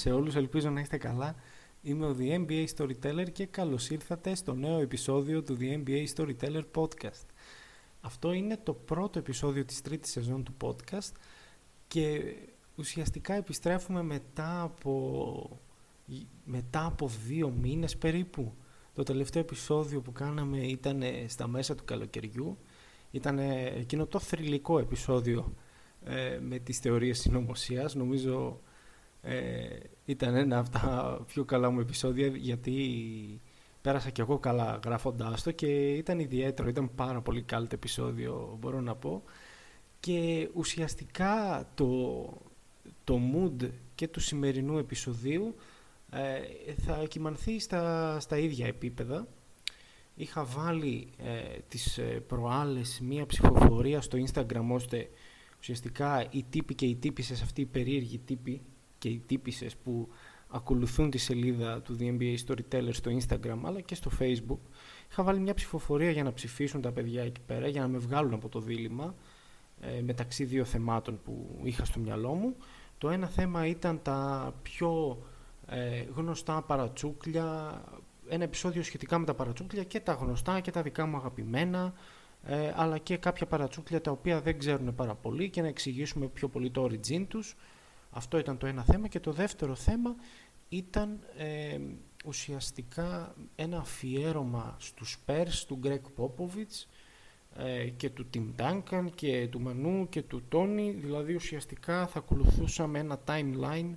Σε όλους, ελπίζω να είστε καλά. Είμαι ο The NBA Storyteller και καλώς ήρθατε στο νέο επεισόδιο του The NBA Storyteller Podcast. Αυτό είναι το πρώτο επεισόδιο της τρίτης σεζόν του podcast και ουσιαστικά επιστρέφουμε μετά από, μετά από δύο μήνες περίπου. Το τελευταίο επεισόδιο που κάναμε ήταν στα μέσα του καλοκαιριού. Ήταν εκείνο το θρηλυκό επεισόδιο ε, με τις θεωρίες συνωμοσίας. Νομίζω ε, ήταν ένα από τα πιο καλά μου επεισόδια γιατί πέρασα κι εγώ καλά γράφοντάς το και ήταν ιδιαίτερο, ήταν πάρα πολύ καλό το επεισόδιο μπορώ να πω. Και ουσιαστικά το, το mood και του σημερινού επεισοδίου ε, θα κοιμανθεί στα, στα ίδια επίπεδα. Είχα βάλει ε, τις ε, προάλλες μία ψηφοφορία στο Instagram ώστε ουσιαστικά οι τύποι και οι τύπησες αυτοί οι περίεργοι τύποι και οι τύπησες που ακολουθούν τη σελίδα του The NBA Storyteller στο Instagram αλλά και στο Facebook είχα βάλει μια ψηφοφορία για να ψηφίσουν τα παιδιά εκεί πέρα για να με βγάλουν από το δίλημα ε, μεταξύ δύο θεμάτων που είχα στο μυαλό μου. Το ένα θέμα ήταν τα πιο ε, γνωστά παρατσούκλια ένα επεισόδιο σχετικά με τα παρατσούκλια και τα γνωστά και τα δικά μου αγαπημένα ε, αλλά και κάποια παρατσούκλια τα οποία δεν ξέρουν πάρα πολύ και να εξηγήσουμε πιο πολύ το origin τους αυτό ήταν το ένα θέμα και το δεύτερο θέμα ήταν ε, ουσιαστικά ένα αφιέρωμα στους Spurs του Greg Popovich ε, και του Tim Duncan και του Μανού και του Τόνι. Δηλαδή ουσιαστικά θα ακολουθούσαμε ένα timeline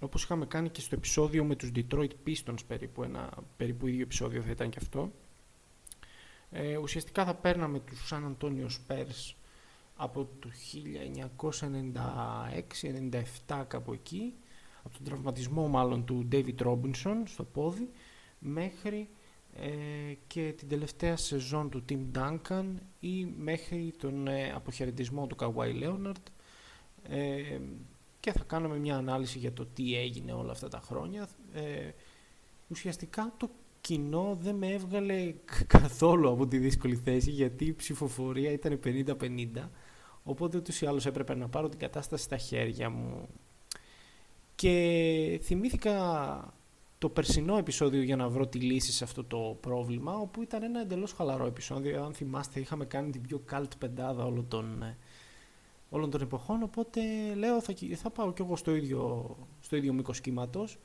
όπως είχαμε κάνει και στο επεισόδιο με τους Detroit Pistons περίπου ένα περίπου ίδιο επεισόδιο θα ήταν και αυτό. Ε, ουσιαστικά θα παίρναμε τους San Antonio Spurs από το 1996-97 κάπου εκεί από τον τραυματισμό μάλλον του David Robinson στο πόδι μέχρι ε, και την τελευταία σεζόν του Tim Duncan ή μέχρι τον ε, αποχαιρετισμό του Kawhi Leonard. Ε, και θα κάνουμε μια ανάλυση για το τι έγινε όλα αυτά τα χρόνια. Ε, ουσιαστικά το κοινό δεν με έβγαλε καθόλου από τη δύσκολη θέση γιατί η ψηφοφορία ήταν 50-50 Οπότε ούτως ή άλλως έπρεπε να πάρω την κατάσταση στα χέρια μου. Και θυμήθηκα το περσινό επεισόδιο για να βρω τη λύση σε αυτό το πρόβλημα, όπου ήταν ένα εντελώς χαλαρό επεισόδιο. Αν θυμάστε είχαμε κάνει την πιο cult πεντάδα όλων των, όλων των εποχών, οπότε λέω θα, θα πάω κι εγώ στο ίδιο, στο ίδιο μήκος κύματος.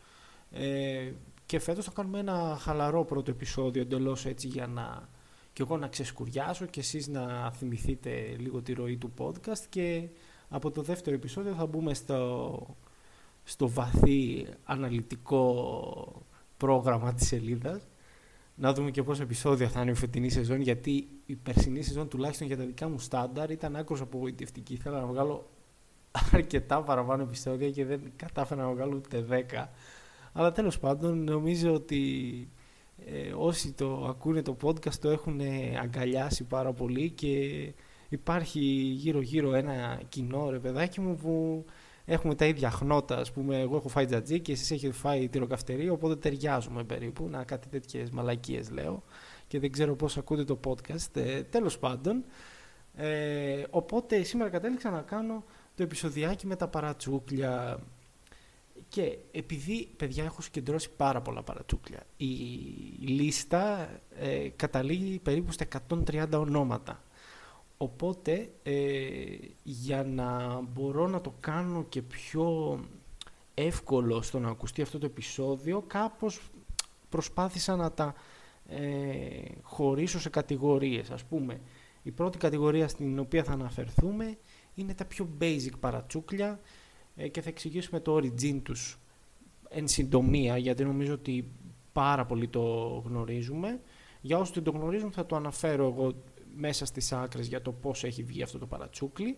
Ε, και φέτος θα κάνουμε ένα χαλαρό πρώτο επεισόδιο εντελώς έτσι για να και εγώ να ξεσκουριάσω και εσείς να θυμηθείτε λίγο τη ροή του podcast και από το δεύτερο επεισόδιο θα μπούμε στο, στο βαθύ αναλυτικό πρόγραμμα της σελίδας. Να δούμε και πόσα επεισόδια θα είναι η φετινή σεζόν γιατί η περσινή σεζόν τουλάχιστον για τα δικά μου στάνταρ ήταν άκρως απογοητευτική. Ήθελα να βγάλω αρκετά παραπάνω επεισόδια και δεν κατάφερα να βγάλω ούτε 10 αλλά τέλος πάντων νομίζω ότι ε, όσοι το ακούνε το podcast το έχουν αγκαλιάσει πάρα πολύ και υπάρχει γύρω γύρω ένα κοινό ρε παιδάκι μου που έχουμε τα ίδια χνότα ας πούμε εγώ έχω φάει τζατζί και εσείς έχετε φάει τυροκαυτερή οπότε ταιριάζουμε περίπου να κάτι τέτοιες μαλακίες λέω και δεν ξέρω πώς ακούτε το podcast ε, τέλος πάντων. Ε, οπότε σήμερα κατέληξα να κάνω το επεισοδιάκι με τα παρατσούκλια και επειδή, παιδιά, έχω συγκεντρώσει πάρα πολλά παρατσούκλια, η λίστα ε, καταλήγει περίπου στα 130 ονόματα. Οπότε, ε, για να μπορώ να το κάνω και πιο εύκολο στο να ακουστεί αυτό το επεισόδιο, κάπως προσπάθησα να τα ε, χωρίσω σε κατηγορίες. Ας πούμε, η πρώτη κατηγορία στην οποία θα αναφερθούμε είναι τα πιο basic παρατσούκλια, ε, και θα εξηγήσουμε το origin τους εν συντομία γιατί νομίζω ότι πάρα πολύ το γνωρίζουμε. Για όσους δεν το γνωρίζουν θα το αναφέρω εγώ μέσα στις άκρες για το πώς έχει βγει αυτό το παρατσούκλι.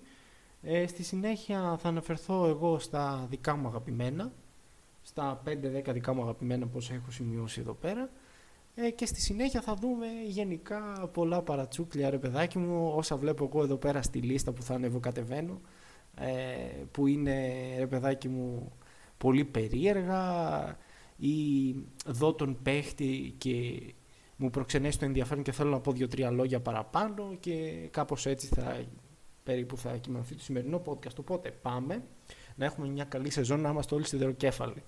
Ε, στη συνέχεια θα αναφερθώ εγώ στα δικά μου αγαπημένα, στα 5-10 δικά μου αγαπημένα πως έχω σημειώσει εδώ πέρα ε, και στη συνέχεια θα δούμε γενικά πολλά παρατσούκλια ρε παιδάκι μου όσα βλέπω εγώ εδώ πέρα στη λίστα που θα ανεβοκατεβαίνω ε, που είναι ρε παιδάκι μου πολύ περίεργα ή δω τον παίχτη και μου προξενέσει το ενδιαφέρον και θέλω να πω δύο-τρία λόγια παραπάνω και κάπως έτσι θα, περίπου θα κοιμανθεί το σημερινό podcast. Οπότε πάμε να έχουμε μια καλή σεζόν να είμαστε όλοι σιδεροκέφαλοι.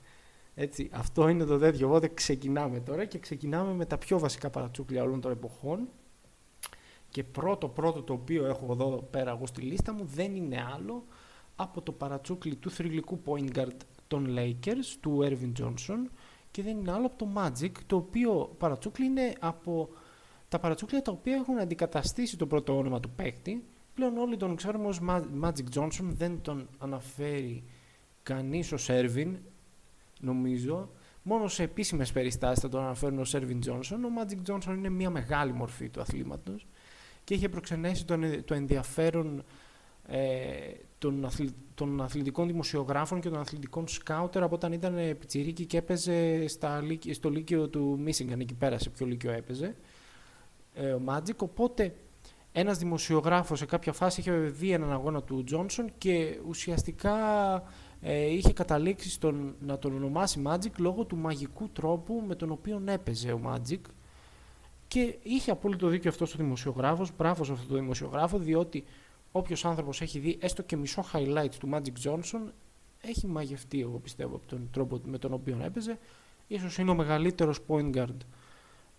Έτσι, αυτό είναι το τέτοιο. Οπότε ξεκινάμε τώρα και ξεκινάμε με τα πιο βασικά παρατσούκλια όλων των εποχών. Και πρώτο πρώτο το οποίο έχω εδώ πέρα εγώ στη λίστα μου δεν είναι άλλο από το παρατσούκλι του θρηλυκού point guard των Lakers, του Ervin Johnson και δεν είναι άλλο από το Magic, το οποίο παρατσούκλι είναι από τα παρατσούκλια τα οποία έχουν αντικαταστήσει το πρώτο όνομα του παίκτη. Πλέον όλοι τον ξέρουμε ως Magic Johnson, δεν τον αναφέρει κανείς ως Ervin, νομίζω. Μόνο σε επίσημες περιστάσεις θα τον αναφέρουν ως Ervin Johnson. Ο Magic Johnson είναι μια μεγάλη μορφή του αθλήματος και είχε προξενέσει το ενδιαφέρον ε, των, των αθλητικών δημοσιογράφων και των αθλητικών σκάουτερ από όταν ήταν πιτσιρίκι και έπαιζε στα, στο Λύκειο του Μίσιγκαν, εκεί πέρα σε ποιο Λύκειο έπαιζε ε, ο Μάτζικ, οπότε ένας δημοσιογράφος σε κάποια φάση είχε δει έναν αγώνα του Τζόνσον και ουσιαστικά ε, είχε καταλήξει στον, να τον ονομάσει Magic λόγω του μαγικού τρόπου με τον οποίο έπαιζε ο Magic και είχε απόλυτο δίκιο αυτός ο δημοσιογράφος, μπράβο σε αυτό το δημοσιογράφο, διότι όποιος άνθρωπος έχει δει έστω και μισό highlight του Magic Johnson έχει μαγευτεί, εγώ πιστεύω, από τον τρόπο με τον οποίο έπαιζε. Ίσως είναι ο μεγαλύτερος point guard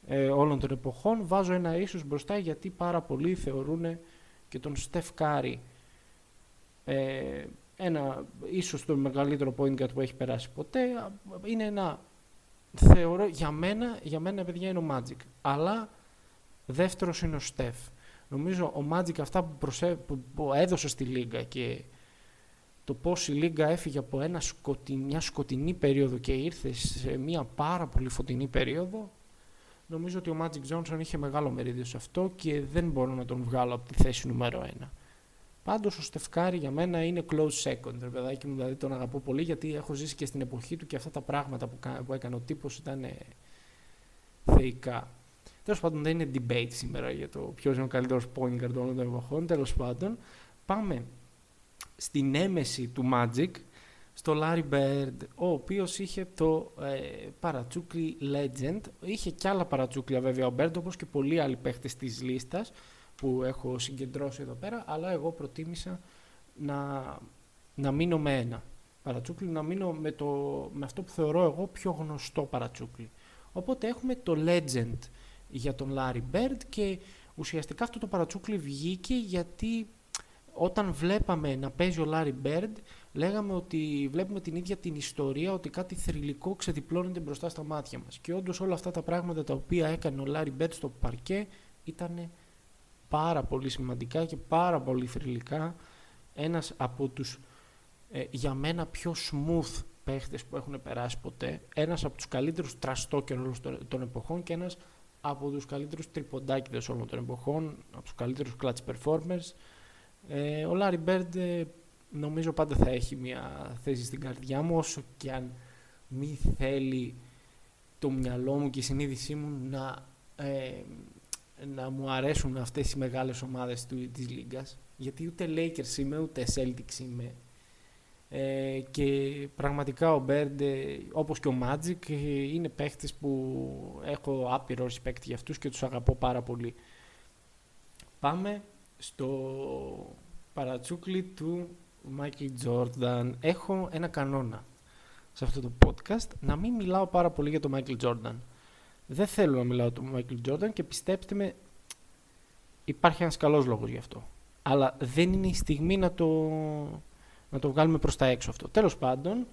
ε, όλων των εποχών. Βάζω ένα ίσως μπροστά γιατί πάρα πολλοί θεωρούν και τον Steph Curry ε, ένα, ίσως το μεγαλύτερο point guard που έχει περάσει ποτέ. Είναι ένα, θεωρώ, για μένα, για μένα παιδιά είναι ο Magic. Αλλά δεύτερος είναι ο Steph. Νομίζω ο Magic αυτά που, προσε... που έδωσε στη Λίγκα και το πώς η Λίγκα έφυγε από ένα μια σκοτεινή περίοδο και ήρθε σε μια πάρα πολύ φωτεινή περίοδο νομίζω ότι ο Magic Johnson είχε μεγάλο μερίδιο σε αυτό και δεν μπορώ να τον βγάλω από τη θέση νούμερο 1. Πάντως ο Στεφκάρη για μένα είναι close second, ρε παιδάκι μου, δηλαδή τον αγαπώ πολύ γιατί έχω ζήσει και στην εποχή του και αυτά τα πράγματα που, που έκανε ο τύπος ήταν θεϊκά. Τέλος πάντων, δεν είναι debate σήμερα για το ποιος είναι ο καλύτερος point guard όλων των εποχών. Τέλος πάντων, πάμε στην έμεση του Magic στο Larry Bird, ο οποίος είχε το ε, παρατσούκλι Legend. Είχε και άλλα παρατσούκλια βέβαια ο Bird, όπως και πολλοί άλλοι παίχτες της λίστας που έχω συγκεντρώσει εδώ πέρα, αλλά εγώ προτίμησα να, να μείνω με ένα παρατσούκλι, να μείνω με, το, με αυτό που θεωρώ εγώ πιο γνωστό παρατσούκλι. Οπότε έχουμε το Legend για τον Larry Bird και ουσιαστικά αυτό το παρατσούκλι βγήκε γιατί όταν βλέπαμε να παίζει ο Larry Bird λέγαμε ότι βλέπουμε την ίδια την ιστορία ότι κάτι θρηλυκό ξεδιπλώνεται μπροστά στα μάτια μας. Και όντως όλα αυτά τα πράγματα τα οποία έκανε ο Larry Bird στο παρκέ ήταν πάρα πολύ σημαντικά και πάρα πολύ θρηλυκά. Ένας από τους ε, για μένα πιο smooth παίχτες που έχουν περάσει ποτέ. Ένας από τους καλύτερους τραστόκερ όλων των εποχών και ένας από τους καλύτερους τριποντάκιδες όλων των εποχών, από τους καλύτερους clutch performers. Ε, ο Larry Bird ε, νομίζω πάντα θα έχει μια θέση στην καρδιά μου, όσο και αν μη θέλει το μυαλό μου και η συνείδησή μου να, ε, να μου αρέσουν αυτές οι μεγάλες ομάδες του, της Λίγκας. Γιατί ούτε Lakers είμαι, ούτε Celtics είμαι. Ε, και πραγματικά ο Μπέρντ, όπως και ο Magic, είναι παίχτες που έχω άπειρο respect για αυτούς και τους αγαπώ πάρα πολύ. Πάμε στο παρατσούκλι του Michael Jordan. Έχω ένα κανόνα σε αυτό το podcast, να μην μιλάω πάρα πολύ για τον Michael Jordan. Δεν θέλω να μιλάω για τον Michael Jordan και πιστέψτε με, υπάρχει ένας καλός λόγος γι' αυτό. Αλλά δεν είναι η στιγμή να το να το βγάλουμε προς τα έξω αυτό. Τέλος πάντων,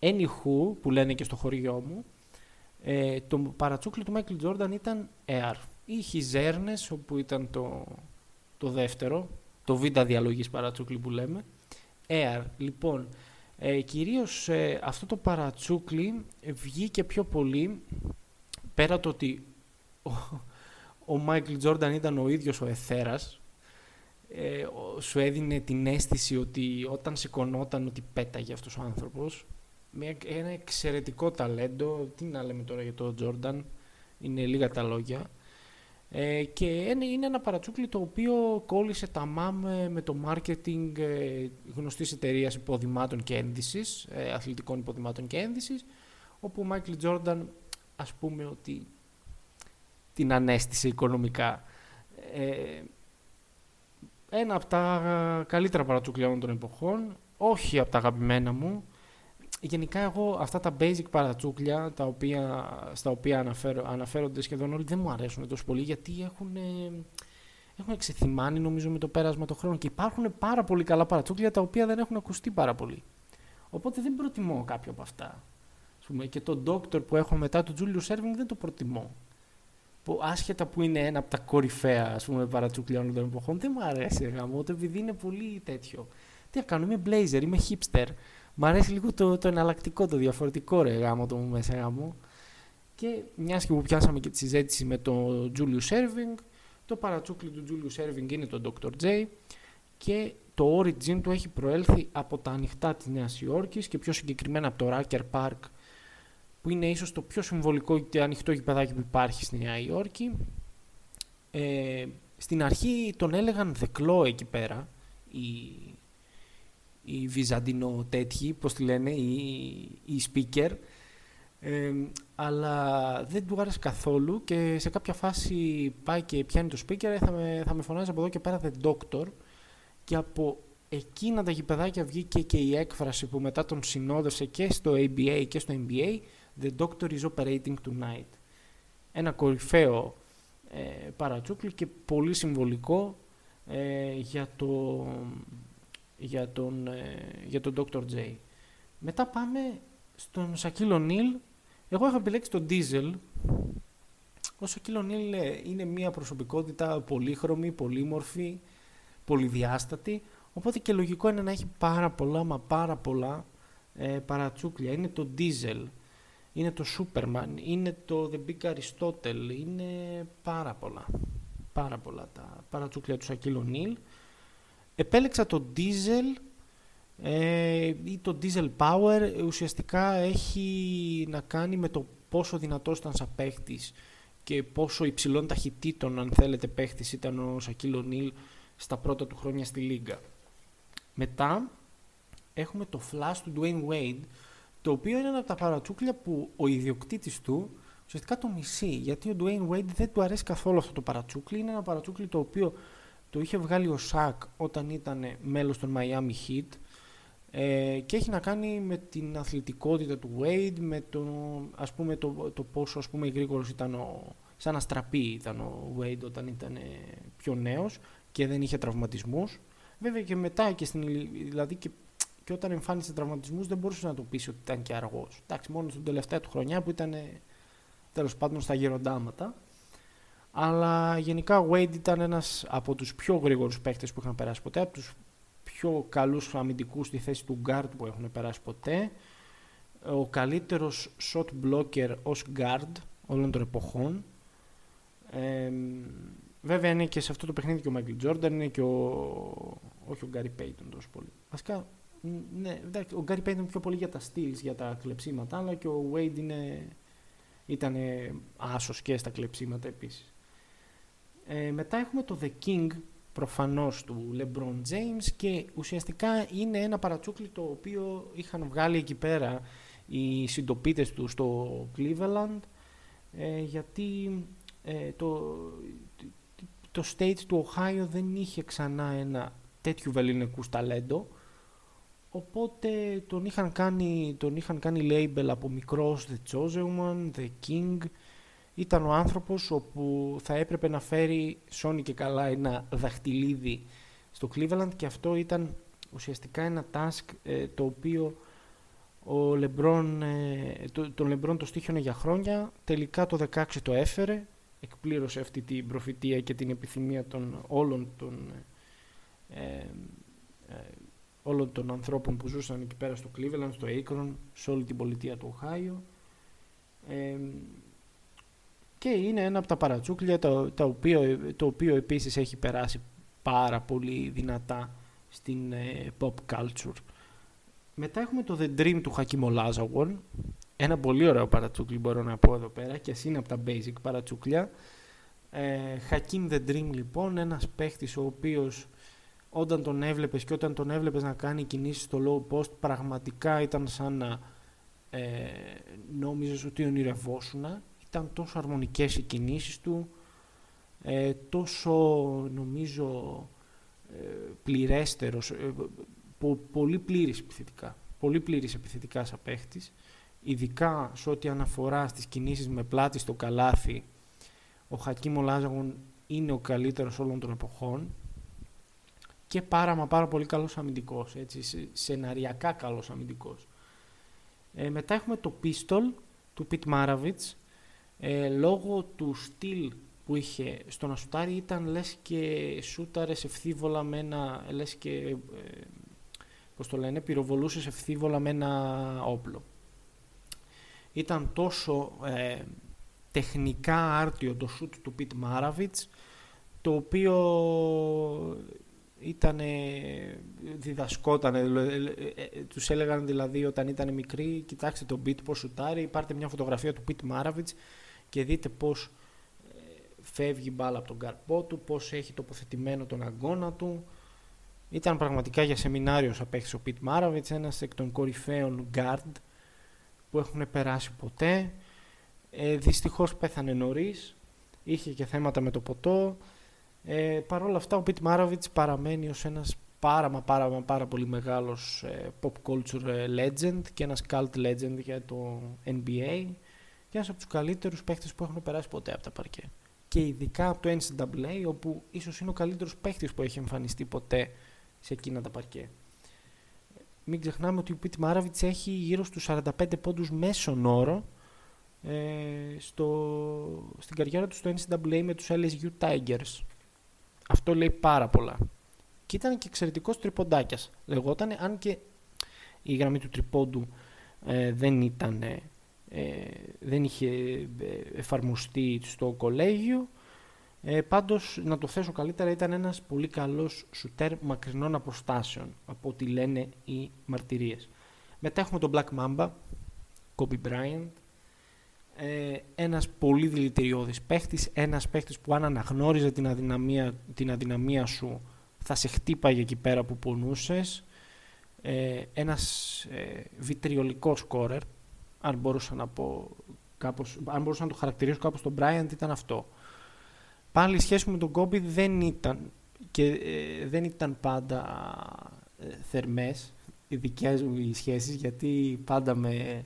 anywho, που λένε και στο χωριό μου, ε, το παρατσούκλι του Michael Jordan ήταν Air. Ή Χιζέρνες, όπου ήταν το, το δεύτερο, το β' διαλογής παρατσούκλι που λέμε. Air. Λοιπόν, ε, κυρίως ε, αυτό το παρατσούκλι βγήκε πιο πολύ, πέρα το ότι ο, ο Michael Jordan ήταν ο ίδιος ο εθέρας, ε, σου έδινε την αίσθηση ότι όταν σηκωνόταν ότι πέταγε αυτός ο άνθρωπος ένα εξαιρετικό ταλέντο. Τι να λέμε τώρα για τον Τζόρνταν, είναι λίγα τα λόγια. Ε, και είναι ένα παρατσούκλι το οποίο κόλλησε τα μάμ με το marketing ε, γνωστής εταιρείας υποδημάτων και ένδυσης, ε, αθλητικών υποδημάτων και ένδυσης, όπου ο Μάικλ Τζόρνταν ας πούμε ότι την ανέστησε οικονομικά. Ε, ένα από τα καλύτερα παρατσούκλια των εποχών, όχι από τα αγαπημένα μου, γενικά εγώ αυτά τα basic παρατσούκλια τα οποία, στα οποία αναφέρω, αναφέρονται σχεδόν όλοι δεν μου αρέσουν τόσο πολύ γιατί έχουν, έχουν εξεθυμάνει νομίζω με το πέρασμα των χρόνων και υπάρχουν πάρα πολύ καλά παρατσούκλια τα οποία δεν έχουν ακουστεί πάρα πολύ. Οπότε δεν προτιμώ κάποιο από αυτά. πούμε, και το Doctor που έχω μετά του Julius Erving δεν το προτιμώ. Που άσχετα που είναι ένα από τα κορυφαία ας πούμε, παρατσούκλια όλων των εποχών, δεν μου αρέσει γάμο, επειδή είναι πολύ τέτοιο. Τι να κάνω, είμαι blazer, είμαι hipster. Μ' αρέσει λίγο το, το εναλλακτικό, το διαφορετικό ρε γάμο το μου μέσα γάμο. Και μιας και που πιάσαμε και τη συζήτηση με τον Julius Erving, το παρατσούκλι του Julius Erving είναι το Dr. J και το origin του έχει προέλθει από τα ανοιχτά της Νέας Υόρκης και πιο συγκεκριμένα από το Rucker Park που είναι ίσως το πιο συμβολικό και ανοιχτό γηπεδάκι που υπάρχει στη Νέα Υόρκη. Ε, στην αρχή τον έλεγαν δεκλό εκεί πέρα οι οι Βυζαντινό τέτοιοι, πώς τη λένε, οι, speaker, ε, αλλά δεν του άρεσε καθόλου και σε κάποια φάση πάει και πιάνει το speaker, θα με, θα με φωνάζει από εδώ και πέρα The Doctor και από εκείνα τα γηπεδάκια βγήκε και η έκφραση που μετά τον συνόδευσε και στο ABA και στο NBA The Doctor is operating tonight. Ένα κορυφαίο ε, παρατσούκλι και πολύ συμβολικό ε, για το για τον, ε, για τον Dr. J. Μετά πάμε στον Σακύλο Νίλ. Εγώ έχω επιλέξει τον Diesel. Ο Σακύλο Νίλ ε, είναι μια προσωπικότητα πολύχρωμη, πολύμορφη, πολυδιάστατη. Οπότε και λογικό είναι να έχει πάρα πολλά, μα πάρα πολλά ε, παρατσούκλια. Είναι το Diesel, είναι το Superman, είναι το The Big Aristotle, είναι πάρα πολλά. Πάρα πολλά τα παρατσούκλια τους Σακύλο Νίλ. Επέλεξα το diesel ε, ή το diesel power ουσιαστικά έχει να κάνει με το πόσο δυνατός ήταν σαν παίχτης και πόσο υψηλών ταχυτήτων αν θέλετε παίχτης ήταν ο Σακίλο Νίλ στα πρώτα του χρόνια στη Λίγκα. Μετά έχουμε το flash του Dwayne Wade το οποίο είναι ένα από τα παρατσούκλια που ο ιδιοκτήτης του ουσιαστικά το μισεί γιατί ο Dwayne Wade δεν του αρέσει καθόλου αυτό το παρατσούκλι είναι ένα παρατσούκλι το οποίο το είχε βγάλει ο Σακ όταν ήταν μέλος των Miami Heat ε, και έχει να κάνει με την αθλητικότητα του Wade, με το, ας πούμε, το, το πόσο ας πούμε, γρήγορος ήταν ο, σαν αστραπή ήταν ο Wade όταν ήταν πιο νέος και δεν είχε τραυματισμούς. Βέβαια και μετά και στην, δηλαδή και, και όταν εμφάνισε τραυματισμούς δεν μπορούσε να το πείσει ότι ήταν και αργός. Εντάξει, μόνο στην τελευταία του χρονιά που ήταν τέλος πάντων στα γεροντάματα. Αλλά γενικά ο Wade ήταν ένας από τους πιο γρήγορους παίκτες που είχαν περάσει ποτέ, από τους πιο καλούς αμυντικούς στη θέση του guard που έχουν περάσει ποτέ. Ο καλύτερος shot blocker ως guard όλων των εποχών. Ε, βέβαια είναι και σε αυτό το παιχνίδι και ο Michael Jordan, είναι και ο, όχι ο Gary Payton τόσο πολύ. Βασικά, ναι, ο Gary Payton πιο πολύ για τα steals, για τα κλεψίματα, αλλά και ο Wade είναι, ήταν άσος και στα κλεψίματα επίσης. Ε, μετά έχουμε το The King προφανώς του LeBron James και ουσιαστικά είναι ένα παρατσούκλι το οποίο είχαν βγάλει εκεί πέρα οι συντοπίτες τους στο Cleveland ε, γιατί ε, το, το state του Ohio δεν είχε ξανά ένα τέτοιου βεληνικού ταλέντο οπότε τον είχαν κάνει, τον είχαν κάνει label από μικρός The Chosen One, The King. Ήταν ο άνθρωπος όπου θα έπρεπε να φέρει σώνει και καλά ένα δαχτυλίδι στο Cleveland και αυτό ήταν ουσιαστικά ένα task ε, το οποίο ο Λεμπρόν, ε, το, τον Λεμπρόν το στήχιωνε για χρόνια, τελικά το 16 το έφερε, εκπλήρωσε αυτή την προφητεία και την επιθυμία των όλων των, ε, ε, όλων των ανθρώπων που ζούσαν εκεί πέρα στο Cleveland, στο Akron, σε όλη την πολιτεία του Οχάιο. Και είναι ένα από τα παρατσούκλια το, το, οποίο, το οποίο επίσης έχει περάσει πάρα πολύ δυνατά στην ε, pop culture. Μετά έχουμε το The Dream του Hakim Olajuwon. Ένα πολύ ωραίο παρατσούκλι μπορώ να πω εδώ πέρα και ας είναι από τα basic παρατσούκλια. Ε, Hakim The Dream λοιπόν, ένας παίχτης ο οποίος όταν τον έβλεπες και όταν τον έβλεπες να κάνει κινήσεις στο low post πραγματικά ήταν σαν να ε, νόμιζες ότι ονειρευόσουν. Ήταν τόσο αρμονικές οι κινήσεις του, ε, τόσο νομίζω ε, πληρέστερος, ε, πολύ πλήρης επιθετικά. Πολύ πλήρης επιθετικά σαν παίχτης. Ειδικά σε ό,τι αναφορά στις κινήσεις με πλάτη στο καλάθι, ο Χακίμ Λάζαγον είναι ο καλύτερος όλων των εποχών και πάρα μα πάρα πολύ καλός αμυντικός, έτσι, σεναριακά καλός αμυντικός. Ε, μετά έχουμε το πίστολ του Πιτ Μάραβιτς, ε, λόγω του στυλ που είχε στο να σουτάρει ήταν λες και σούταρες ευθύβολα με ένα, λες και, ε, πώς το λένε, πυροβολούσες ευθύβολα με ένα όπλο. Ήταν τόσο ε, τεχνικά άρτιο το σούτ του Πιτ Μάραβιτς, το οποίο ήταν διδασκότανε, ε, ε, τους έλεγαν δηλαδή όταν ήταν μικροί, κοιτάξτε τον Πιτ πώς σουτάρει, πάρτε μια φωτογραφία του Πιτ Μάραβιτς και δείτε πώς φεύγει μπάλα από τον καρπό του, πώς έχει τοποθετημένο τον αγκώνα του. Ήταν πραγματικά για σεμινάριο απέχθης ο Πιτ Μάραβιτς, ένας εκ των κορυφαίων guard που έχουν περάσει ποτέ. Ε, δυστυχώς πέθανε νωρίς, είχε και θέματα με το ποτό. Ε, Παρ' όλα αυτά ο Πιτ Μάραβιτς παραμένει ως ένας πάρα μα πάρα, πάρα πολύ μεγάλος ε, pop culture ε, legend και ένας cult legend για το NBA και ένας από τους καλύτερους παίχτες που έχουν περάσει ποτέ από τα παρκέ και ειδικά από το NCAA όπου ίσως είναι ο καλύτερος παίχτης που έχει εμφανιστεί ποτέ σε εκείνα τα παρκέ. Μην ξεχνάμε ότι ο Πιτ Μάραβιτς έχει γύρω στους 45 πόντους μέσον όρο ε, στο, στην καριέρα του στο NCAA με τους LSU Tigers. Αυτό λέει πάρα πολλά. Και ήταν και εξαιρετικός τριποντάκιας. Λεγόταν, αν και η γραμμή του τριπόντου ε, δεν ήταν ε, δεν είχε ε, εφαρμοστεί στο κολέγιο. Ε, πάντως, να το θέσω καλύτερα, ήταν ένας πολύ καλός σουτέρ μακρινών αποστάσεων, από ό,τι λένε οι μαρτυρίες. Μετά έχουμε τον Black Mamba, Kobe Bryant, ε, ένας πολύ δηλητηριώδης παίχτης, ένας παίχτης που αν αναγνώριζε την αδυναμία, την αδυναμία σου θα σε χτύπαγε εκεί πέρα που πονούσες, ε, ένας ε, βιτριολικός σκόρερ, αν μπορούσα να πω κάπως, αν μπορούσα να το χαρακτηρίσω κάπως τον Bryant ήταν αυτό. Πάλι η σχέση με τον Kobe δεν ήταν και ε, δεν ήταν πάντα ε, θερμές οι δικές μου οι σχέσεις γιατί πάντα με,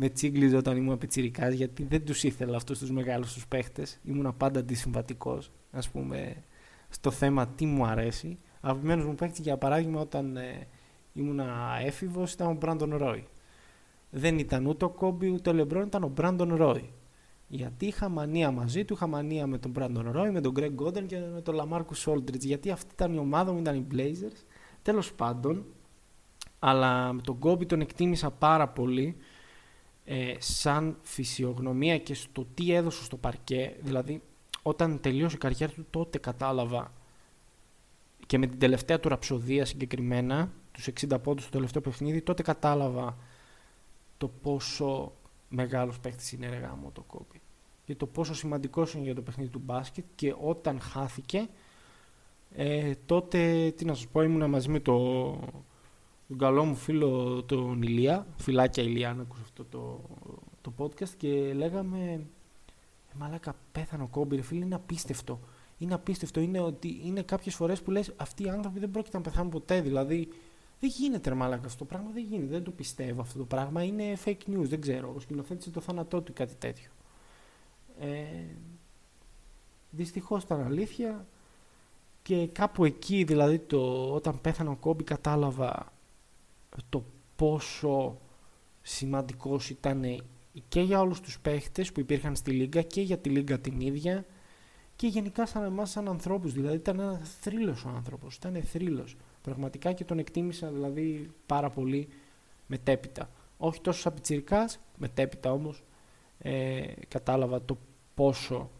με τσίγκλιζε όταν ήμουν πιτσιρικάς γιατί δεν τους ήθελα αυτούς τους μεγάλους τους παίχτες ήμουν πάντα αντισυμβατικός ας πούμε στο θέμα τι μου αρέσει αγαπημένος μου παίχτης για παράδειγμα όταν ε, ήμουν έφηβος ήταν ο Brandon Roy δεν ήταν ούτε ο Kobe ούτε ο Λεμπρόν, ήταν ο Brandon Roy. Γιατί είχα μανία μαζί του, είχα μανία με τον Brandon Roy, με τον Greg Oden και με τον LaMarcus Aldridge. Γιατί αυτή ήταν η ομάδα μου, ήταν οι Blazers. Τέλος πάντων, αλλά με τον Kobe τον εκτίμησα πάρα πολύ ε, σαν φυσιογνωμία και στο τι έδωσε στο παρκέ. Δηλαδή, όταν τελείωσε η καριέρα του, τότε κατάλαβα και με την τελευταία του ραψοδία συγκεκριμένα, τους 60 πόντους στο τελευταίο παιχνίδι, τότε κατάλαβα το πόσο μεγάλος παίχτης είναι εργά μου το κόμπι και το πόσο σημαντικός είναι για το παιχνίδι του μπάσκετ και όταν χάθηκε ε, τότε, τι να σας πω, ήμουνα μαζί με το, τον καλό μου φίλο τον Ηλία, φιλάκια Ηλία να ακούσει αυτό το, το podcast και λέγαμε ε, μαλάκα πέθανε ο Κόμπι ρε φίλε είναι απίστευτο είναι απίστευτο, είναι ότι είναι κάποιες φορές που λες αυτοί οι άνθρωποι δεν πρόκειται να πεθάνουν ποτέ δηλαδή δεν γίνεται ρε μάλακα αυτό το πράγμα, δεν γίνεται, δεν το πιστεύω αυτό το πράγμα, είναι fake news, δεν ξέρω, ο σκηνοθέτησε το θάνατό του κάτι τέτοιο. Ε, δυστυχώς ήταν αλήθεια και κάπου εκεί δηλαδή το, όταν πέθανε ο Κόμπι κατάλαβα το πόσο σημαντικός ήταν και για όλους τους παίχτες που υπήρχαν στη Λίγκα και για τη Λίγκα την ίδια και γενικά σαν εμάς σαν ανθρώπους, δηλαδή ήταν ένα θρύλος ο άνθρωπος, ήταν θρύλος πραγματικά και τον εκτίμησα δηλαδή πάρα πολύ μετέπειτα. Όχι τόσο σαν πιτσιρικάς, μετέπειτα όμως ε, κατάλαβα το πόσο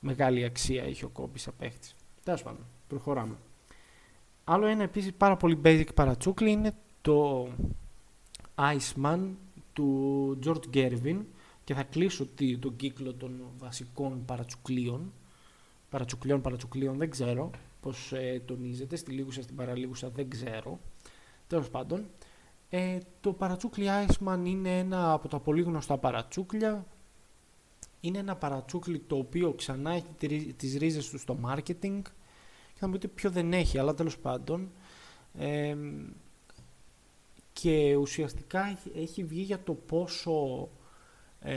μεγάλη αξία είχε ο Κόμπι σαν παίχτης. Τέλος πάντων, προχωράμε. Άλλο ένα επίσης πάρα πολύ basic παρατσούκλι είναι το Iceman του George Gervin και θα κλείσω τον κύκλο των βασικών παρατσουκλίων. Παρατσουκλίων, παρατσουκλίων, δεν ξέρω πώς ε, τονίζεται. Στη λίγουσα, στην παραλίγουσα δεν ξέρω. Τέλος πάντων, ε, το παρατσούκλι Iceman είναι ένα από τα πολύ γνωστά παρατσούκλια. Είναι ένα παρατσούκλι το οποίο ξανά έχει τις ρίζες του στο marketing. Και θα μου πείτε ποιο δεν έχει, αλλά τέλος πάντων. Ε, και ουσιαστικά έχει βγει για το πόσο ε,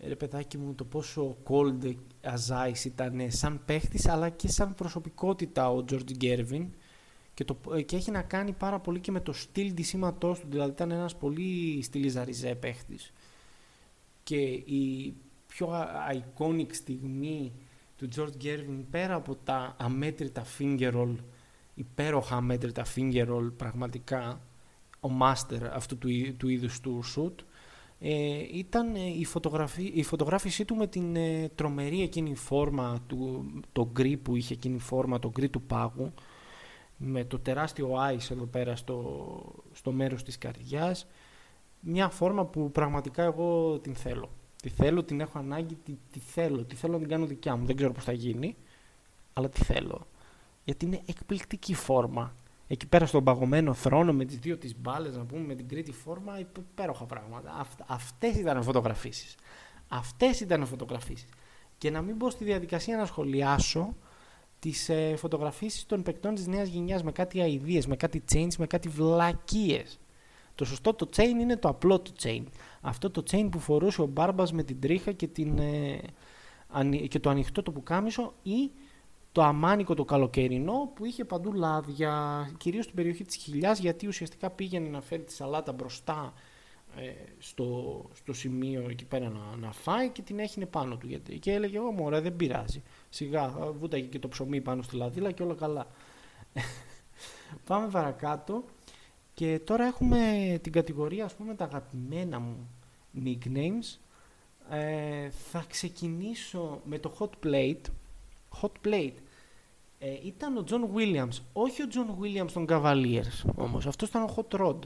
ρε παιδάκι μου το πόσο cold as ήταν σαν παίχτης αλλά και σαν προσωπικότητα ο George Gervin. Και, το, και έχει να κάνει πάρα πολύ και με το στυλ της σήματός του. Δηλαδή ήταν ένας πολύ στυλιζαριζέ παίχτης. Και η πιο iconic στιγμή του George Gervin πέρα από τα αμέτρητα finger roll υπέροχα αμέτρητα finger roll πραγματικά ο master αυτού του, του είδους του shoot ε, ήταν ε, η, φωτογραφή, η φωτογράφησή του με την ε, τρομερή εκείνη φόρμα, του, το γκρι που είχε εκείνη φόρμα, το γκρι του πάγου, με το τεράστιο ice εδώ πέρα στο, στο μέρος της καρδιάς, μια φόρμα που πραγματικά εγώ την θέλω. Τη θέλω, την έχω ανάγκη, τη, τη θέλω, τη θέλω να την κάνω δικιά μου. Δεν ξέρω πώς θα γίνει, αλλά τη θέλω. Γιατί είναι εκπληκτική φόρμα εκεί πέρα στον παγωμένο θρόνο με τις δύο τις μπάλες, να πούμε, με την τρίτη φόρμα, υπέροχα πράγματα. Αυτ, αυτές ήταν φωτογραφίσεις. Αυτές ήταν φωτογραφίσεις. Και να μην μπω στη διαδικασία να σχολιάσω τις ε, φωτογραφίσεις των παικτών της νέας γενιάς με κάτι αηδίες, με κάτι chains, με κάτι βλακίες. Το σωστό το chain είναι το απλό το chain. Αυτό το chain που φορούσε ο Μπάρμπας με την τρίχα και, την, ε, και το ανοιχτό το πουκάμισο ή το αμάνικο το καλοκαιρινό που είχε παντού λάδια, κυρίως στην περιοχή της Χιλιάς γιατί ουσιαστικά πήγαινε να φέρει τη σαλάτα μπροστά ε, στο, στο σημείο εκεί πέρα να, να φάει και την έχινε πάνω του γιατί, και έλεγε «Ω μωρέ δεν πειράζει, σιγά βούταγε και το ψωμί πάνω στη λαδίλα και όλα καλά». Πάμε παρακάτω. Και τώρα έχουμε την κατηγορία ας πούμε τα αγαπημένα μου nicknames. Ε, θα ξεκινήσω με το hot plate. Hot plate ε, ήταν ο John Williams. Όχι ο John Williams των Cavaliers όμως. Αυτός ήταν ο Hot Rod.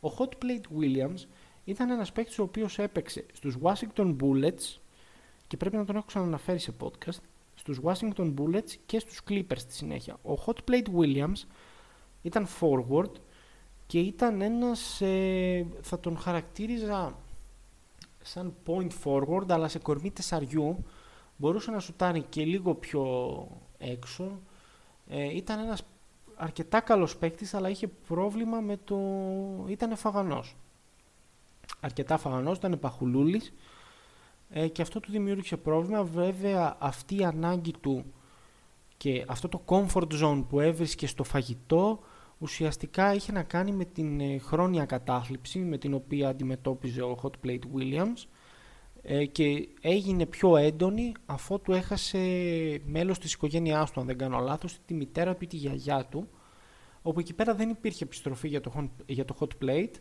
Ο Hot Plate Williams ήταν ένας παίκτης ο οποίος έπαιξε στους Washington Bullets και πρέπει να τον έχω ξαναναφέρει σε podcast στους Washington Bullets και στους Clippers στη συνέχεια. Ο Hot Plate Williams ήταν forward και ήταν ένας, ε, θα τον χαρακτήριζα σαν point forward αλλά σε κορμί τεσσαριού μπορούσε να σουτάρει και λίγο πιο έξω ε, ήταν ένας αρκετά καλός παίκτης, αλλά είχε πρόβλημα με το... ήταν φαγανός. Αρκετά φαγανός, ήταν παχουλούλης ε, και αυτό του δημιούργησε πρόβλημα. Βέβαια αυτή η ανάγκη του και αυτό το comfort zone που έβρισκε στο φαγητό ουσιαστικά είχε να κάνει με την ε, χρόνια κατάθλιψη με την οποία αντιμετώπιζε ο Hot Plate Williams ε, και έγινε πιο έντονη αφού του έχασε μέλος της οικογένειάς του, αν δεν κάνω λάθος, τη μητέρα του ή τη γιαγιά του, όπου εκεί πέρα δεν υπήρχε επιστροφή για το, για το hot plate.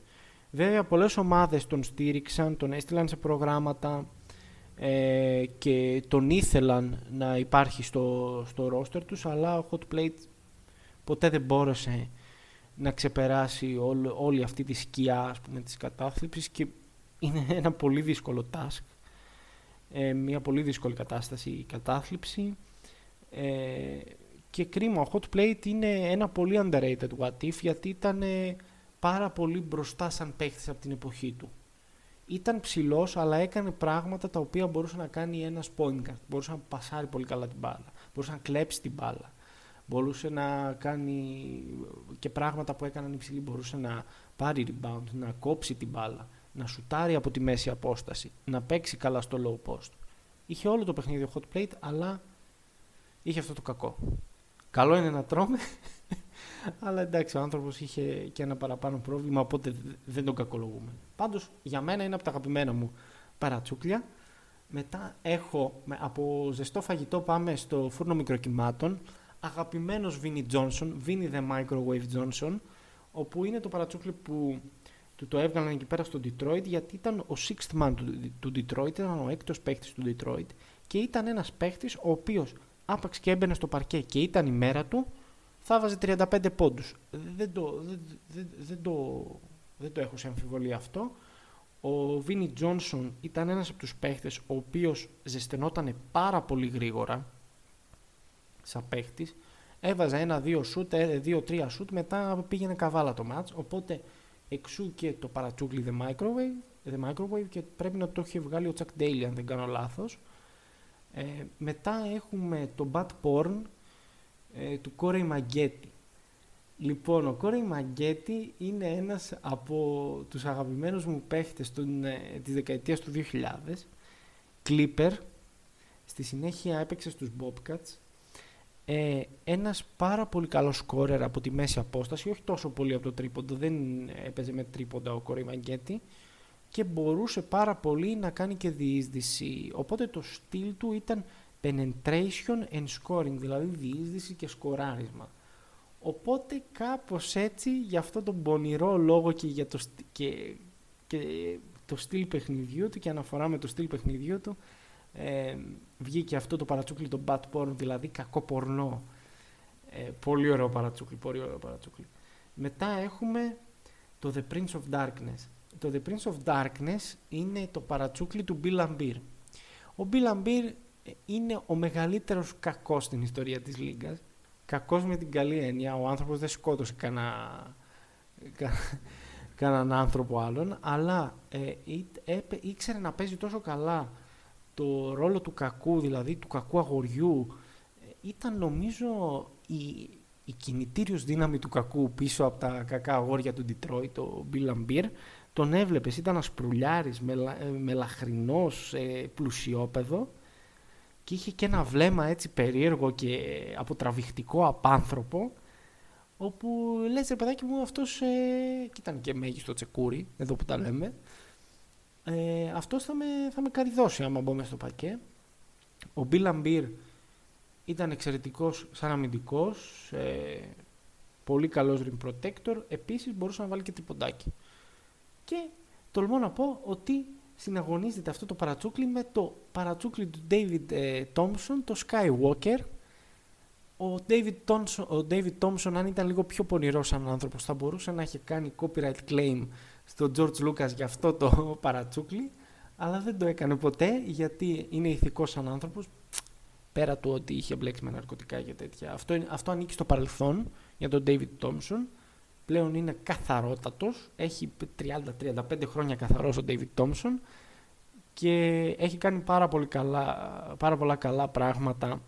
Βέβαια, πολλές ομάδες τον στήριξαν, τον έστειλαν σε προγράμματα ε, και τον ήθελαν να υπάρχει στο, στο roster τους, αλλά ο hot plate ποτέ δεν μπόρεσε να ξεπεράσει όλη αυτή τη σκιά ας πούμε, της κατάθλιψης και είναι ένα πολύ δύσκολο task ε, μια πολύ δύσκολη κατάσταση η κατάθλιψη ε, και κρίμα, ο Hot Plate είναι ένα πολύ underrated what if γιατί ήταν πάρα πολύ μπροστά σαν παίχτης από την εποχή του. Ήταν ψηλός, αλλά έκανε πράγματα τα οποία μπορούσε να κάνει ένας point guard. Μπορούσε να πασάρει πολύ καλά την μπάλα. Μπορούσε να κλέψει την μπάλα. Μπορούσε να κάνει και πράγματα που έκαναν υψηλή. Μπορούσε να πάρει rebound, να κόψει την μπάλα να σουτάρει από τη μέση απόσταση, να παίξει καλά στο low post. Είχε όλο το παιχνίδι ο hot plate, αλλά είχε αυτό το κακό. Καλό είναι να τρώμε, αλλά εντάξει, ο άνθρωπος είχε και ένα παραπάνω πρόβλημα, οπότε δεν τον κακολογούμε. Πάντως, για μένα είναι από τα αγαπημένα μου παρατσούκλια. Μετά έχω, από ζεστό φαγητό πάμε στο φούρνο μικροκυμάτων, αγαπημένος Vinnie Johnson, Vinnie the Microwave Johnson, όπου είναι το παρατσούκλι που του το έβγαλαν εκεί πέρα στο Detroit γιατί ήταν ο sixth man του, του Detroit, ήταν ο έκτος παίχτης του Detroit και ήταν ένας παίχτης ο οποίος άπαξ και έμπαινε στο παρκέ και ήταν η μέρα του, θα βάζει 35 πόντους. Δεν το, δεν, δεν, δεν το, δεν το έχω σε αμφιβολία αυτό. Ο Βίνι Τζόνσον ήταν ένας από τους παίχτες ο οποίος ζεσθενόταν πάρα πολύ γρήγορα σαν παίχτης. Έβαζε ένα-δύο σούτ, ε, δύο-τρία σούτ, μετά πήγαινε καβάλα το μάτς. Οπότε εξού και το παρατσούκλι The Microwave, The Microwave και πρέπει να το έχει βγάλει ο Chuck Daly αν δεν κάνω λάθος. Ε, μετά έχουμε το Bad Porn ε, του Corey Μαγκέτη. Λοιπόν, ο Κόρεϊ Μαγκέτη είναι ένας από τους αγαπημένους μου παίχτες των, ε, της δεκαετίας του 2000. Clipper. Στη συνέχεια έπαιξε στους Bobcats. Ε, ένας πάρα πολύ καλός σκόρερ από τη μέση απόσταση, όχι τόσο πολύ από το τρίποντο, δεν έπαιζε με τρίποντα ο Κόρεϊ Μαγκέτη και μπορούσε πάρα πολύ να κάνει και διείσδυση. Οπότε το στυλ του ήταν penetration and scoring, δηλαδή διείσδυση και σκοράρισμα. Οπότε κάπως έτσι για αυτό τον πονηρό λόγο και για το, και, και το στυλ παιχνιδιού του και αναφορά με το στυλ παιχνιδιού του ε, βγήκε αυτό το παρατσούκλι το bad porn, δηλαδή κακό πορνό. Ε, πολύ ωραίο παρατσούκλι, πολύ ωραίο παρατσούκλι. Μετά έχουμε το The Prince of Darkness. Το The Prince of Darkness είναι το παρατσούκλι του Bill Ambir. Ο Bill Ambir είναι ο μεγαλύτερος κακός στην ιστορία της Λίγκας κακός με την καλή έννοια, ο άνθρωπος δεν σκότωσε κανένα, κανέναν άνθρωπο άλλον, αλλά ε, ήξερε να παίζει τόσο καλά το ρόλο του κακού, δηλαδή του κακού αγοριού. Ε, ήταν νομίζω η, η κινητήριος δύναμη του κακού πίσω από τα κακά αγόρια του Detroit, το Bill Ambir. Τον έβλεπες, ήταν ασπρουλιάρης, μελα, ε, μελαχρινός, ε, πλουσιόπεδο και είχε και ένα βλέμμα έτσι περίεργο και αποτραβηχτικό απάνθρωπο όπου λες ρε παιδάκι μου αυτός ε, και ήταν και μέγιστο τσεκούρι εδώ που τα λέμε ε, αυτός θα με, θα με καριδώσει άμα μπω στο πακέ. Ο Μπίλ Αμπίρ ήταν εξαιρετικός σαν αμυντικός ε, πολύ καλός rim protector. Επίσης μπορούσε να βάλει και τριποντάκι. Και τολμώ να πω ότι συναγωνίζεται αυτό το παρατσούκλι με το παρατσούκλι του David ε, Thompson, το Skywalker. Ο David, Thompson, ο David Thompson, αν ήταν λίγο πιο πονηρός σαν άνθρωπος, θα μπορούσε να έχει κάνει copyright claim στο George Lucas για αυτό το παρατσούκλι, αλλά δεν το έκανε ποτέ γιατί είναι ηθικός σαν άνθρωπος, πέρα του ότι είχε μπλέξει με ναρκωτικά και τέτοια. Αυτό, αυτό ανήκει στο παρελθόν για τον David Thompson πλέον είναι καθαρότατος, έχει 30-35 χρόνια καθαρός ο David Thompson και έχει κάνει πάρα, πολύ καλά, πάρα πολλά καλά πράγματα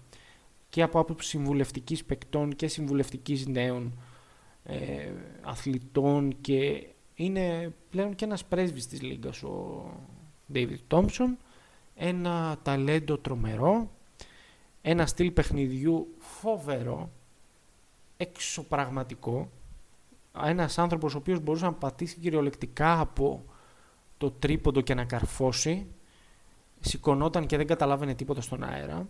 και από άποψη συμβουλευτικής παικτών και συμβουλευτικής νέων ε, αθλητών και είναι πλέον και ένας πρέσβης της Λίγκας ο David Thompson. Ένα ταλέντο τρομερό ένα στυλ παιχνιδιού φοβερό εξωπραγματικό. Ένας άνθρωπος ο οποίος μπορούσε να πατήσει κυριολεκτικά από το τρίποντο και να καρφώσει, σηκωνόταν και δεν καταλάβαινε τίποτα στον αέρα.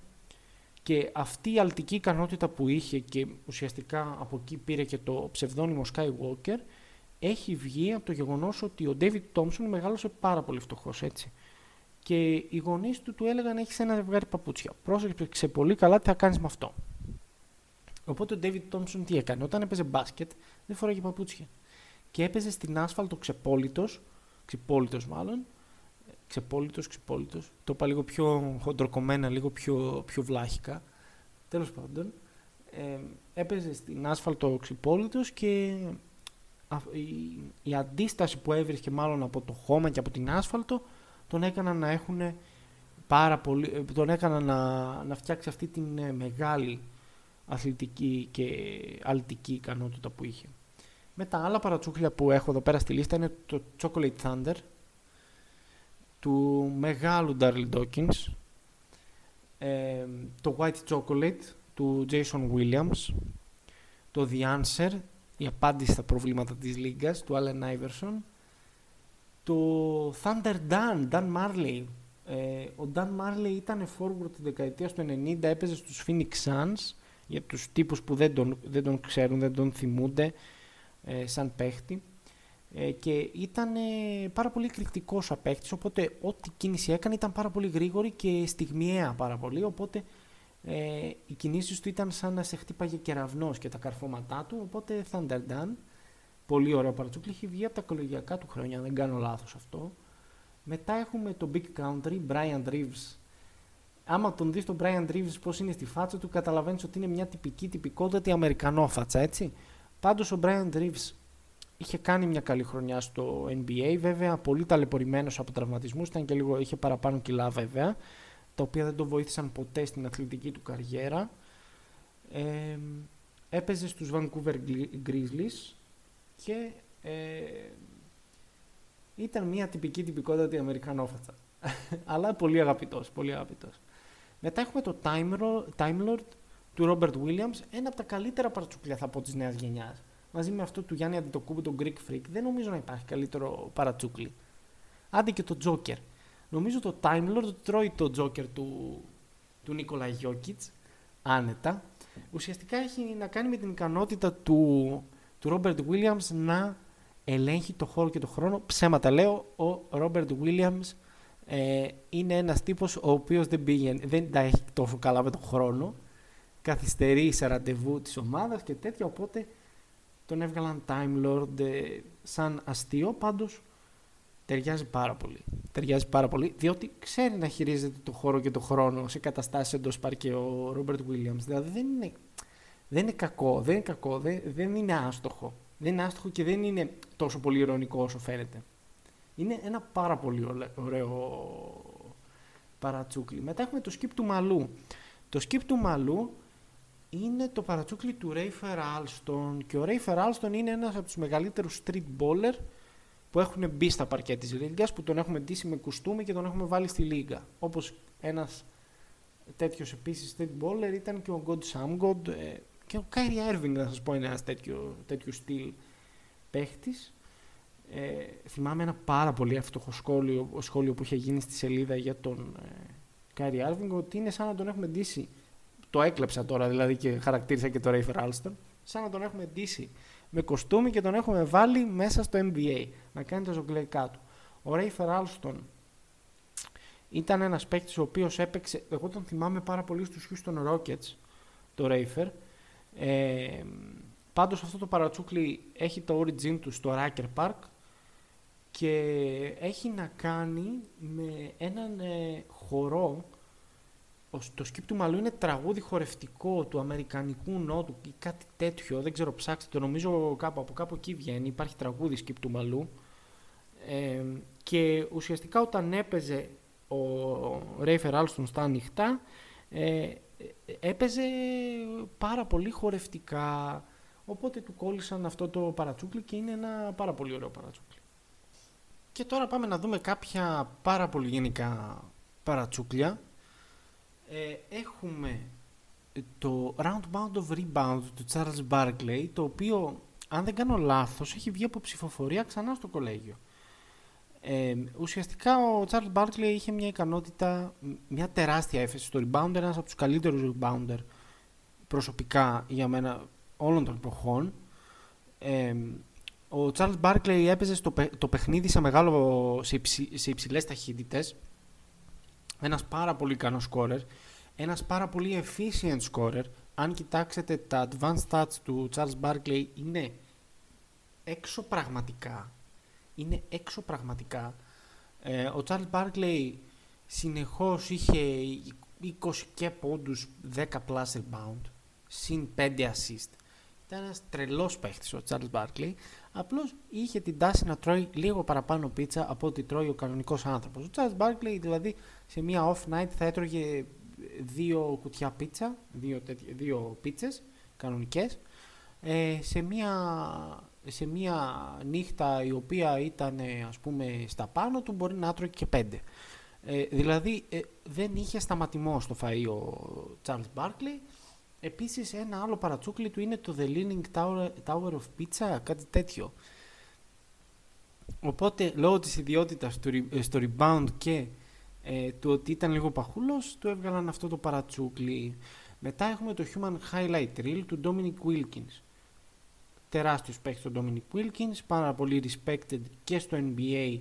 Και αυτή η αλτική ικανότητα που είχε και ουσιαστικά από εκεί πήρε και το ψευδόνυμο Skywalker, έχει βγει από το γεγονός ότι ο David Thompson μεγάλωσε πάρα πολύ φτωχός έτσι. Και οι γονείς του του έλεγαν: Έχεις ένα ζευγάρι παπούτσια. Πρόσεξε πολύ καλά τι θα κάνεις με αυτό. Οπότε ο David Thompson τι έκανε. Όταν έπαιζε μπάσκετ, δεν φοράγε παπούτσια. Και έπαιζε στην άσφαλτο ξεπόλυτος, ξεπόλυτο μάλλον. Ξεπόλυτος, ξεπόλυτο. Το είπα λίγο πιο χοντροκομμένα, λίγο πιο, πιο βλάχικα. Τέλος πάντων, ε, έπαιζε στην άσφαλτο ξεπόλυτο και η, η, αντίσταση που έβρισκε μάλλον από το χώμα και από την άσφαλτο τον έκαναν να έχουν πάρα πολύ, ε, τον έκαναν να, να φτιάξει αυτή την ε, μεγάλη αθλητική και αλτική ικανότητα που είχε. Με τα άλλα παρατσούκλια που έχω εδώ πέρα στη λίστα είναι το Chocolate Thunder του μεγάλου Daryl Dawkins, ε, το White Chocolate του Jason Williams, το The Answer, η απάντηση στα προβλήματα της Λίγκας του Allen Iverson, το Thunder Dan, Dan Marley. Ε, ο Dan Marley ήταν forward τη δεκαετία του 90, έπαιζε στους Phoenix Suns, για τους τύπους που δεν τον, δεν τον ξέρουν, δεν τον θυμούνται ε, σαν παίχτη ε, και ήταν ε, πάρα πολύ εκρηκτικός απέκτης οπότε ό,τι κίνηση έκανε ήταν πάρα πολύ γρήγορη και στιγμιαία πάρα πολύ οπότε ε, οι κινήσεις του ήταν σαν να σε χτύπαγε κεραυνός και τα καρφώματά του, οπότε Thunderdance, πολύ ωραίο παρατσούκλι, έχει βγει από τα οικολογιακά του χρόνια, αν δεν κάνω λάθος αυτό. Μετά έχουμε το Big Country, Brian Reeves. Άμα τον δεις τον Brian Reeves πώς είναι στη φάτσα του, καταλαβαίνεις ότι είναι μια τυπική, τυπικότατη Αμερικανόφατσα, έτσι. Πάντως ο Brian Reeves είχε κάνει μια καλή χρονιά στο NBA, βέβαια, πολύ ταλαιπωρημένος από τραυματισμούς, ήταν και λίγο, είχε παραπάνω κιλά βέβαια, τα οποία δεν τον βοήθησαν ποτέ στην αθλητική του καριέρα. Ε, έπαιζε στους Vancouver Grizzlies και ε, ήταν μια τυπική τυπικότατη Αμερικανόφατσα. Αλλά πολύ αγαπητός, πολύ αγαπητός. Μετά έχουμε το Time Lord του Robert Williams, ένα από τα καλύτερα παρατσούκλια θα πω της νέας γενιάς. Μαζί με αυτό του Γιάννη Αντιτοκούμπου, τον Greek Freak, δεν νομίζω να υπάρχει καλύτερο παρατσούκλι. Άντε και το Joker. Νομίζω το Time Lord τρώει το Joker του, του Νίκολα Γιώκητς, άνετα. Ουσιαστικά έχει να κάνει με την ικανότητα του, του Robert Williams να ελέγχει το χώρο και το χρόνο. Ψέματα λέω, ο Robert Williams ε, είναι ένας τύπος ο οποίος δεν, πήγαινε, δεν τα έχει τόσο καλά με τον χρόνο. Καθυστερεί σε ραντεβού της ομάδας και τέτοια, οπότε τον έβγαλαν Time Lord ε, σαν αστείο, πάντως ταιριάζει πάρα πολύ. Ταιριάζει πάρα πολύ, διότι ξέρει να χειρίζεται το χώρο και το χρόνο σε καταστάσεις εντός παρκέ ο Robert Williams. Δηλαδή δεν είναι, δεν είναι κακό, δεν είναι κακό, δεν, δεν είναι άστοχο. Δεν είναι άστοχο και δεν είναι τόσο πολύ ηρωνικό όσο φαίνεται. Είναι ένα πάρα πολύ ωραίο παρατσούκλι. Μετά έχουμε το skip του μαλού. Το skip του μαλού είναι το παρατσούκλι του Ρέιφερ Alston και ο Ρέιφερ Alston είναι ένας από τους μεγαλύτερους street baller που έχουν μπει στα παρκέ της Λίγκας, που τον έχουμε ντύσει με κουστούμι και τον έχουμε βάλει στη Λίγκα. Όπως ένας τέτοιος επίσης street baller ήταν και ο God Samgod ε, και ο Κάιρι Έρβιν, να σας πω, είναι ένας τέτοιο, τέτοιο στυλ παίχτης. Ε, θυμάμαι ένα πάρα πολύ εύστοχο σχόλιο, σχόλιο που είχε γίνει στη σελίδα για τον ε, Κάιρι Άρβινγκ ότι είναι σαν να τον έχουμε ντύσει το έκλεψα τώρα δηλαδή και χαρακτήρισα και το Rafer Alston σαν να τον έχουμε ντύσει με κοστούμι και τον έχουμε βάλει μέσα στο NBA να κάνει τα ζωγκλαϊκά του. Ο Rafer Alston ήταν ένας παίκτης ο οποίος έπαιξε, εγώ τον θυμάμαι πάρα πολύ στους Houston Rockets, το Rafer. Ε, πάντως αυτό το παρατσούκλι έχει το origin του στο Racker Park και έχει να κάνει με έναν ε, χορό το σκύπ του μαλλού είναι τραγούδι χορευτικό του Αμερικανικού Νότου ή κάτι τέτοιο, δεν ξέρω ψάξτε το, νομίζω κάπου από κάπου εκεί βγαίνει, υπάρχει τραγούδι σκύπ του μαλλού ε, και ουσιαστικά όταν έπαιζε ο Ρέιφερ Άλστον στα ανοιχτά ε, έπαιζε πάρα πολύ χορευτικά. Οπότε του κόλλησαν αυτό το παρατσούκλι και είναι ένα πάρα πολύ ωραίο παρατσούκλι. Και τώρα πάμε να δούμε κάποια πάρα πολύ γενικά παρατσούκλια ε, έχουμε το Roundabout of Rebound του Charles Barkley, το οποίο, αν δεν κάνω λάθος, έχει βγει από ψηφοφορία ξανά στο κολέγιο. Ε, ουσιαστικά ο Charles Barkley είχε μια ικανότητα, μια τεράστια έφεση στο rebound, ένας από τους καλύτερους rebounder προσωπικά για μένα όλων των εποχών. Ε, ο Charles Barkley έπαιζε στο, το παιχνίδι σε, μεγάλο, σε, υψη, σε υψηλές ταχύτητες ένας πάρα πολύ ικανός scorer, ένας πάρα πολύ efficient scorer. Αν κοιτάξετε τα advanced stats του Charles Barkley είναι έξω πραγματικά. Είναι έξω πραγματικά. Ε, ο Charles Barkley συνεχώς είχε 20 και πόντους, 10 plus rebound, συν 5 assist. Ήταν ένας τρελός παίχτης ο Charles Barkley, απλώς είχε την τάση να τρώει λίγο παραπάνω πίτσα από ό,τι τρώει ο κανονικός άνθρωπος. Ο Charles Barkley δηλαδή σε μια off night θα έτρωγε δύο κουτιά πίτσα, δύο, δύο πίτσες κανονικές, ε, σε, μια, σε μια νύχτα η οποία ήταν ας πούμε στα πάνω του μπορεί να έτρωγε και πέντε. Ε, δηλαδή ε, δεν είχε σταματημό στο φαΐ ο Charles Barkley. Επίσης ένα άλλο παρατσούκλι του είναι το The Leaning Tower, Tower of Pizza, κάτι τέτοιο. Οπότε λόγω της ιδιότητας του, στο rebound και ε, του ότι ήταν λίγο παχούλος, του έβγαλαν αυτό το παρατσούκλι. Μετά έχουμε το Human Highlight Reel του Dominic Wilkins. Τεράστιος παίκτης ο Dominic Wilkins, πάρα πολύ respected και στο NBA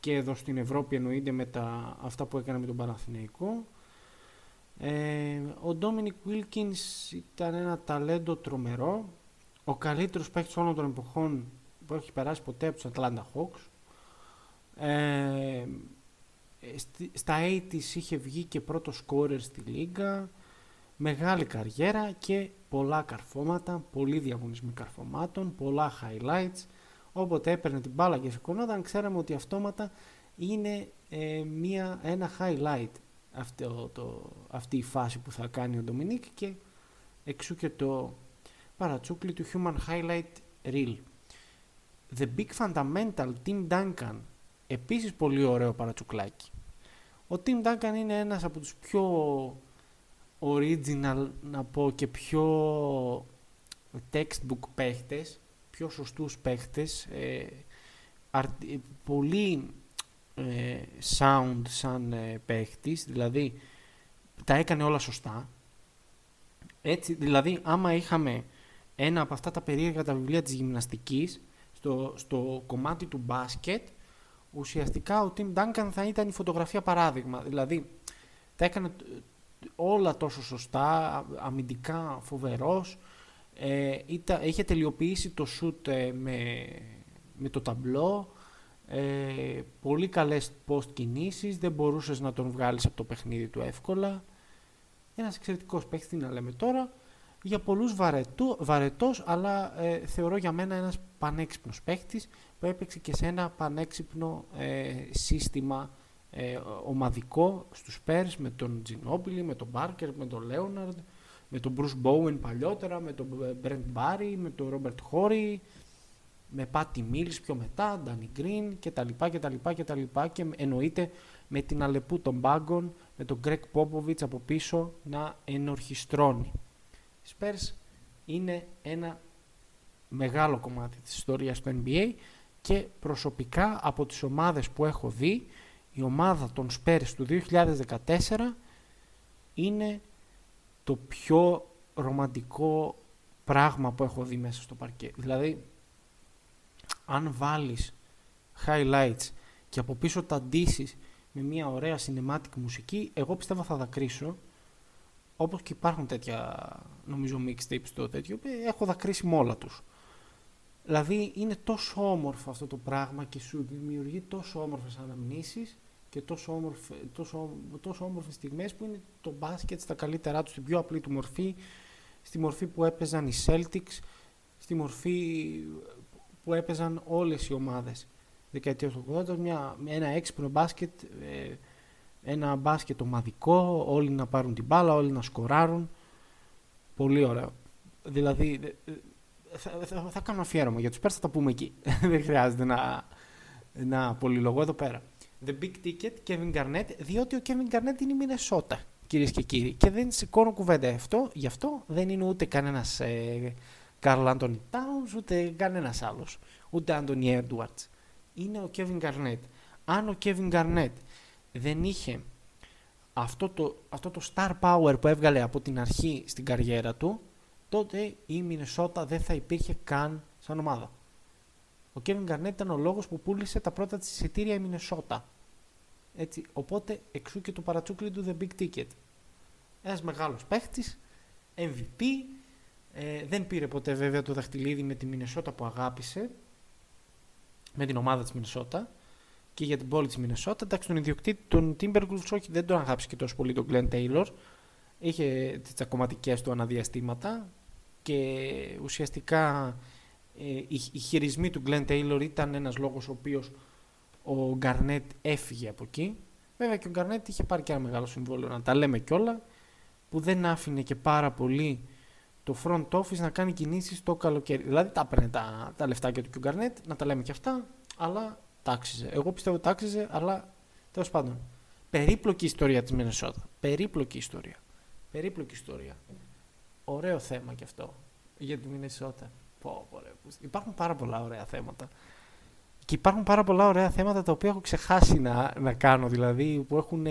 και εδώ στην Ευρώπη εννοείται με τα, αυτά που έκανε με τον Παναθηναϊκό. Ε, ο Ντόμινικ Wilkins ήταν ένα ταλέντο τρομερό, ο καλύτερος παίκτης όλων των εποχών που έχει περάσει ποτέ από τους Atlanta Hawks. Ε, στα 80's είχε βγει και πρώτο σκόρερ στη λίγα, μεγάλη καριέρα και πολλά καρφώματα, πολλοί διαγωνισμοί καρφωμάτων, πολλά highlights. Όποτε έπαιρνε την μπάλα και σηκωνόταν, ξέραμε ότι αυτόματα είναι ε, μία, ένα highlight αυτό, το, αυτή η φάση που θα κάνει ο Ντομινίκ και εξού και το παρατσούκλι του Human Highlight Reel. The Big Fundamental Tim Duncan, επίσης πολύ ωραίο παρατσουκλάκι. Ο Tim Duncan είναι ένας από τους πιο original να πω και πιο textbook παίχτες, πιο σωστούς παίχτες, ε, πολύ ε, sound σαν ε, παίχτης, δηλαδή τα έκανε όλα σωστά. Έτσι, δηλαδή άμα είχαμε ένα από αυτά τα περίεργα τα βιβλία της γυμναστικής στο, στο κομμάτι του μπάσκετ, ουσιαστικά ο Tim Duncan θα ήταν η φωτογραφία παράδειγμα. Δηλαδή τα έκανε όλα τόσο σωστά, αμυντικά φοβερός, ε, είχε τελειοποιήσει το shoot ε, με, με το ταμπλό, ε, πολύ καλές post κινήσεις, δεν μπορούσες να τον βγάλεις από το παιχνίδι του εύκολα. Ένας εξαιρετικός παίχτης, τι να λέμε τώρα. Για πολλούς βαρετού, βαρετός, αλλά ε, θεωρώ για μένα ένας πανέξυπνος παίχτης που έπαιξε και σε ένα πανέξυπνο ε, σύστημα ε, ομαδικό στους Spurs με τον Ginobili, με τον Barker, με τον Leonard, με τον Bruce Bowen παλιότερα, με τον Brent Barry, με τον Robert Horry, με Patty Mills πιο μετά, Danny Green κτλ. κτλ, κτλ. Και εννοείται με την αλεπού των μπάγκων, με τον Greg Popovich από πίσω να ενορχιστρώνει. Οι Spurs είναι ένα μεγάλο κομμάτι της ιστορίας του NBA και προσωπικά από τις ομάδες που έχω δει η ομάδα των Spurs του 2014 είναι το πιο ρομαντικό πράγμα που έχω δει μέσα στο παρκέ. Δηλαδή αν βάλεις highlights και από πίσω τα ντύσεις με μια ωραία cinematic μουσική, εγώ πιστεύω θα δακρύσω. Όπως και υπάρχουν τέτοια, νομίζω, mixtapes το τέτοιο, ε, έχω δακρύσει με όλα τους. Δηλαδή είναι τόσο όμορφο αυτό το πράγμα και σου δημιουργεί τόσο όμορφες αναμνήσεις και τόσο, όμορφε, τόσο, τόσο όμορφες στιγμές που είναι το μπάσκετ στα καλύτερά τους, στην πιο απλή του μορφή, στη μορφή που έπαιζαν οι Celtics, στη μορφή που έπαιζαν όλες οι ομάδες δεκαετίας του 80, μια, ένα έξυπνο μπάσκετ, ε, ένα μπάσκετ ομαδικό, όλοι να πάρουν την μπάλα, όλοι να σκοράρουν. Πολύ ωραίο. Δηλαδή, ε, θα, θα, θα κάνω αφιέρωμα για τους Πέρς, θα τα πούμε εκεί. Δεν χρειάζεται να, να πολυλογώ εδώ πέρα. The Big Ticket, Kevin Garnett, διότι ο Kevin Garnett είναι η Μινεσότα, κυρίες και κύριοι. Και δεν σηκώνω κουβέντα αυτό, γι' αυτό δεν είναι ούτε κανένας ε, Καρλ Άντωνι Τάουνς, ούτε κανένας άλλος. Ούτε Άντωνι Έντουαρτ. Είναι ο Κέβιν Γκαρνέτ. Αν ο Κέβιν Γκαρνέτ δεν είχε αυτό το, αυτό το star power που έβγαλε από την αρχή στην καριέρα του, τότε η Μινεσότα δεν θα υπήρχε καν σαν ομάδα. Ο Κέβιν Γκαρνέτ ήταν ο λόγος που πούλησε τα πρώτα της εισιτήρια η Μινεσότα. Έτσι, οπότε εξού και το παρατσούκλι του The Big Ticket. Ένας μεγάλος παίχτης, MVP, ε, δεν πήρε ποτέ βέβαια το δαχτυλίδι με τη Μινεσότα που αγάπησε, με την ομάδα της Μινεσότα και για την πόλη της Μινεσότα. Εντάξει, τον ιδιοκτήτη, τον Timberwolves, όχι, δεν τον αγάπησε και τόσο πολύ τον Glenn Taylor. Είχε τις τσακωματικές του αναδιαστήματα και ουσιαστικά ε, οι, οι χειρισμοί του Glenn Taylor ήταν ένας λόγος ο οποίος ο Γκαρνέτ έφυγε από εκεί. Βέβαια και ο Γκαρνέτ είχε πάρει και ένα μεγάλο συμβόλαιο, να τα λέμε κιόλα, που δεν άφηνε και πάρα πολύ το front office να κάνει κινήσεις το καλοκαίρι. Δηλαδή τα έπαιρνε τα, τα λεφτάκια του και ο Γκαρνέτ, να τα λέμε και αυτά, αλλά τάξιζε. Εγώ πιστεύω τάξιζε, αλλά τέλος πάντων. Περίπλοκη ιστορία της Μινεσότα. Περίπλοκη ιστορία. Περίπλοκη ιστορία. Ωραίο θέμα κι αυτό για τη Μινεσότα. Πω, πω, Υπάρχουν πάρα πολλά ωραία θέματα. Και υπάρχουν πάρα πολλά ωραία θέματα τα οποία έχω ξεχάσει να, να κάνω. Δηλαδή που έχουν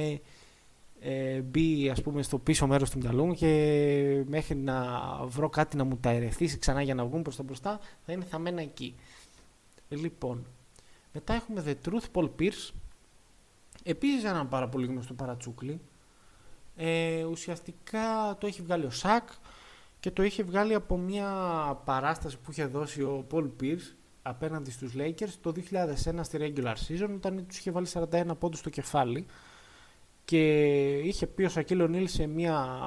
ε, μπει ας πούμε στο πίσω μέρος του μυαλού μου και μέχρι να βρω κάτι να μου τα ερεθίσει ξανά για να βγουν προς τα μπροστά θα είναι θαμμένα εκεί. Λοιπόν, μετά έχουμε The Truth Paul Pierce επίσης έναν πάρα πολύ γνωστό παρατσούκλι Ε, ουσιαστικά το έχει βγάλει ο Σακ και το είχε βγάλει από μια παράσταση που είχε δώσει ο Πολ Pierce απέναντι στους Lakers το 2001 στη regular season όταν τους είχε βάλει 41 πόντους στο κεφάλι. Και είχε πει ο Σακίλ Ονίλ σε μια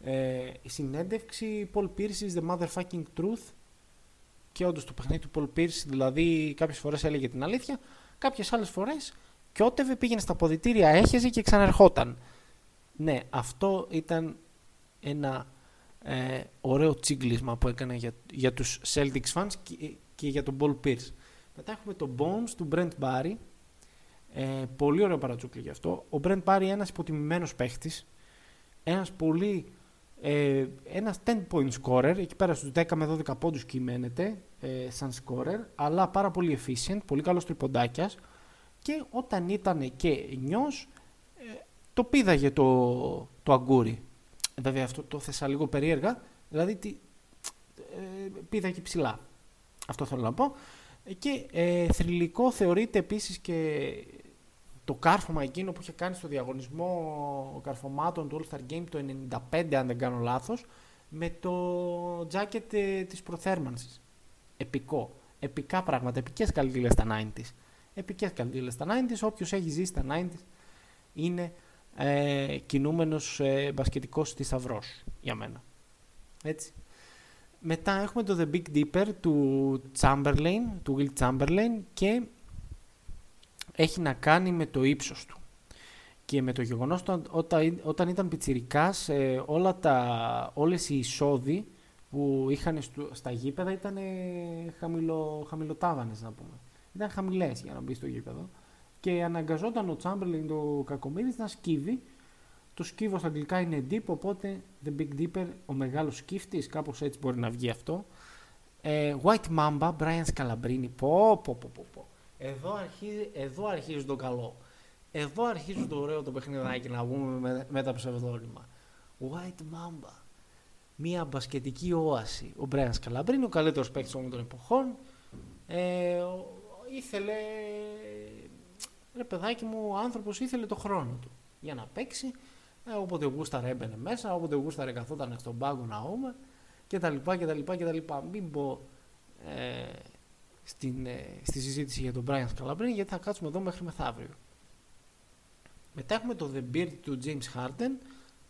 ε, συνέντευξη Paul Pierce is the motherfucking truth και όντως το παιχνίδι του Paul Pierce δηλαδή κάποιες φορές έλεγε την αλήθεια κάποιες άλλες φορές και ότεβε πήγαινε στα ποδητήρια έχεζε και ξαναρχόταν. Ναι αυτό ήταν ένα ε, ωραίο τσίγκλισμα που έκανε για, για τους Celtics fans και, και για τον Paul Pierce μετά έχουμε το Bones του Brent Barry ε, πολύ ωραίο παρατσούκλι γι' αυτό. Ο Brent Barry ένας υποτιμημένος παίχτης, ένας πολύ ε, ένας 10 point scorer, εκεί πέρα στους 10 με 12 πόντους κυμαίνεται ε, σαν scorer, αλλά πάρα πολύ efficient, πολύ καλός τριποντάκιας και όταν ήταν και νιός ε, το πήδαγε το, το αγκούρι. Βέβαια αυτό το θέσα λίγο περίεργα, δηλαδή τι, ε, πήδαγε ψηλά. Αυτό θέλω να πω. Και ε, θρηλυκό θεωρείται επίσης και το κάρφωμα εκείνο που είχε κάνει στο διαγωνισμό καρφωμάτων του All Star Game το 95 αν δεν κάνω λάθος με το jacket ε, της προθέρμανσης. Επικό. Επικά πράγματα. Επικές καλύτηλες στα 90s. Επικές καλύτηλες στα 90s. Όποιος έχει ζήσει στα 90s είναι ε, κινούμενος ε, μπασκετικός θησαυρός για μένα. Έτσι. Μετά έχουμε το The Big Dipper του Chamberlain, του Will Chamberlain και έχει να κάνει με το ύψος του. Και με το γεγονός όταν, όταν ήταν πιτσιρικάς ε, όλα τα, όλες οι εισόδοι που είχαν στα γήπεδα ήταν χαμηλο, χαμηλοτάβανες να πούμε. Ήταν χαμηλές για να μπει στο γήπεδο. Και αναγκαζόταν ο Τσάμπερλιν το Κακομίδης να σκύβει. Το σκύβος στα αγγλικά είναι deep, οπότε The Big Dipper, ο μεγάλος σκύφτης, κάπως έτσι μπορεί να βγει αυτό. Ε, White Mamba, Brian Scalabrini, πω πω πω πω. Εδώ αρχίζει, εδώ αρχίζει το καλό. Εδώ αρχίζει το ωραίο το παιχνιδάκι να βγούμε με, με τα ψευδόνυμα. White Mamba. Μια μπασκετική όαση. Ο Μπρέαν Σκαλαμπρίν, ο καλύτερος παίκτης όλων των εποχών. Ε, ήθελε. Ρε παιδάκι μου, ο άνθρωπος ήθελε το χρόνο του για να παίξει. Ε, όποτε ο Γούσταρ έμπαινε μέσα, όποτε ο Γούσταρ καθόταν στον πάγκο να ούμε κτλ. Μην πω ε, στην, ε, στη συζήτηση για τον Brian Scalabrine γιατί θα κάτσουμε εδώ μέχρι μεθαύριο. Μετά έχουμε το The Beard του James Harden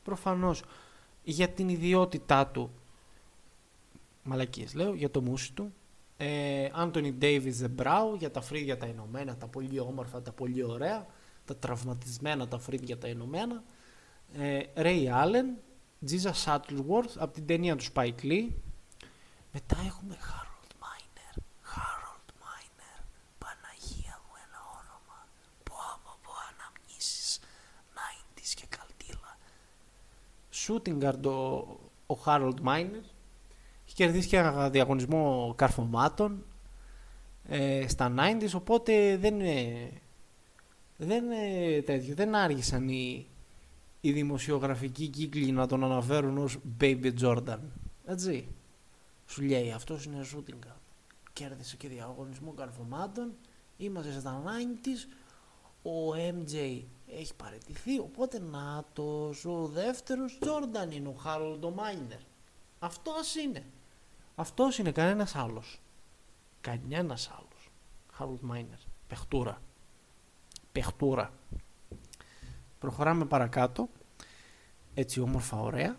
προφανώς για την ιδιότητά του μαλακίες λέω, για το μουσι του ε, Anthony Davis The Brow για τα φρύδια τα ενωμένα, τα πολύ όμορφα, τα πολύ ωραία τα τραυματισμένα τα φρύδια τα ενωμένα. Ε, Ray Allen Jesus Shuttleworth από την ταινία του Spike Lee. Μετά έχουμε shooting guard ο, ο Harold Miner. Έχει κερδίσει και ένα διαγωνισμό καρφωμάτων ε, στα 90s, οπότε δεν είναι, δεν είναι τέτοιο. Δεν άργησαν οι, οι δημοσιογραφικοί κύκλοι να τον αναφέρουν ως Baby Jordan. Έτσι. Σου λέει αυτός είναι shooting guard. Κέρδισε και διαγωνισμό καρφωμάτων. Είμαστε στα 90s. Ο MJ έχει παραιτηθεί, οπότε να το ο δεύτερος Τζόρνταν είναι ο Harold Miner. Αυτός είναι. Αυτός είναι, κανένας άλλος. Κανένας άλλος. Harold Miner. Παιχτούρα. Παιχτούρα. Προχωράμε παρακάτω. Έτσι όμορφα ωραία.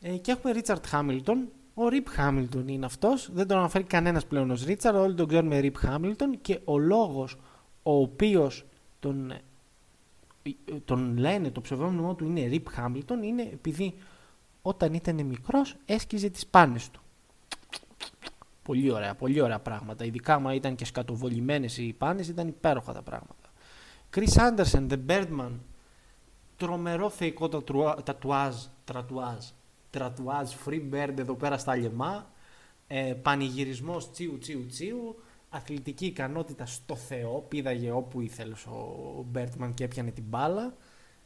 Ε, και έχουμε Richard Hamilton. Ο Rip Hamilton είναι αυτός. Δεν τον αναφέρει κανένας πλέον ως Richard. Όλοι τον ξέρουμε Rip Hamilton. Και ο λόγος ο οποίος τον τον λένε, το ψευδόνυμό του είναι Rip Hamilton, είναι επειδή όταν ήταν μικρός έσκιζε τις πάνες του. Πολύ ωραία, πολύ ωραία πράγματα. Ειδικά άμα ήταν και σκατοβολημένες οι πάνες, ήταν υπέροχα τα πράγματα. Chris Anderson, The Birdman, τρομερό θεϊκό τατουάζ, τρατουάζ, τρατουάζ, free bird εδώ πέρα στα λεμά, ε, πανηγυρισμός τσίου τσίου τσίου, αθλητική ικανότητα στο Θεό, πήδαγε όπου ήθελε ο Μπέρτμαν και έπιανε την μπάλα.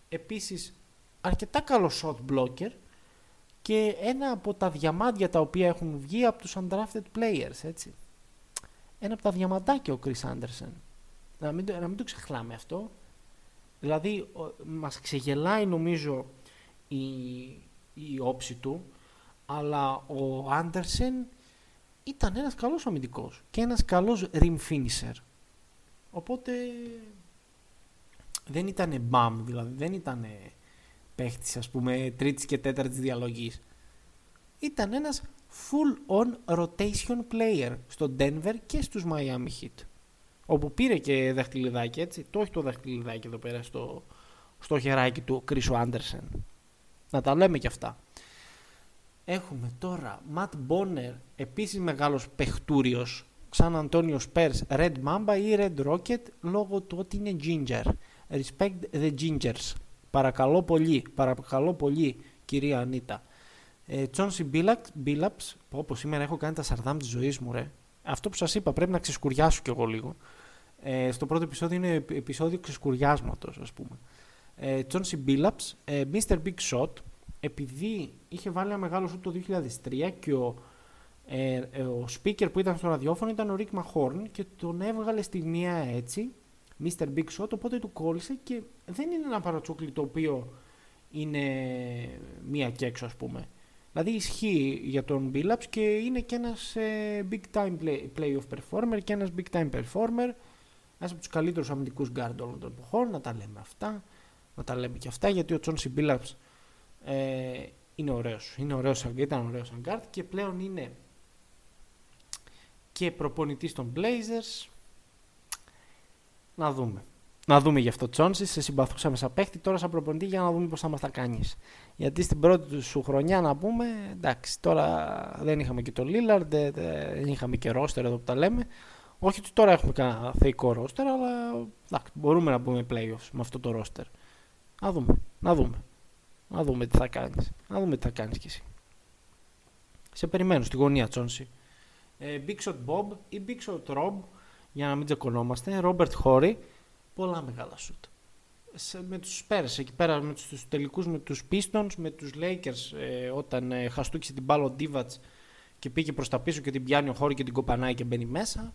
Επίσης αρκετά καλός shot blocker και ένα από τα διαμάντια τα οποία έχουν βγει από τους undrafted players, έτσι. Ένα από τα διαμαντάκια ο Chris Anderson. Να μην, να μην το ξεχνάμε αυτό. Δηλαδή μας ξεγελάει νομίζω η, η όψη του, αλλά ο Άντερσεν ήταν ένας καλός αμυντικός και ένας καλός rim finisher. Οπότε δεν ήταν μπαμ, δηλαδή δεν ήταν παίχτης ας πούμε τρίτης και τέταρτης διαλογής. Ήταν ένας full on rotation player στο Denver και στους Miami Heat. Όπου πήρε και δαχτυλιδάκι έτσι, το έχει το δαχτυλιδάκι εδώ πέρα στο, στο χεράκι του Κρίσου Άντερσεν. Να τα λέμε και αυτά. Έχουμε τώρα Ματ Bonner, επίσης μεγάλος παιχτούριος, σαν Αντώνιο Σπέρς, Red Mamba ή Red Rocket, λόγω του ότι είναι ginger. Respect the gingers. Παρακαλώ πολύ, παρακαλώ πολύ, κυρία Ανίτα. Τσόνσι Μπίλαπς, που όπως σήμερα έχω κάνει τα σαρδάμ της ζωής μου, ρε. Αυτό που σας είπα, πρέπει να ξεσκουριάσω κι εγώ λίγο. Ε, στο πρώτο επεισόδιο είναι επεισόδιο ξεσκουριάσματος, ας πούμε. Τσόνσι Μπίλαπς, Mr. Big Shot, επειδή είχε βάλει ένα μεγάλο σου το 2003 και ο, ε, ε, ο speaker που ήταν στο ραδιόφωνο ήταν ο Rick Mahorn και τον έβγαλε στη μία έτσι, Mr. Big Shot, οπότε του κόλλησε και δεν είναι ένα παρατσούκλι το οποίο είναι μία και έξω ας πούμε. Δηλαδή ισχύει για τον Billups και είναι και ένας ε, big time play, playoff performer και ένας big time performer ένας από τους καλύτερους αμυντικούς guard όλων των εποχών, να τα λέμε αυτά, να τα λέμε και αυτά γιατί ο Chauncey Billups ε, είναι ωραίος. Είναι ωραίος, ήταν ωραίος σαν guard και πλέον είναι και προπονητής των Blazers. Να δούμε. Να δούμε γι' αυτό Τσόνσι. Σε συμπαθούσαμε σαν παίχτη. Τώρα σαν προπονητή για να δούμε πώς θα μας τα κάνεις. Γιατί στην πρώτη σου χρονιά να πούμε, εντάξει, τώρα δεν είχαμε και το Lillard, δεν είχαμε και ρόστερ εδώ που τα λέμε. Όχι ότι τώρα έχουμε κανένα θεϊκό ρόστερ, αλλά εντάξει, μπορούμε να πούμε playoffs με αυτό το ρόστερ. Να δούμε. Να δούμε. Να δούμε τι θα κάνεις. Να δούμε τι θα κάνεις κι εσύ. Σε περιμένω στη γωνία Τσόνσι. Ε, Big Shot Bob ή Big Shot Rob, για να μην τσεκωνόμαστε. Robert Horry, πολλά μεγάλα σουτ. με τους Spurs εκεί πέρα, με τους, τελικούς, με τους Pistons, με τους Lakers, ε, όταν ε, χαστούκησε την μπάλα ο Divac και πήγε προς τα πίσω και την πιάνει ο Χόρη και την κοπανάει και μπαίνει μέσα.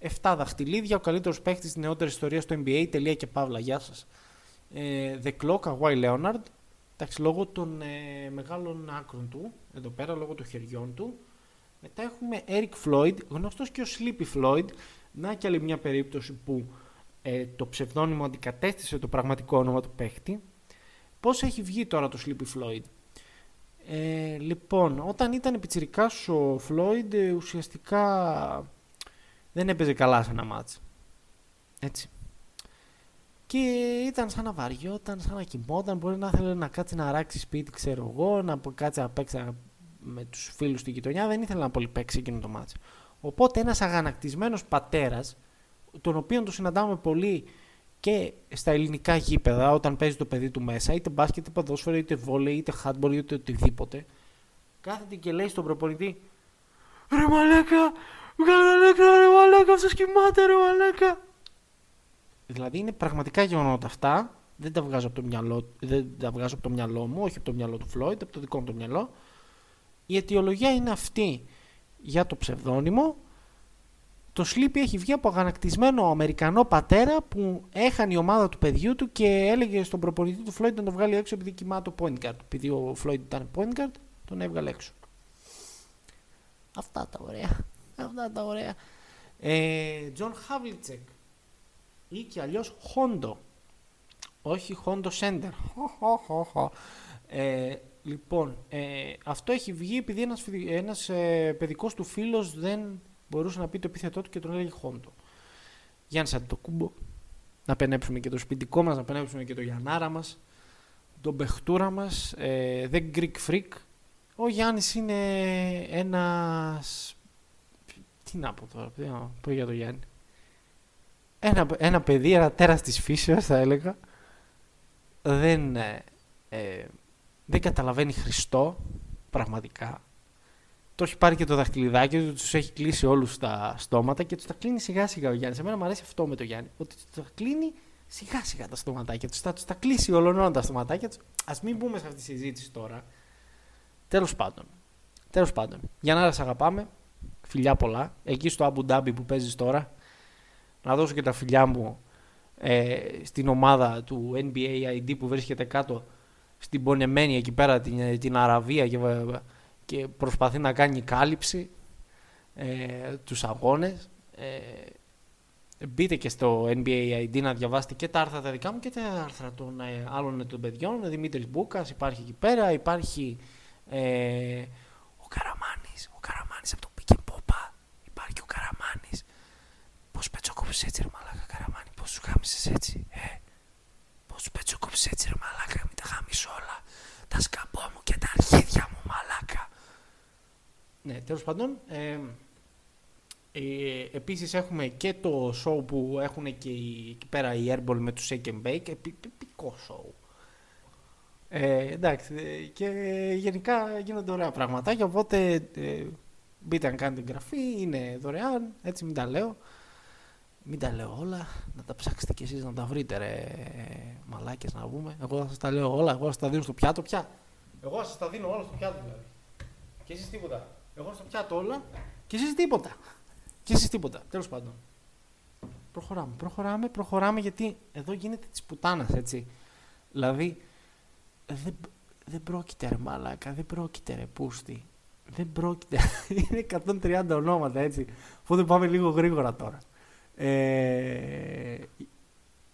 7 δαχτυλίδια, ο καλύτερος παίχτης της νεότερης ιστορίας στο NBA, τελεία και παύλα, γεια σας. Ε, The Clock, Kawhi Leonard, Εντάξει, λόγω των ε, μεγάλων άκρων του, εδώ πέρα, λόγω των χεριών του. Μετά έχουμε Eric Floyd, γνωστός και ο Sleepy Floyd. Να και άλλη μια περίπτωση που ε, το ψευδόνυμο αντικατέστησε το πραγματικό όνομα του παίχτη. Πώς έχει βγει τώρα το Sleepy Floyd; Ε, λοιπόν, όταν ήταν επιτσιρικάς ο Floyd ε, ουσιαστικά δεν έπαιζε καλά σε ένα μάτς. Έτσι. Και ήταν σαν να βαριόταν, σαν να κοιμόταν. Μπορεί να ήθελε να κάτσει να ράξει σπίτι, ξέρω εγώ, να κάτσει να παίξει με τους φίλους στη γειτονιά. Δεν ήθελε να πολύ παίξει εκείνο το μάτσο. Οπότε ένας αγανακτισμένος πατέρας, τον οποίο το συναντάμε πολύ και στα ελληνικά γήπεδα, όταν παίζει το παιδί του μέσα, είτε μπάσκετ, είτε ποδόσφαιρο, είτε βόλεϊ, είτε χάτμπορ, είτε οτιδήποτε, κάθεται και λέει στον προπονητή: Ρε μαλάκα, βγάλε νεκρό, ρε μαλάκα, αυτό κοιμάται, ρε μαλάκα. Δηλαδή είναι πραγματικά γεγονότα αυτά. Δεν τα βγάζω από το μυαλό, δεν τα βγάζω από το μυαλό μου, όχι από το μυαλό του Φλόιντ, από το δικό μου το μυαλό. Η αιτιολογία είναι αυτή για το ψευδόνυμο. Το Sleepy έχει βγει από αγανακτισμένο Αμερικανό πατέρα που έχανε η ομάδα του παιδιού του και έλεγε στον προπονητή του Φλόιντ να το βγάλει έξω επειδή κοιμάται το point guard. Επειδή ο Φλόιντ ήταν point guard, τον έβγαλε έξω. Αυτά τα ωραία. Αυτά τα ωραία. Τζον ε, Havlicek ή και αλλιώς Hondo. Όχι Hondo Center. Ε, λοιπόν, ε, αυτό έχει βγει επειδή ένας, ένας ε, παιδικός του φίλος δεν μπορούσε να πει το επίθετό του και τον έλεγε Hondo. Γιάννης Αντετοκούνμπο, να παινέψουμε και το σπιτικό μας, να παινέψουμε και το Γιανναρά μας, τον Μπεχτούρα μας, ε, The Greek Freak. Ο Γιάννης είναι ένας... Τι να πω τώρα, τι να πω για τον Γιάννη ένα, ένα παιδί, ένα τέρας της φύσεως θα έλεγα, δεν, ε, ε, δεν καταλαβαίνει Χριστό, πραγματικά. Το έχει πάρει και το δαχτυλιδάκι του, τους έχει κλείσει όλους τα στόματα και τους τα κλείνει σιγά σιγά ο Γιάννης. Εμένα μου αρέσει αυτό με το Γιάννη, ότι τους τα κλείνει σιγά σιγά τα στοματάκια τους, θα τους τα κλείσει όλων τα στοματάκια τους. Ας μην μπούμε σε αυτή τη συζήτηση τώρα. Τέλος πάντων. Τέλος πάντων. Για να σας αγαπάμε. Φιλιά πολλά. Εκεί στο Abu Dhabi που παίζεις τώρα, να δώσω και τα φιλιά μου ε, στην ομάδα του NBA ID που βρίσκεται κάτω στην πονεμένη εκεί πέρα την, την Αραβία και, και προσπαθεί να κάνει κάλυψη ε, τους αγώνες. Ε, μπείτε και στο NBA ID να διαβάσετε και τα άρθρα τα δικά μου και τα άρθρα των ε, άλλων των παιδιών. Ο Δημήτρης Μπούκας υπάρχει εκεί πέρα, υπάρχει ε, ο Καραμάνης, ο Καραμάνης από το Pick Popa, υπάρχει και ο Καραμάνης. Πώς πετσοκόψεις έτσι ρε μαλάκα Καραμάνη, πώς σου γάμισες έτσι, ε; Πώς σου πετσοκόψεις έτσι ρε μαλάκα, μην τα γάμεις όλα. Τα σκαμπό μου και τα αρχίδια μου μαλάκα. Ναι, τέλος πάντων, ε, ε, επίσης έχουμε και το show που έχουν και οι, εκεί πέρα οι Airball με τους Shake and Bake, επικό show. Ε, εντάξει, ε, και γενικά γίνονται ωραία πραγματάκια, οπότε ε, μπείτε να κάνετε εγγραφή, είναι δωρεάν, έτσι μην τα λέω. Μην τα λέω όλα, να τα ψάξετε κι εσείς να τα βρείτε ρε μαλάκες να πούμε. Εγώ θα σας τα λέω όλα, εγώ θα σας τα δίνω στο πιάτο πια. Εγώ θα σας τα δίνω όλα στο πιάτο δηλαδή. Και εσείς τίποτα. Εγώ στο πιάτο όλα και εσείς τίποτα. Και εσείς τίποτα. Τέλος πάντων. Προχωράμε, προχωράμε, προχωράμε γιατί εδώ γίνεται της πουτάνας έτσι. Δηλαδή δεν, δεν πρόκειται ρε μαλάκα, δεν πρόκειται ρε πούστη. Δεν πρόκειται. Είναι 130 ονόματα έτσι. Οπότε πάμε λίγο γρήγορα τώρα. Ε,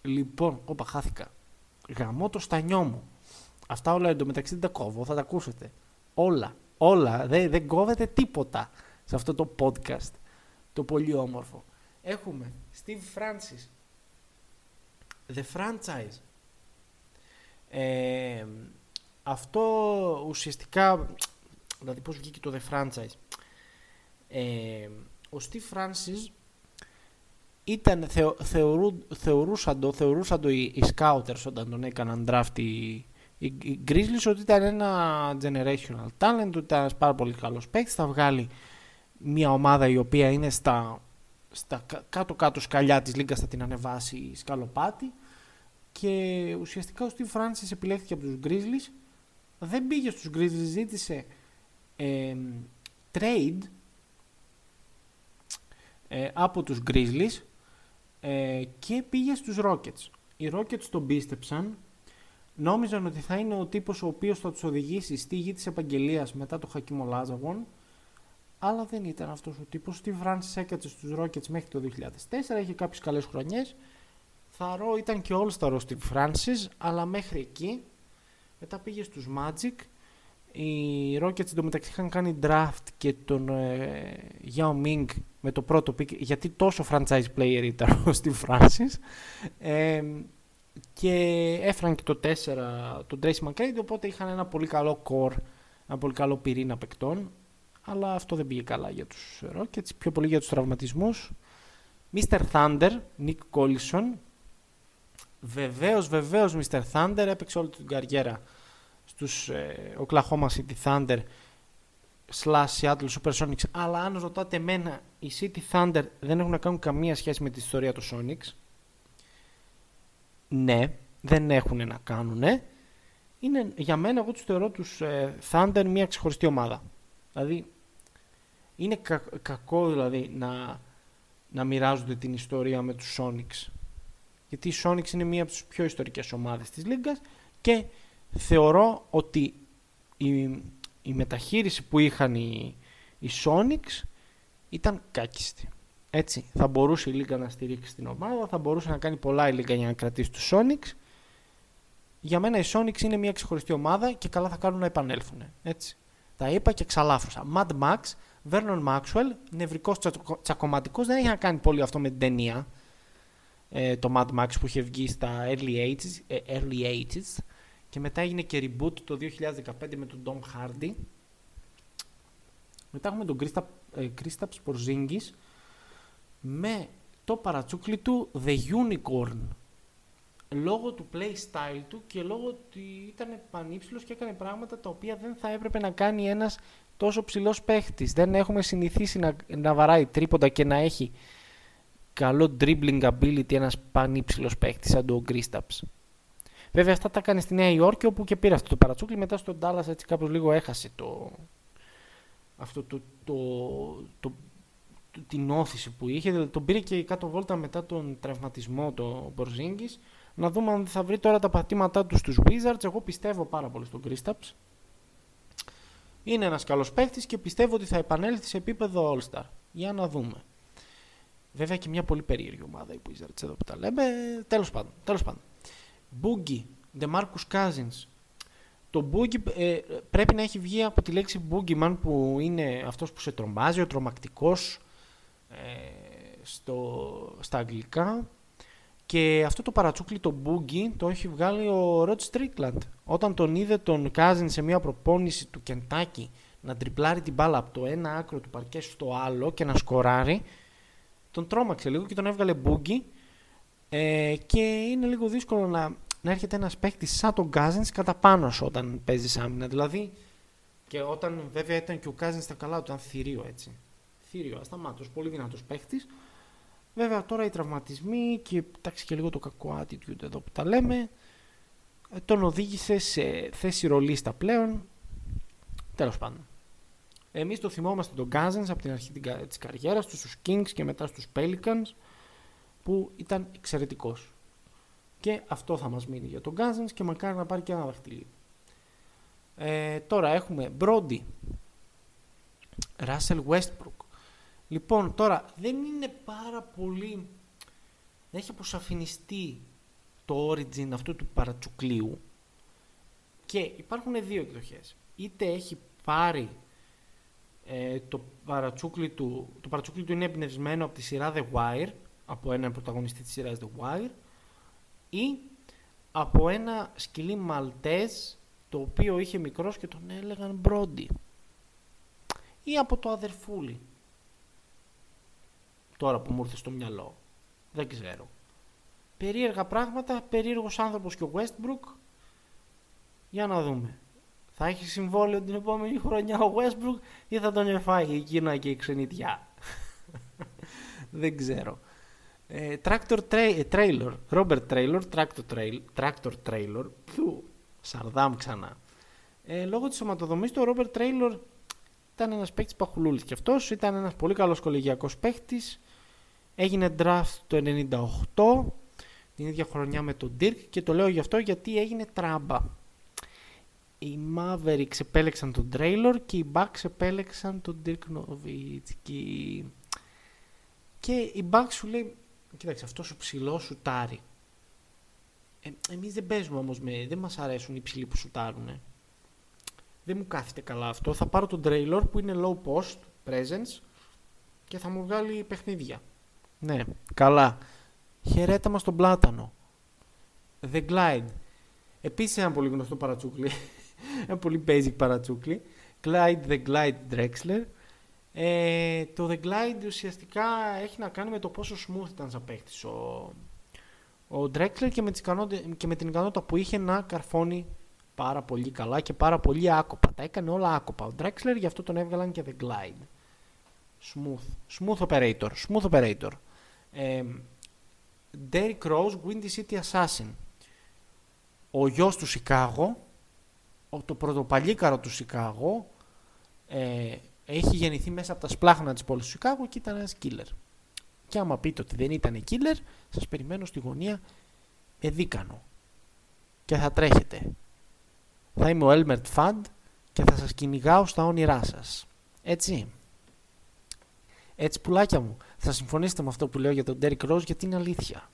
λοιπόν, όπα χάθηκα. Γαμώ το στανιό μου. Αυτά όλα εντωμεταξύ δεν τα κόβω, θα τα ακούσετε. Όλα, όλα. Δεν, δεν κόβεται τίποτα σε αυτό το podcast. Το πολύ όμορφο. Έχουμε Steve Francis. The Franchise. Ε, αυτό ουσιαστικά, δηλαδή πώς βγήκε το The Franchise. Ε, ο Steve Francis ήταν, θεω, θεωρού, θεωρούσαν το, θεωρούσαν το οι, οι Scouters όταν τον έκαναν draft οι, οι, οι Grizzlies ότι ήταν ένα generational talent, ότι ήταν ένας πάρα πολύ καλός παίκτης, θα βγάλει μια ομάδα η οποία είναι στα, στα κάτω-κάτω σκαλιά της λίγκας θα την ανεβάσει σκαλοπάτι και ουσιαστικά ο Steve Francis επιλέχθηκε από τους Grizzlies. Δεν πήγε στους Grizzlies, ζήτησε ε, trade ε, από τους Grizzlies ε, και πήγε στους Rockets. Οι Rockets τον πίστεψαν, νόμιζαν ότι θα είναι ο τύπος ο οποίος θα τους οδηγήσει στη γη της επαγγελίας μετά το Χακίμο Λάζαγον, αλλά δεν ήταν αυτός ο τύπος. Steve Francis έκατσε στους Rockets μέχρι το 2004, είχε κάποιες καλές χρονιές. Θαρώ ήταν και all star ο Steve Francis, αλλά μέχρι εκεί. Μετά πήγε στους Magic. Οι Rockets εντωμεταξύ είχαν κάνει draft και τον ε, Yao Ming με το πρώτο pick, γιατί τόσο franchise player ήταν ο Steve Francis. Ε, και έφεραν και το 4 τον Tracy McGrady, οπότε είχαν ένα πολύ καλό core, ένα πολύ καλό πυρήνα παικτών αλλά αυτό δεν πήγε καλά για τους Rockets, πιο πολύ για τους τραυματισμούς. Mr. Thunder, Nick Collison, βεβαίως, βεβαίως Mr. Thunder, έπαιξε όλη την καριέρα στους ε, Oklahoma City Thunder slash Seattle Supersonics, αλλά αν ρωτάτε εμένα, οι City Thunder δεν έχουν να κάνουν καμία σχέση με τη ιστορία του Sonics. Ναι, δεν έχουν να κάνουν. Είναι, για μένα, εγώ τους θεωρώ τους ε, Thunder μια ξεχωριστή ομάδα. Δηλαδή, είναι κακό δηλαδή να, να μοιράζονται την ιστορία με τους Sonics. Γιατί οι Sonics είναι μία από τις πιο ιστορικές ομάδες της Λίγκας και θεωρώ ότι η, η μεταχείριση που είχαν οι, οι Sonics ήταν κάκιστη. Έτσι, θα μπορούσε η Λίγκα να στηρίξει την ομάδα, θα μπορούσε να κάνει πολλά η Λίγκα για να κρατήσει τους Sonics. Για μένα οι Sonics είναι μια ξεχωριστή ομάδα και καλά θα κάνουν να επανέλθουν. Έτσι. Τα είπα και ξαλάφρωσα. Mad Max Βέρνον Μάξουελ, νευρικός τσακωματικός, δεν έχει να κάνει πολύ αυτό με την ταινία. Ε, το Mad Max που είχε βγει στα early ages, ε, early ages και μετά έγινε και reboot το 2015 με τον Tom Hardy. Μετά έχουμε τον Kristaps Porzingis με το παρατσούκλι του The Unicorn λόγω του play style του και λόγω ότι ήταν πανύψηλος και έκανε πράγματα τα οποία δεν θα έπρεπε να κάνει ένας τόσο ψηλός παίχτης. Δεν έχουμε συνηθίσει να, να βαράει τρίποντα και να έχει καλό dribbling ability ένας πανύψηλος παίχτης σαν τον Kristaps. Βέβαια αυτά τα έκανε στη Νέα Υόρκη όπου και πήρε αυτό το παρατσούκλι. Μετά στον Dallas έτσι κάπως λίγο έχασε το, αυτό το, το, το, την όθηση που είχε. Δηλαδή τον πήρε και κάτω βόλτα μετά τον τραυματισμό το Μπορζίνγκης. Να δούμε αν θα βρει τώρα τα πατήματά του στους Wizards. Εγώ πιστεύω πάρα πολύ στον Kristaps. Είναι ένας καλός παίχτης και πιστεύω ότι θα επανέλθει σε επίπεδο All-Star. Για να δούμε. Βέβαια και μια πολύ περίεργη ομάδα οι Wizards εδώ που τα λέμε. Τέλος πάντων. Τέλος πάντων. Boogie, DeMarcus Cousins. Το Boogie ε, πρέπει να έχει βγει από τη λέξη Boogeyman που είναι αυτός που σε τρομάζει, ο τρομακτικός ε, στο, στα αγγλικά. Και αυτό το παρατσούκλι το Boogie το έχει βγάλει ο Rod Strickland. Όταν τον είδε τον Cousins σε μια προπόνηση του Κεντάκι να τριπλάρει την μπάλα από το ένα άκρο του παρκέ στο άλλο και να σκοράρει, τον τρόμαξε λίγο και τον έβγαλε Boogie ε, και είναι λίγο δύσκολο να να έρχεται ένας παίκτη σαν τον Κάζιν κατά πάνω σου όταν παίζεις άμυνα. Δηλαδή, και όταν βέβαια ήταν και ο Κάζιν στα καλά του, ήταν θηρίο έτσι. Θηρίο, ασταμάτω, πολύ δυνατός παίκτη. Βέβαια τώρα οι τραυματισμοί και εντάξει και λίγο το κακό attitude εδώ που τα λέμε ε, τον οδήγησε σε θέση ρολίστα πλέον. Τέλος πάντων. Εμείς το θυμόμαστε τον Cousins από την αρχή της καριέρας του στους Kings και μετά στους Pelicans που ήταν εξαιρετικός. Και αυτό θα μας μείνει για τον Cousins και μακάρι να πάρει και ένα δαχτυλί. Ε, τώρα έχουμε Brody, Russell Westbrook. Λοιπόν, τώρα δεν είναι πάρα πολύ... Δεν έχει αποσαφινιστεί το origin αυτού του παρατσουκλίου και υπάρχουν δύο εκδοχές. Είτε έχει πάρει ε, το παρατσούκλι του, το παρατσούκλι του είναι εμπνευσμένο από τη σειρά The Wire, από έναν πρωταγωνιστή της σειράς The Wire, ή από ένα σκυλί Μαλτέζ το οποίο είχε μικρός και τον έλεγαν Μπρόντι. Ή από το αδερφούλι. Τώρα που μου ήρθε στο μυαλό. Δεν ξέρω. Περίεργα πράγματα περίεργος άνθρωπος και ο Westbrook. Για να δούμε. Θα έχει συμβόλαιο την επόμενη χρονιά ο Westbrook ή θα τον εφάει εκείνα και η ξενιτιά. Δεν ξέρω. ε, tractor tra- Trailer, Robert Trailer, Tractor, trail, tractor Trailer, Πιου, Σαρδάμ ξανά. Ε, λόγω της σωματοδομής του, ο Robert Trailer ήταν ένας παίκτης παχουλούλης και αυτός ήταν ένας πολύ καλός κολεγιακός παίκτης. Έγινε draft το 98, την ίδια χρονιά με τον Dirk και το λέω γι' αυτό γιατί έγινε τράμπα. Οι Mavericks επέλεξαν τον Trailer και οι Bucks επέλεξαν τον Dirk Nowitzki. Και οι Bucks σου λέει Κοίταξε, αυτός ο ψηλός σουτάρει. Ε, Εμείς δεν παίζουμε όμως με. Δεν μας αρέσουν οι ψηλοί που σουτάρουν. Δεν μου κάθεται καλά αυτό. Θα πάρω τον τρέιλορ που είναι low post, presence και θα μου βγάλει παιχνίδια. Ναι, καλά. Χαιρέτα μας τον Πλάτανο. The Glide. Επίσης ένα πολύ γνωστό παρατσούκλι. ένα πολύ basic παρατσούκλι. Glide The Glide Drexler ε, το The Glide ουσιαστικά έχει να κάνει με το πόσο smooth ήταν σαν παίχτης ο, ο Drexler και με, και με την ικανότητα που είχε να καρφώνει πάρα πολύ καλά και πάρα πολύ άκοπα. Τα έκανε όλα άκοπα. Ο Drexler γι' αυτό τον έβγαλαν και The Glide. Smooth. Smooth operator. Smooth operator. Ε, Derrick Rose, Windy City Assassin. Ο γιος του Σικάγο, το πρωτοπαλίκαρο του Σικάγο, ε, έχει γεννηθεί μέσα από τα σπλάχνα της πόλης του Σικάγο και ήταν ένας killer. Και άμα πείτε ότι δεν ήταν killer, σας περιμένω στη γωνία με δίκανο. Και θα τρέχετε. Θα είμαι ο Elmert Fund και θα σας κυνηγάω στα όνειρά σας. Έτσι. Έτσι πουλάκια μου, θα συμφωνήσετε με αυτό που λέω για τον Derrick Rose γιατί είναι αλήθεια.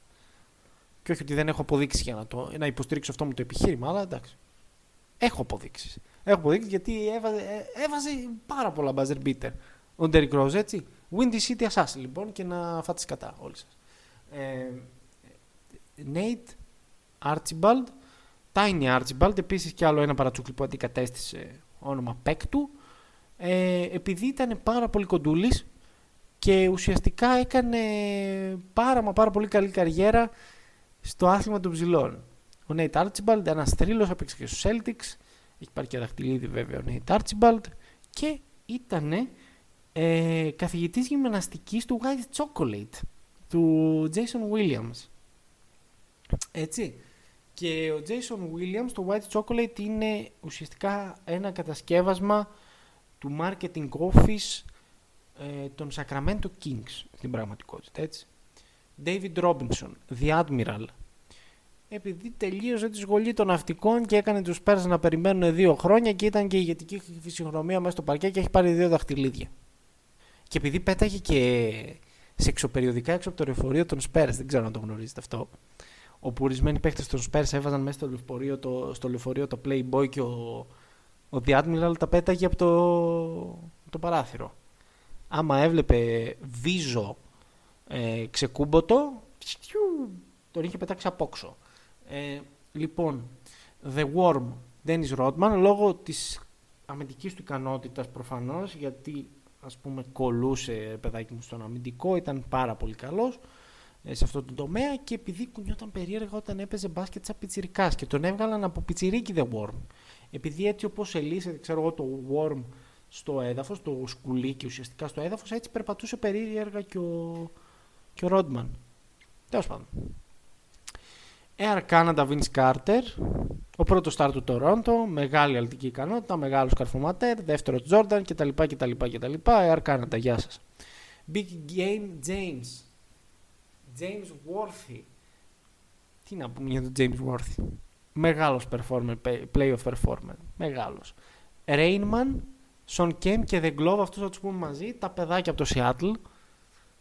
Και όχι ότι δεν έχω αποδείξεις για να, το, να υποστηρίξω αυτό μου το επιχείρημα, αλλά εντάξει. Έχω αποδείξεις. Έχω αποδείξει γιατί έβαζε, ε, έβαζε πάρα πολλά buzzer beater. Ο Derrick Rose, έτσι. Windy City Assassin, λοιπόν, και να φάτε κατά όλοι σας. Ε, Nate Archibald, Tiny Archibald, επίσης και άλλο ένα παρατσούκλι που αντικατέστησε όνομα παίκτου, ε, επειδή ήταν πάρα πολύ κοντούλης και ουσιαστικά έκανε πάρα μα πάρα πολύ καλή καριέρα στο άθλημα των ψηλών. Ο Nate Archibald, ένας θρύλος, έπαιξε και στους Celtics, έχει πάρει και δαχτυλίδι βέβαια ο Νέιτ Archibald και ήταν ε, καθηγητής γυμναστικής του White Chocolate του Jason Williams. Έτσι. Και ο Jason Williams, το White Chocolate είναι ουσιαστικά ένα κατασκεύασμα του marketing office ε, των Sacramento Kings στην πραγματικότητα, έτσι. David Robinson, The Admiral, επειδή τελείωσε τη σχολή των ναυτικών και έκανε τους Spurs να περιμένουν δύο χρόνια και ήταν και η ηγετική φυσιογνωμία μέσα στο παρκέ και έχει πάρει δύο δαχτυλίδια. Και επειδή πέταγε και σε εξωπεριοδικά έξω από το λεωφορείο των Spurs, δεν ξέρω αν το γνωρίζετε αυτό, όπου ορισμένοι παίχτε των Spurs έβαζαν μέσα στο λεωφορείο το, στο λεωφορείο το Playboy και ο, ο The Admiral τα πέταγε από το, το παράθυρο. Άμα έβλεπε βίζο ε, ξεκούμποτο, τον είχε πετάξει απόξω. Ε, λοιπόν, The Worm, Dennis Rodman, λόγω της αμυντικής του ικανότητας προφανώς, γιατί ας πούμε κολούσε παιδάκι μου στον αμυντικό, ήταν πάρα πολύ καλός ε, σε αυτό το τομέα και επειδή κουνιόταν περίεργα όταν έπαιζε μπάσκετ σαν πιτσιρικάς και τον έβγαλαν από πιτσιρίκι The Worm. Επειδή έτσι όπως ελύσεται, ξέρω εγώ, το Worm στο έδαφος, το σκουλίκι ουσιαστικά στο έδαφος, έτσι περπατούσε περίεργα και ο, και ο Rodman. Τέλος πάντων. Air Canada Vince Carter, ο πρώτος στάρ του Toronto, μεγάλη αλτική ικανότητα, μεγάλος καρφωματέρ, δεύτερος Jordan κτλ. κτλ, κτλ. Air Canada, γεια σας. Big Game James. James Worthy. Τι να πούμε για τον James Worthy. Μεγάλος performer, playoff performer. Μεγάλος. Rainman, Son Kemp και The Glove, αυτούς θα τους πούμε μαζί. Τα παιδάκια από το Seattle.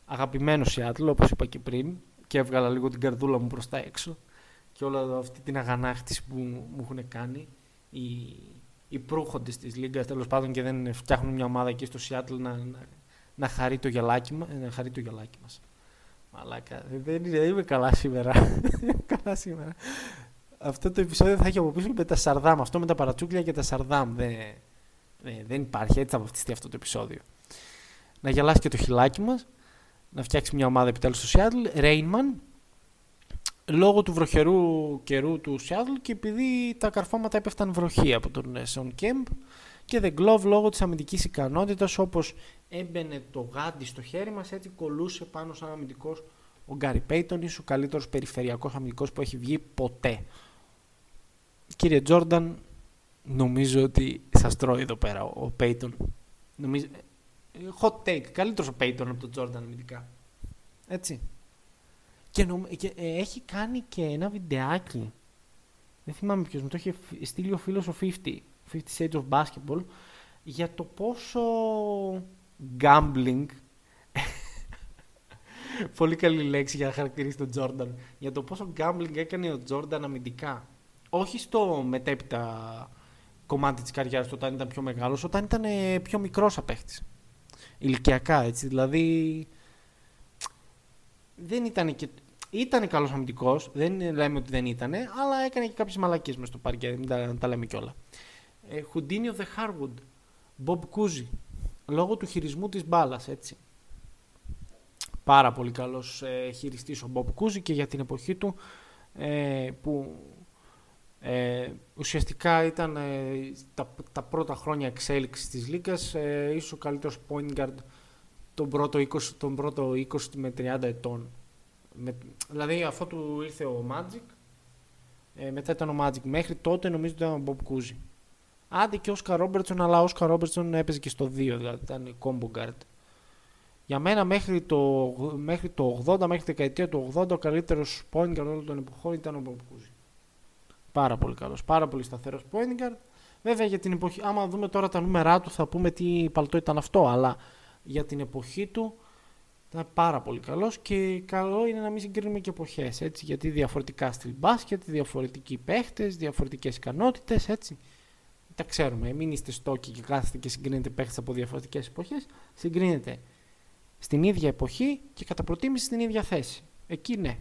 Αγαπημένο Seattle, όπως είπα και πριν. Και έβγαλα λίγο την καρδούλα μου προς τα έξω και όλη αυτή την αγανάκτηση που μου έχουν κάνει οι, οι προύχοντες της Λίγκας τέλος πάντων και δεν φτιάχνουν μια ομάδα εκεί στο Σιάτλ να, να, να, χαρεί το γυαλάκι, να χαρεί το γυαλάκι μας. Μαλάκα, δεν, δεν είμαι καλά σήμερα. καλά σήμερα. Αυτό το επεισόδιο θα έχει από πίσω με τα Σαρδάμ. Αυτό με τα παρατσούκλια και τα Σαρδάμ. Δεν, δεν, δεν υπάρχει. Έτσι θα βαφτιστεί αυτό το επεισόδιο. Να γελάσει και το χιλάκι μας. Να φτιάξεις μια ομάδα επιτέλους στο Σιάτλ. Ρέινμαν, λόγω του βροχερού καιρού του Σιάτλ και επειδή τα καρφώματα έπεφταν βροχή από τον Σον Κέμπ και The Glove λόγω της αμυντικής ικανότητας όπως έμπαινε το γάντι στο χέρι μας έτσι κολούσε πάνω σαν αμυντικός ο Γκάρι Πέιτον ίσως ο καλύτερος περιφερειακός αμυντικός που έχει βγει ποτέ. Κύριε Τζόρνταν, νομίζω ότι σας τρώει εδώ πέρα ο Πέιτον. Νομίζω... Ε, hot take. Καλύτερος ο Πέιτον από τον Τζόρνταν αμυντικά. Έτσι. Και, και ε, έχει κάνει και ένα βιντεάκι. Δεν θυμάμαι ποιος μου το έχει στείλει ο φίλος ο 50, 50 Shades of Basketball, για το πόσο gambling. Πολύ καλή λέξη για να χαρακτηρίσει τον Τζόρνταν. Για το πόσο gambling έκανε ο Τζόρνταν αμυντικά. Όχι στο μετέπειτα κομμάτι της καριέρας του όταν ήταν πιο μεγάλος, όταν ήταν ε, πιο μικρός απέχτης. Ηλικιακά έτσι. Δηλαδή δεν ήταν και. Ήταν καλός αμυντικός, δεν λέμε ότι δεν ήταν, αλλά έκανε και κάποιες μαλακίες μες στο παρκέ, μην τα, τα λέμε κιόλα. Ε, Χουντίνιο The Harwood, Bob Cousy, λόγω του χειρισμού της μπάλας, έτσι. Πάρα πολύ καλός ε, χειριστής ο Bob Cousy και για την εποχή του ε, που ε, ουσιαστικά ήταν ε, τα, τα πρώτα χρόνια εξέλιξης της Λίγκας ε, ίσως ο καλύτερος point guard τον πρώτο 20, τον πρώτο 20 με 30 ετών. Με, δηλαδή αφού του ήρθε ο Magic, ε, μετά ήταν ο Magic. Μέχρι τότε νομίζω ότι ήταν ο Bob Cousy. Άντε και ο Όσκαρ Ρόμπερτσον, αλλά ο Όσκαρ Ρόμπερτσον έπαιζε και στο 2, δηλαδή ήταν combo guard. Για μένα μέχρι το, μέχρι το 80, μέχρι τη δεκαετία του 80, ο καλύτερος point guard όλων των εποχών ήταν ο Bob Cousy. Πάρα πολύ καλός, πάρα πολύ σταθερός point guard. Βέβαια για την εποχή, άμα δούμε τώρα τα νούμερά του θα πούμε τι παλτό ήταν αυτό, αλλά για την εποχή του ήταν πάρα πολύ καλός και καλό είναι να μην συγκρίνουμε και εποχές. Γιατί διαφορετικά στυλ μπάσκετ, διαφορετικοί παίχτες, διαφορετικές ικανότητες. Έτσι. Τα ξέρουμε. Μην είστε στόκοι και κάθεστε και συγκρίνετε παίχτες από διαφορετικές εποχές. Συγκρίνετε στην ίδια εποχή και κατά προτίμηση στην ίδια θέση. Εκεί ναι.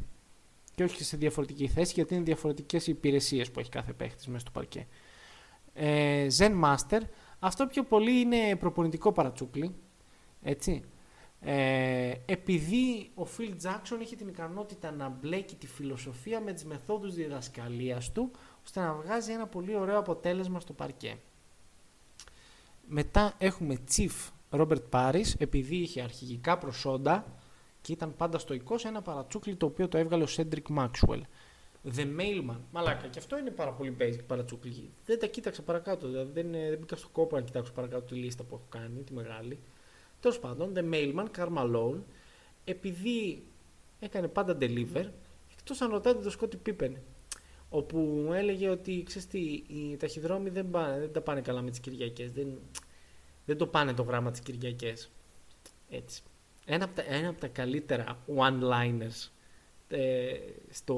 Και όχι σε διαφορετική θέση γιατί είναι διαφορετικές οι υπηρεσίες που έχει κάθε παίχτης μέσα στο παρκέ. Ε, Zen Master. Αυτό πιο πολύ είναι προπονητικό παρατσούκλι έτσι. Ε, επειδή ο Φιλ Τζάξον είχε την ικανότητα να μπλέκει τη φιλοσοφία με τις μεθόδους διδασκαλίας του, ώστε να βγάζει ένα πολύ ωραίο αποτέλεσμα στο παρκέ. Μετά έχουμε Chief Robert Paris, επειδή είχε αρχηγικά προσόντα και ήταν πάντα στο 20, ένα παρατσούκλι το οποίο το έβγαλε ο Cedric Maxwell. The Mailman. Μαλάκα, και αυτό είναι πάρα πολύ basic παρατσούκλι. Δεν τα κοίταξα παρακάτω, δηλαδή δεν, δεν μπήκα στο κόπο να κοιτάξω παρακάτω τη λίστα που έχω κάνει, τη μεγάλη. Τέλος πάντων, The Mailman, Carl επειδή έκανε πάντα deliver, εκτός αν ρωτάτε το Scottie Pippen. όπου έλεγε ότι ξέρεις τι, οι ταχυδρόμοι δεν, πάνε, δεν τα πάνε καλά με τις Κυριακές, δεν, δεν το πάνε το γράμμα τις Κυριακές. Έτσι. Ένα από τα, ένα από τα καλύτερα one-liners ε, στο,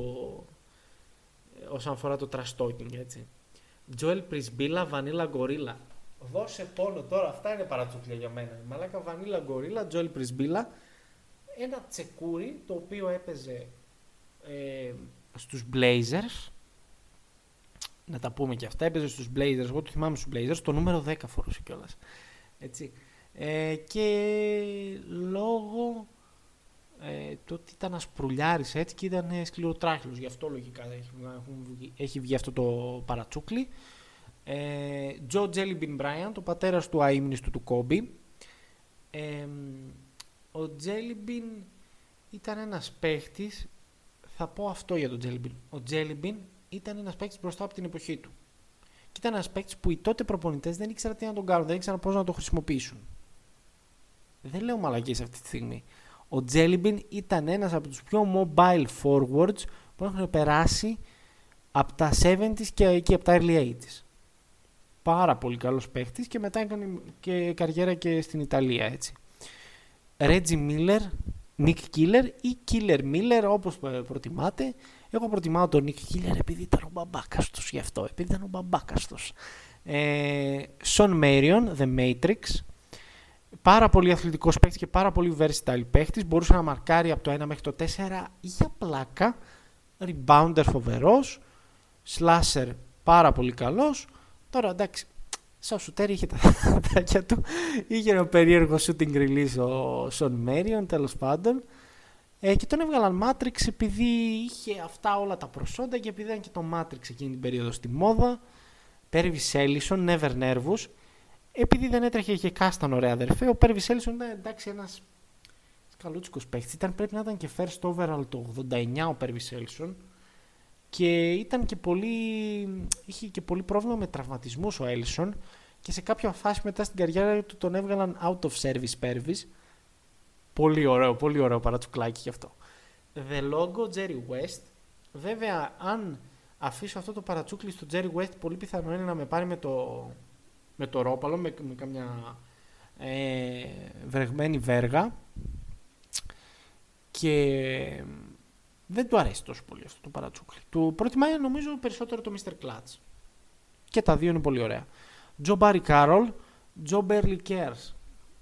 όσον αφορά το trash talking, έτσι. Joel Prisbilla, Vanilla Gorilla. Δώσε πόνο τώρα, αυτά είναι παρατσούκλια για μένα. Μαλάκα Vanilla Gorilla, Joel Prisbilla. Ένα τσεκούρι το οποίο έπαιζε ε, στους Blazers. Να τα πούμε και αυτά. Έπαιζε στους Blazers, εγώ το θυμάμαι στους Blazers, το νούμερο 10 φορούσε κιόλας. Έτσι. Ε, και λόγω ε, το ότι ήταν ασπρουλιάρης έτσι και ήταν σκληροτράχυλος. Γι' αυτό λογικά έχει, έχει βγει αυτό το παρατσούκλι. Joe Jellybean Bryant, το πατέρας του αείμνηστου του Kobe. Ε, ο Jellybean ήταν ένας παίχτης, θα πω αυτό για τον Jellybean. Ο Jellybean ήταν ένας παίχτης μπροστά από την εποχή του. Και ήταν ένας παίχτης που οι τότε προπονητές δεν ήξεραν τι να τον κάνουν, δεν ήξεραν πώς να το χρησιμοποιήσουν. Δεν λέω μαλακίες αυτή τη στιγμή. Ο Jellybean ήταν ένας από τους πιο mobile forwards που έχουν περάσει από τα 70s και, και από τα early 80s. Πάρα πολύ καλός παίχτης και μετά έκανε και καριέρα και στην Ιταλία έτσι. Reggie Miller, Nick Killer ή Killer Miller όπως προτιμάτε. Εγώ προτιμάω τον Nick Killer επειδή ήταν ο μπαμπάκας τους γι' αυτό, επειδή ήταν ο μπαμπάκας τους. Ε, Sean Marion, The Matrix, πάρα πολύ αθλητικός παίκτη και πάρα πολύ versatile παίκτη. Μπορούσε να μαρκάρει από το 1 μέχρι το 4 για πλάκα. Rebounder φοβερός. Slasher πάρα πολύ καλός. Τώρα εντάξει, σαν σουτέρ είχε τα δάκια του. Είχε ένα περίεργο shooting release ο Σον Μέριον τέλος πάντων. Ε, και τον έβγαλαν Matrix επειδή είχε αυτά όλα τα προσόντα και επειδή ήταν και το Matrix εκείνη την περίοδο στη μόδα. Πέρβι Ellison, Never Nervous επειδή δεν έτρεχε και κάσταν ωραία αδερφέ, ο Πέρβι Έλισον ήταν εντάξει ένας καλούτσικος παίχτης. Ήταν, πρέπει να ήταν και first overall το 89 ο Πέρβι Έλισον και ήταν και πολύ, είχε και πολύ πρόβλημα με τραυματισμούς ο Έλισον και σε κάποια φάση μετά στην καριέρα του τον έβγαλαν out of service Πέρβις. Πολύ ωραίο, πολύ ωραίο παρατσουκλάκι γι' αυτό. The logo Jerry West. Βέβαια, αν αφήσω αυτό το παρατσούκλι στο Jerry West, πολύ πιθανό είναι να με πάρει με το με το ρόπαλο, με, με καμιά ε, βρεγμένη βέργα και δεν του αρέσει τόσο πολύ αυτό το παρατσούκλι. Του προτιμάει νομίζω περισσότερο το Mr. Clutch. Και τα δύο είναι πολύ ωραία. Τζο Μπάρι Κάρολ, Joe Barely Cares.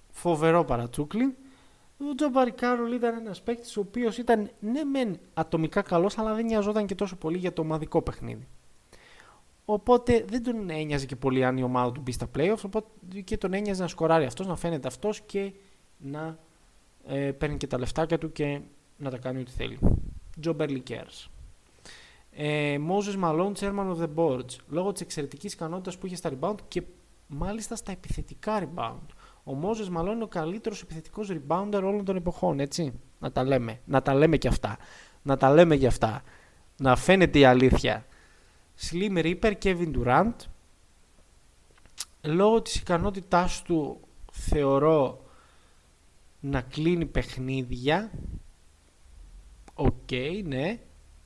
Φοβερό παρατσούκλι. Ο Τζο Μπάρι Κάρολ ήταν ένας παίκτης ο οποίος ήταν ναι μεν ατομικά καλός, αλλά δεν νοιαζόταν και τόσο πολύ για το ομαδικό παιχνίδι. Οπότε δεν τον ένοιαζε και πολύ αν η ομάδα του μπει στα playoffs. Οπότε και τον ένοιαζε να σκοράρει αυτός, να φαίνεται αυτός και να ε, παίρνει και τα λεφτάκια του και να τα κάνει ό,τι θέλει. Joe Barely cares. Ε, Moses Malone, chairman of the boards. Λόγω της εξαιρετικής ικανότητας που είχε στα rebound και μάλιστα στα επιθετικά rebound. Ο Moses Malone είναι ο καλύτερος επιθετικός rebounder όλων των εποχών, έτσι; Να τα λέμε. Να τα λέμε και αυτά. Να τα λέμε και αυτά. Να φαίνεται η αλήθεια. Slim Reaper Kevin Durant λόγω της ικανότητάς του θεωρώ να κλείνει παιχνίδια ok okay, ναι.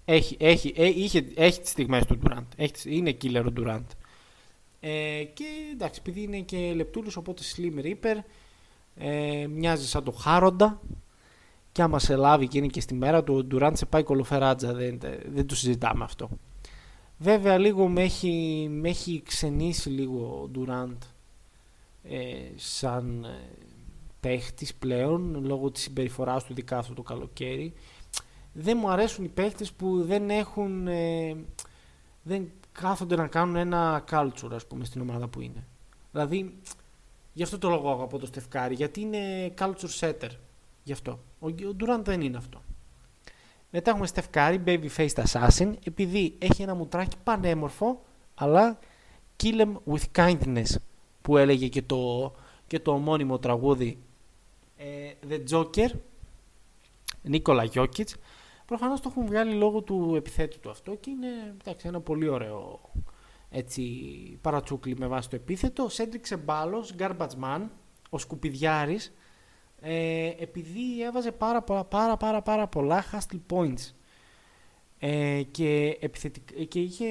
Έχει, έχει, ε, είχε, έχει τις στιγμές του Durant έχει, είναι killer ο Durant ε, και εντάξει επειδή είναι και λεπτούλος οπότε Slim Reaper ε, μοιάζει σαν το Χάροντα. Και άμα σε λάβει και είναι και στη μέρα του ο Durant σε πάει κολοφεράτζα δεν, δεν το συζητάμε αυτό. Βέβαια λίγο με έχει, με έχει ξενήσει λίγο ο Ντουράντ ε, σαν ε, παίχτης πλέον λόγω της συμπεριφοράς του ειδικά αυτό το καλοκαίρι. Δεν μου αρέσουν οι παίχτες που δεν έχουν ε, δεν κάθονται να κάνουν ένα culture ας πούμε στην ομάδα που είναι. Δηλαδή γι' αυτό το λόγο αγαπώ το Στεφκάρη γιατί είναι culture setter. Γι' αυτό. Ο, ο Ντουράντ δεν είναι αυτό. Μετά έχουμε Steph Baby Faced Assassin, επειδή έχει ένα μουτράκι πανέμορφο, αλλά kill him with kindness, που έλεγε και το, και το ομώνυμο τραγούδι ε, The Joker, Νίκολα Jokic. Προφανώς το έχουν βγάλει λόγω του επιθέτου του αυτό και είναι εντάξει, ένα πολύ ωραίο έτσι, παρατσούκλι με βάση το επίθετο. Σέντριξε Σεμπάλος, Garbage Man, ο Σκουπιδιάρης, ε, επειδή έβαζε πάρα, πάρα, πάρα, πάρα, πάρα πολλά hustle points. ε, και, και είχε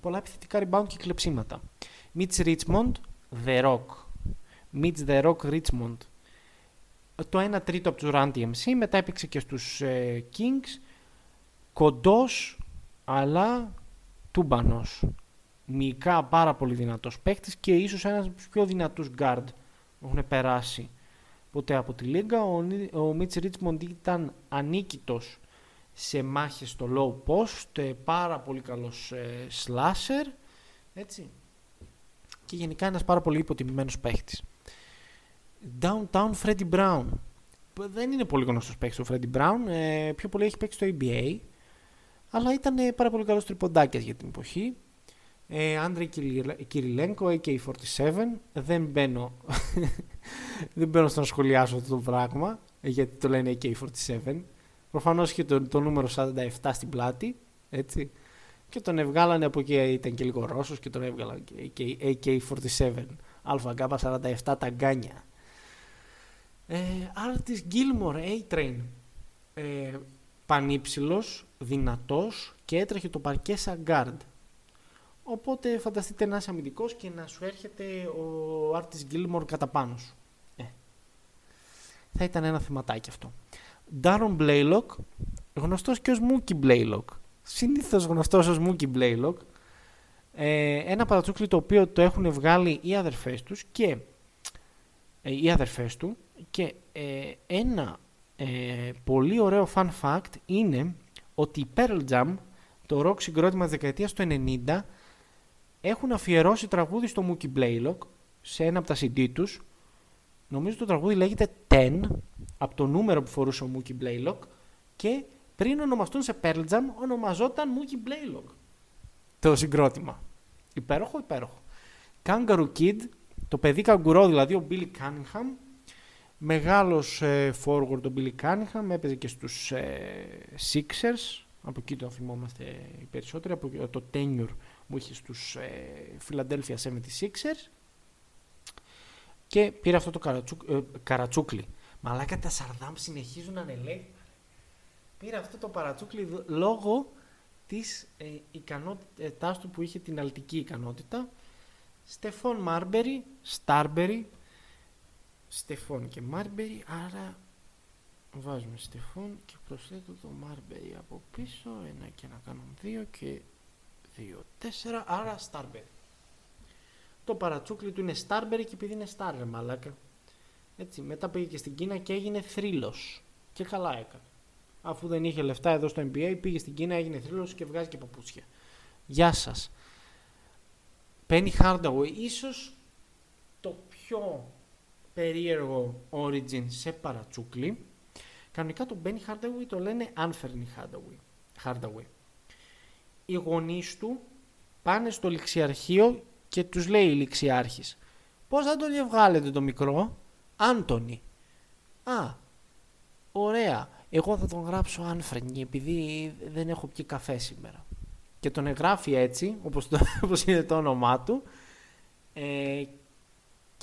πολλά επιθετικά rebound και κλεψίματα. Mitch Richmond, The Rock. Mitch The Rock Richmond. Το 1 τρίτο από τους Run DMC, μετά έπαιξε και στους ε, Kings. Κοντός, αλλά τούμπανος. Μυϊκά πάρα πολύ δυνατός παίκτης και ίσως ένας από τους πιο δυνατούς guard που έχουν περάσει ποτέ από τη Λίγκα. Ο, ο Mitch Richmond ήταν ανίκητος σε μάχες στο low post, ε, πάρα πολύ καλός ε, slasher, έτσι. Και γενικά ένας πάρα πολύ υποτιμημένος παίχτης. Downtown Freddy Brown. Δεν είναι πολύ γνωστός παίχτης ο Freddy Brown, ε, πιο πολύ έχει παίξει στο NBA, αλλά ήταν ε, πάρα πολύ καλός τριποντάκιας για την εποχή. Ε, Άντρε Κυριλένκο, AK-47. Δεν μπαίνω, δεν μπαίνω στο να σχολιάσω αυτό το πράγμα, γιατί το λένε AK-47. Προφανώς είχε το, το νούμερο 47 στην πλάτη, έτσι. Και τον εβγάλανε από εκεί, ήταν και λίγο Ρώσος και τον έβγαλαν και AK-47, ΑΓ47 ταγκάνια. Ε, Άρτις Γκίλμορ, A-Train. Ε, πανύψηλος, δυνατός και έτρεχε το παρκέ σαν guard. Οπότε φανταστείτε να είσαι αμυντικός και να σου έρχεται ο Άρτις Γκίλμορ κατά πάνω σου. Ε, θα ήταν ένα θεματάκι αυτό. Ντάρον Μπλέιλοκ, γνωστός και ως Μούκι Μπλέιλοκ. Συνήθως γνωστός ως Μούκι Μπλέιλοκ. Ε, ένα παρατσούκλι το οποίο το έχουν βγάλει οι αδερφές τους και ε, οι αδερφές του και ε, ένα ε, πολύ ωραίο fun fact είναι ότι η Pearl Jam, το rock συγκρότημα της δεκαετίας του 90, έχουν αφιερώσει τραγούδι στο Mookie Blaylock σε ένα από τα CD τους. Νομίζω το τραγούδι λέγεται 10 από το νούμερο που φορούσε ο Mookie Blaylock και πριν ονομαστούν σε Pearl Jam ονομαζόταν Mookie Blaylock το συγκρότημα. Υπέροχο, υπέροχο. Kangaroo Kid, το παιδί καγκουρό δηλαδή, ο Billy Cunningham, μεγάλος ε, forward ο Billy Cunningham, έπαιζε και στους ε, Sixers, από εκεί το θυμόμαστε οι περισσότεροι, από το tenure που είχε στους ε, Philadelphia 76ers και πήρε αυτό το καρατσούκ, ε, καρατσούκλι. Μαλάκα τα Σαρδάμ συνεχίζουν να λέει. Πήρε αυτό το παρατσούκλι λόγω της ε, ικανότητάς του που είχε την αλτική ικανότητα. Στεφόν Μάρμπερι, Στάρμπερι, Στεφόν και Μάρμπερι, άρα βάζουμε Στεφόν και προσθέτω το Μάρμπερι από πίσω, ένα και να κάνουν δύο και δύο, τέσσερα, άρα Στάρμπερι. Το παρατσούκλι του είναι Στάρμπερι και επειδή είναι Στάρ, μαλάκα. Έτσι, μετά πήγε και στην Κίνα και έγινε θρύλος. Και καλά έκανε. Αφού δεν είχε λεφτά εδώ στο NBA, πήγε στην Κίνα, έγινε θρύλος και βγάζει και παπούτσια. Γεια σας. Penny Hardaway, ίσως το πιο περίεργο origin σε παρατσούκλι. Κανονικά το Benny Hardaway το λένε Anthony Hardaway. Hardaway. Οι γονείς του πάνε στο ληξιαρχείο και τους λέει η ληξιάρχης πώς θα τον διαβγάλετε το μικρό; Άντωνη. Α, ωραία. Εγώ θα τον γράψω Άνφρενι επειδή δεν έχω πιει καφέ σήμερα. Και τον εγγράφει έτσι, όπως, το, όπως είναι το όνομά του. Ε,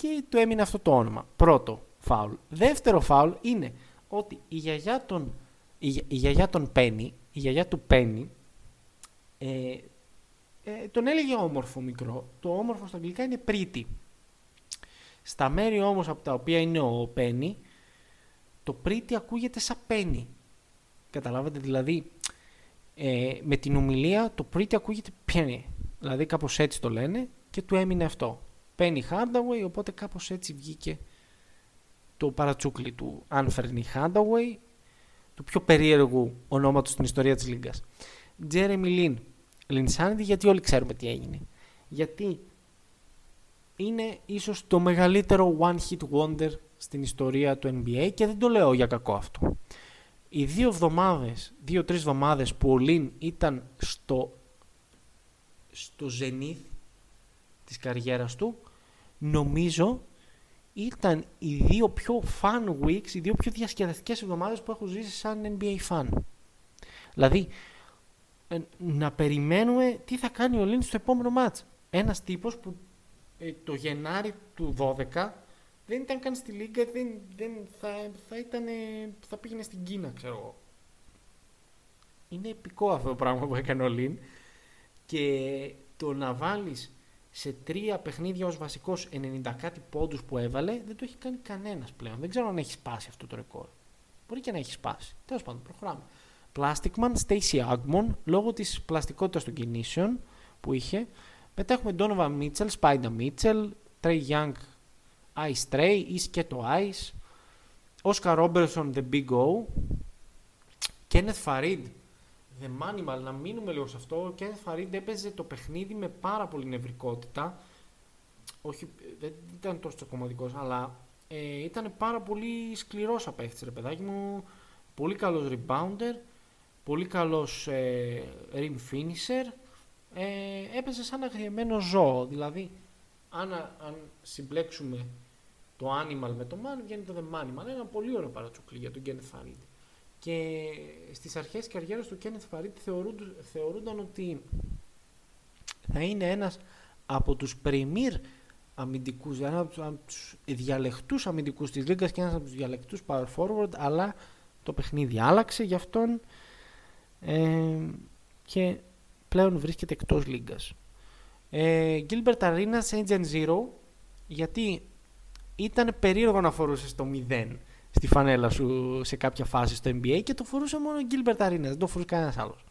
και του έμεινε αυτό το όνομα. Πρώτο φάουλ. Δεύτερο φάουλ είναι ότι η γιαγιά των, η, η γιαγιά των Πένι, η γιαγιά του Πένι, ε, ε, τον έλεγε όμορφο μικρό. Το όμορφο στα αγγλικά είναι πρίτη. Στα μέρη όμως από τα οποία είναι ο Πένι, το πρίτη ακούγεται σαν Πένι. Καταλάβατε δηλαδή, ε, με την ομιλία το πρίτη ακούγεται Πένι. Δηλαδή κάπως έτσι το λένε και του έμεινε αυτό. Penny Hardaway, οπότε κάπως έτσι βγήκε το παρατσούκλι του Anthony Hardaway, του πιο περίεργου ονόματος στην ιστορία της Λίγκας. Jeremy Lin. Linsanity γιατί όλοι ξέρουμε τι έγινε. Γιατί είναι ίσως το μεγαλύτερο one hit wonder στην ιστορία του NBA και δεν το λέω για κακό αυτό. Οι δύο εβδομάδες, δύο-τρεις εβδομάδες που ο Λιν ήταν στο, στο zenith της καριέρας του, νομίζω ήταν οι δύο πιο fun weeks, οι δύο πιο διασκεδαστικές εβδομάδες που έχω ζήσει σαν NBA fan. Δηλαδή, ε, να περιμένουμε τι θα κάνει ο Λίν στο επόμενο μάτς. Ένας τύπος που ε, το Γενάρη του 12 δεν ήταν καν στη Λίγκα, δεν, δεν θα, θα, ήταν, θα πήγαινε στην Κίνα, ξέρω εγώ. είναι επικό αυτό το πράγμα που έκανε ο Λίν και το να βάλεις σε τρία παιχνίδια ως βασικός 90 κάτι πόντους που έβαλε δεν το έχει κάνει κανένας πλέον. Δεν ξέρω αν έχει σπάσει αυτό το ρεκόρ. Μπορεί και να έχει σπάσει. Τέλος πάντων, προχωράμε. Plasticman, Stacey Agmon, λόγω της πλαστικότητας των κινήσεων που είχε. Μετά έχουμε Donovan Mitchell, Spider Mitchell, Trey Young, Ice Trey ή σκέτο Ice, Oscar Robertson, The Big O, Kenneth Farid, The Manimal, να μείνουμε λίγο σε αυτό. Ο Kenneth Farid έπαιζε το παιχνίδι με πάρα πολύ νευρικότητα. Όχι, δεν ήταν τόσο κομματικός, αλλά ε, ήταν πάρα πολύ σκληρός απέχτης, ρε παιδάκι μου. Πολύ καλός rebounder, πολύ καλός ε, rim finisher. Ε, έπαιζε σαν αγριεμένο ζώο, δηλαδή αν, αν συμπλέξουμε το animal με το man βγαίνει το the manimal. Ένα πολύ ωραίο παρατσούκλι για τον Kenneth Farid. Και στις αρχές της καριέρας του Kenneth Farid θεωρούνταν, θεωρούνταν ότι θα είναι ένας από τους premier αμυντικούς, ένας από τους διαλεκτούς αμυντικούς της Λίγκας και ένας από τους διαλεκτούς power forward, αλλά το παιχνίδι άλλαξε γι' αυτόν ε, και πλέον βρίσκεται εκτός Λίγκας. Ε, Gilbert Arenas Agent Zero, γιατί ήταν περίεργο να φορούσε το 0 στη φανέλα σου σε κάποια φάση στο NBA και το φορούσε μόνο ο Gilbert Arenas, δεν το φορούσε κανένας άλλος.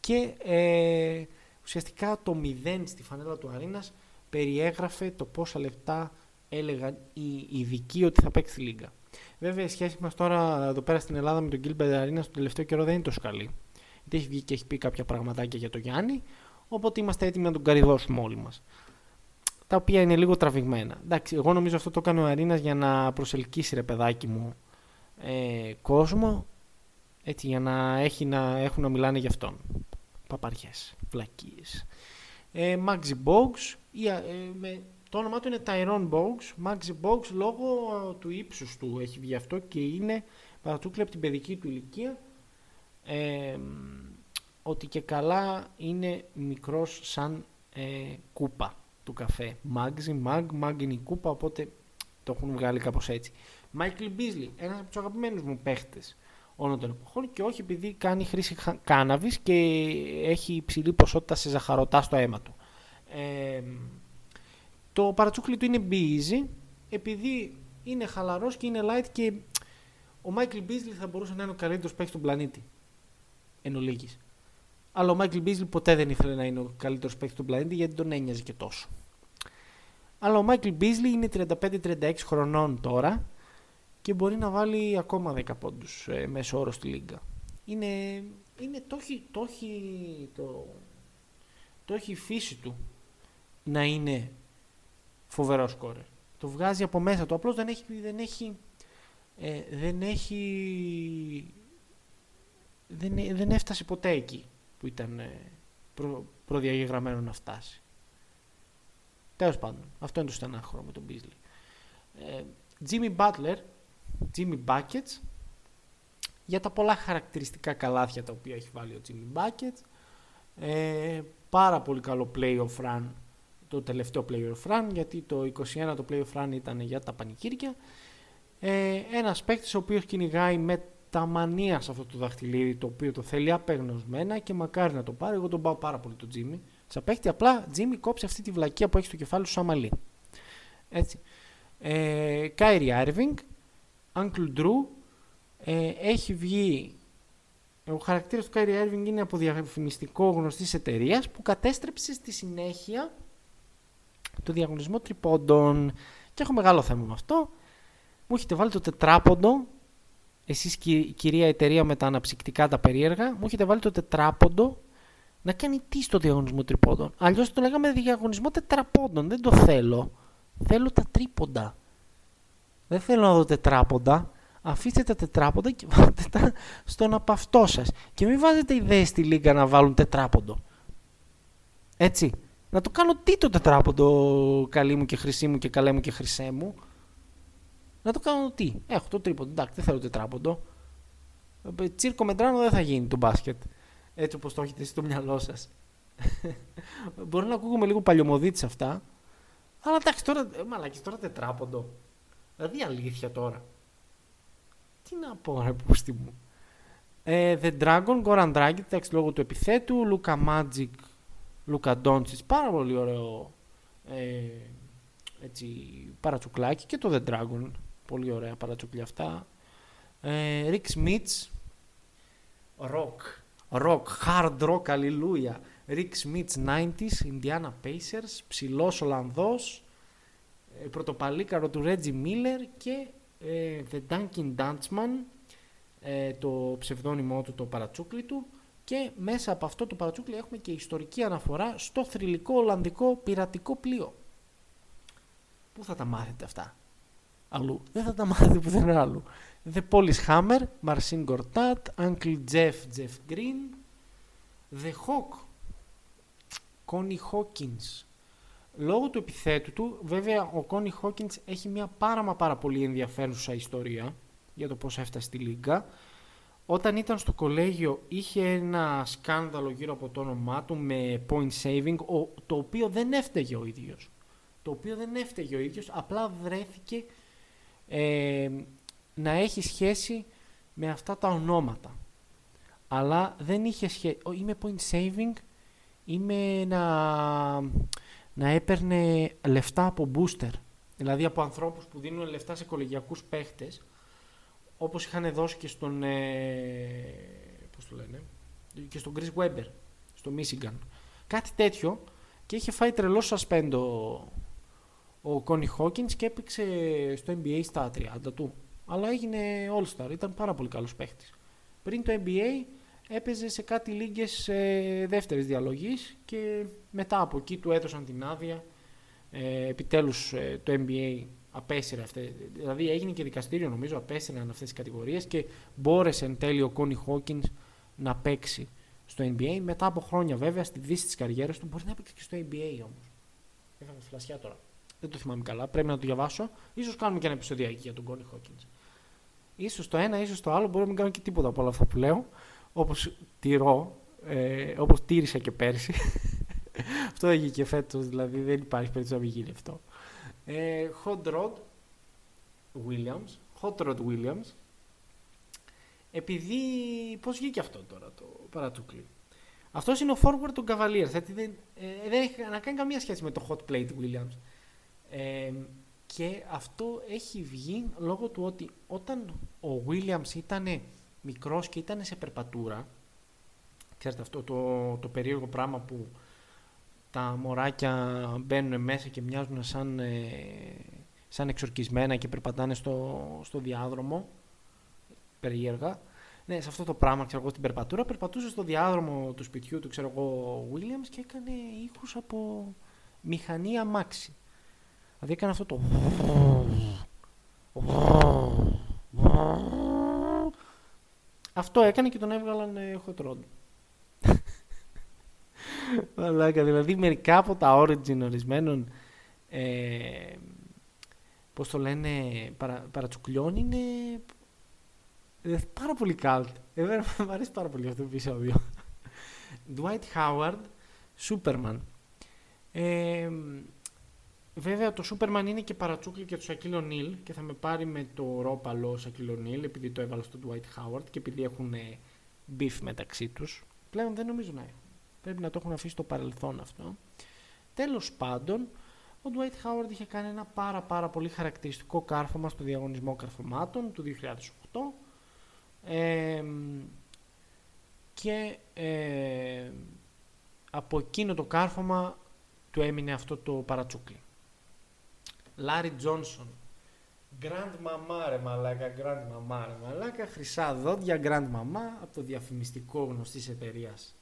Και ε, ουσιαστικά το 0 στη φανέλα του Arenas περιέγραφε το πόσα λεπτά έλεγαν οι ειδικοί ότι θα παίξει τη Λίγκα. Βέβαια η σχέση μας τώρα εδώ πέρα στην Ελλάδα με τον Gilbert Arenas τον τελευταίο καιρό δεν είναι τόσο καλή. Γιατί έχει βγει και έχει πει κάποια πραγματάκια για τον Γιάννη, οπότε είμαστε έτοιμοι να τον καριδώσουμε όλοι μας τα οποία είναι λίγο τραβηγμένα. Εντάξει, εγώ νομίζω αυτό το έκανε ο Αρίνας για να προσελκύσει ρε παιδάκι μου ε, κόσμο έτσι για να, έχει να έχουν να μιλάνε για αυτόν. Παπαριές, βλακίες. Ε, Maxi Box, ε, με, το όνομά του είναι Tyrone Box. Maxi Box λόγω του ύψους του έχει βγει αυτό και είναι παρατούκλε από την παιδική του ηλικία ε, ότι και καλά είναι μικρός σαν ε, κούπα του καφέ. Μάγζι, μάγ, μάγ είναι η κούπα, οπότε το έχουν βγάλει κάπως έτσι. Μάικλ Μπίζλι, ένας από τους αγαπημένους μου παίχτες όλων των εποχών και όχι επειδή κάνει χρήση κάνναβη και έχει υψηλή ποσότητα σε ζαχαρωτά στο αίμα του. Ε, το παρατσούκλι του είναι Easy επειδή είναι χαλαρός και είναι light και ο Μάικλ Μπίζλι θα μπορούσε να είναι ο καλύτερος παίχτης του πλανήτη. Εν ολίγοις. Αλλά ο Μάικλ Μπίζλι ποτέ δεν ήθελε να είναι ο καλύτερος παίκτης του πλανήτη γιατί τον ένοιαζε και τόσο. Αλλά ο Μάικλ Μπίζλι είναι 35-36 χρονών τώρα και μπορεί να βάλει ακόμα 10 πόντους ε, μέσω όρος στη Λίγκα. Είναι, είναι το, έχει, το, έχει, το, το έχει η φύση του να είναι φοβερό σκόρερ. Το βγάζει από μέσα του. Απλώς δεν έχει, δεν έχει, ε, δεν έχει δεν, δεν έφτασε ποτέ εκεί που ήταν ε, προ, προδιαγεγραμμένο να φτάσει. Τέλος πάντων, αυτό είναι το στενάχωρο με τον Beasley. Ε, Jimmy Butler, Jimmy Buckets, για τα πολλά χαρακτηριστικά καλάθια τα οποία έχει βάλει ο Jimmy Buckets. Ε, πάρα πολύ καλό playoff run, το τελευταίο playoff run, γιατί το 21 το playoff run ήταν για τα πανηγύρια. Ε, ένας παίκτης ο οποίος κυνηγάει με τα μανία σε αυτό το δαχτυλίδι το οποίο το θέλει απεγνωσμένα και μακάρι να το πάρει. Εγώ τον πάω πάρα πολύ το Τζίμι. Σα παίχτη απλά Τζίμι κόψει αυτή τη βλακία που έχει στο κεφάλι σου σαν Έτσι. Ε, Κάιρι Άρβινγκ, Uncle Drew, ε, έχει βγει. Ο χαρακτήρας του Κάιρι Άρβινγκ είναι από διαφημιστικό γνωστής εταιρείας που κατέστρεψε στη συνέχεια το διαγωνισμό τριπώντων. Και έχω μεγάλο θέμα με αυτό. Μου έχετε βάλει το τετράποντο εσείς κυρία εταιρεία με τα αναψυκτικά τα περίεργα, μου έχετε βάλει το τετράποντο να κάνει τι στο διαγωνισμό τριπώντων. Αλλιώς το λέγαμε διαγωνισμό τετραπόντων, δεν το θέλω. Θέλω τα τρίποντα. Δεν θέλω να δω τετράποντα. Αφήστε τα τετράποντα και βάλτε τα στον απαυτό σας. Και μην βάζετε ιδέες στη λίγα να βάλουν τετράποντο. Έτσι. Να το κάνω τι το τετράποντο καλή μου και χρυσή μου και καλέ μου και χρυσέ μου. Να το κάνω τι; Έχω το τρίποντο. Εντάξει, δεν θέλω τετράποντο. Ε, τσίρκο μετράνο δεν θα γίνει το μπάσκετ. Έτσι όπως το έχετε στο μυαλό σας. Μπορεί να ακούγουμε λίγο παλιωμοδίτης αυτά. Αλλά εντάξει, τώρα, ε, μαλάκι, τώρα τετράποντο. Δηλαδή αλήθεια τώρα. Τι να πω, ρε πούστη μου. Ε, The Dragon, Goran Dragic, εντάξει, λόγω του επιθέτου. Luka Magic, Luka Doncic, πάρα πολύ ωραίο ε, έτσι, παρατσουκλάκι. Και το The Dragon, πολύ ωραία παρατσουκλιά αυτά. Ε, Rick Smith, Rock, Rock, Hard Rock, αλληλούια. Rick Smith 90s, Indiana Pacers, ψηλός Ολλανδός, ε, πρωτοπαλίκαρο του Reggie Miller και ε, The Dunkin Dutchman, ε, το ψευδόνυμό του, το παρατσούκλι του και μέσα από αυτό το παρατσούκλι έχουμε και ιστορική αναφορά στο θρηλυκό Ολλανδικό πειρατικό πλοίο. Πού θα τα μάθετε αυτά; Αλλού. Δεν θα τα μάθετε πουθενά άλλου. The Polish Hammer, Marcin Gortat, Uncle Jeff, Jeff Green, The Hawk, Connie Hawkins. Λόγω του επιθέτου του, βέβαια ο Connie Hawkins έχει μια πάρα μα πάρα πολύ ενδιαφέρουσα ιστορία για το πώς έφτασε στη Λίγκα. Όταν ήταν στο κολέγιο είχε ένα σκάνδαλο γύρω από το όνομά του με point saving, το οποίο δεν έφταιγε ο ίδιος. Το οποίο δεν έφταιγε ο ίδιος, απλά βρέθηκε ε, να έχει σχέση με αυτά τα ονόματα. Αλλά δεν είχε σχέση. Είμαι point saving, είμαι να, να έπαιρνε λεφτά από booster. Δηλαδή από ανθρώπους που δίνουν λεφτά σε κολεγιακούς παίχτες όπως είχαν δώσει και στον, ε, πώς το λένε, και στον Chris Webber, στο Michigan. Κάτι τέτοιο και είχε φάει τρελό σασπέντο ο Connie Hawkins και έπαιξε στο NBA στα 30 του. Αλλά έγινε All-Star, ήταν πάρα πολύ καλός παίχτης. Πριν το NBA έπαιζε σε κάτι λίγες ε, δεύτερης διαλογής και μετά από εκεί του έδωσαν την άδεια. Ε, επιτέλους ε, το NBA απέσυρε αυτές. Δηλαδή έγινε και δικαστήριο νομίζω, απέσυραν αυτές τις κατηγορίες και μπόρεσε εν τέλει ο Κόνι Χόκκιν να παίξει στο NBA. Μετά από χρόνια βέβαια, στη δύση της καριέρας του, μπορεί να παίξει και στο NBA όμως. Έφαγα φλασιά τώρα. Δεν το θυμάμαι καλά, πρέπει να το διαβάσω. σω κάνουμε και ένα επεισοδιάκι για τον Κόνι Χόκκινς. σω το ένα, ίσως το άλλο, μπορεί να μην κάνω και τίποτα από όλα αυτά που λέω. Όπως τηρώ, ε, όπως τήρησα και πέρσι. αυτό έγινε και φέτος, δηλαδή δεν υπάρχει περίπτωση να μην γίνει αυτό. Ε, Hot Rod Williams. Hot Rod Williams. Επειδή. Πώς βγήκε αυτό τώρα το παρατσούκλι. Αυτός είναι ο forward των Cavaliers. Δηλαδή δεν, ε, δεν έχει να κάνει καμία σχέση με το hot plate Williams. Ε, και αυτό έχει βγει λόγω του ότι όταν ο Williams ήταν μικρός και ήταν σε περπατούρα, ξέρετε αυτό το, το περίεργο πράγμα που τα μωράκια μπαίνουν μέσα και μοιάζουν σαν, ε, σαν εξορκισμένα και περπατάνε στο, στο διάδρομο. Περίεργα. Ναι, σε αυτό το πράγμα, ξέρω εγώ, στην περπατούρα, περπατούσε στο διάδρομο του σπιτιού του, ξέρω εγώ, ο Williams και έκανε ήχους από μηχανή αμάξι. Δηλαδή έκανε αυτό το... Αυτό έκανε και τον έβγαλαν hot rod. Μαλάκα, δηλαδή μερικά από τα origin ορισμένων ε, πώς το λένε παρα, παρατσουκλιών είναι ε, πάρα πολύ cult. Εμένα μου αρέσει πάρα πολύ αυτό το επεισόδιο. Dwight Howard, Superman. Ε, βέβαια το Superman είναι και παρατσούκλι και του Σακύλο Νίλ και θα με πάρει με το ρόπαλο Σακύλο Νίλ επειδή το έβαλα στο Dwight Howard και επειδή έχουν beef μεταξύ τους. Πλέον δεν νομίζω να έχουν. Πρέπει να το έχουν αφήσει στο παρελθόν αυτό. Τέλος πάντων, ο Dwight Howard είχε κάνει ένα πάρα πάρα πολύ χαρακτηριστικό κάρφωμα στο διαγωνισμό καρφωμάτων του 2008 ε, και ε, από εκείνο το κάρφωμα του έμεινε αυτό το παρατσούκλι. Λάρι Τζόνσον. Grand Mama ρε μαλάκα, Grand Mama ρε μαλάκα, χρυσά δόντια Grand Mama από το διαφημιστικό γνωστής εταιρείας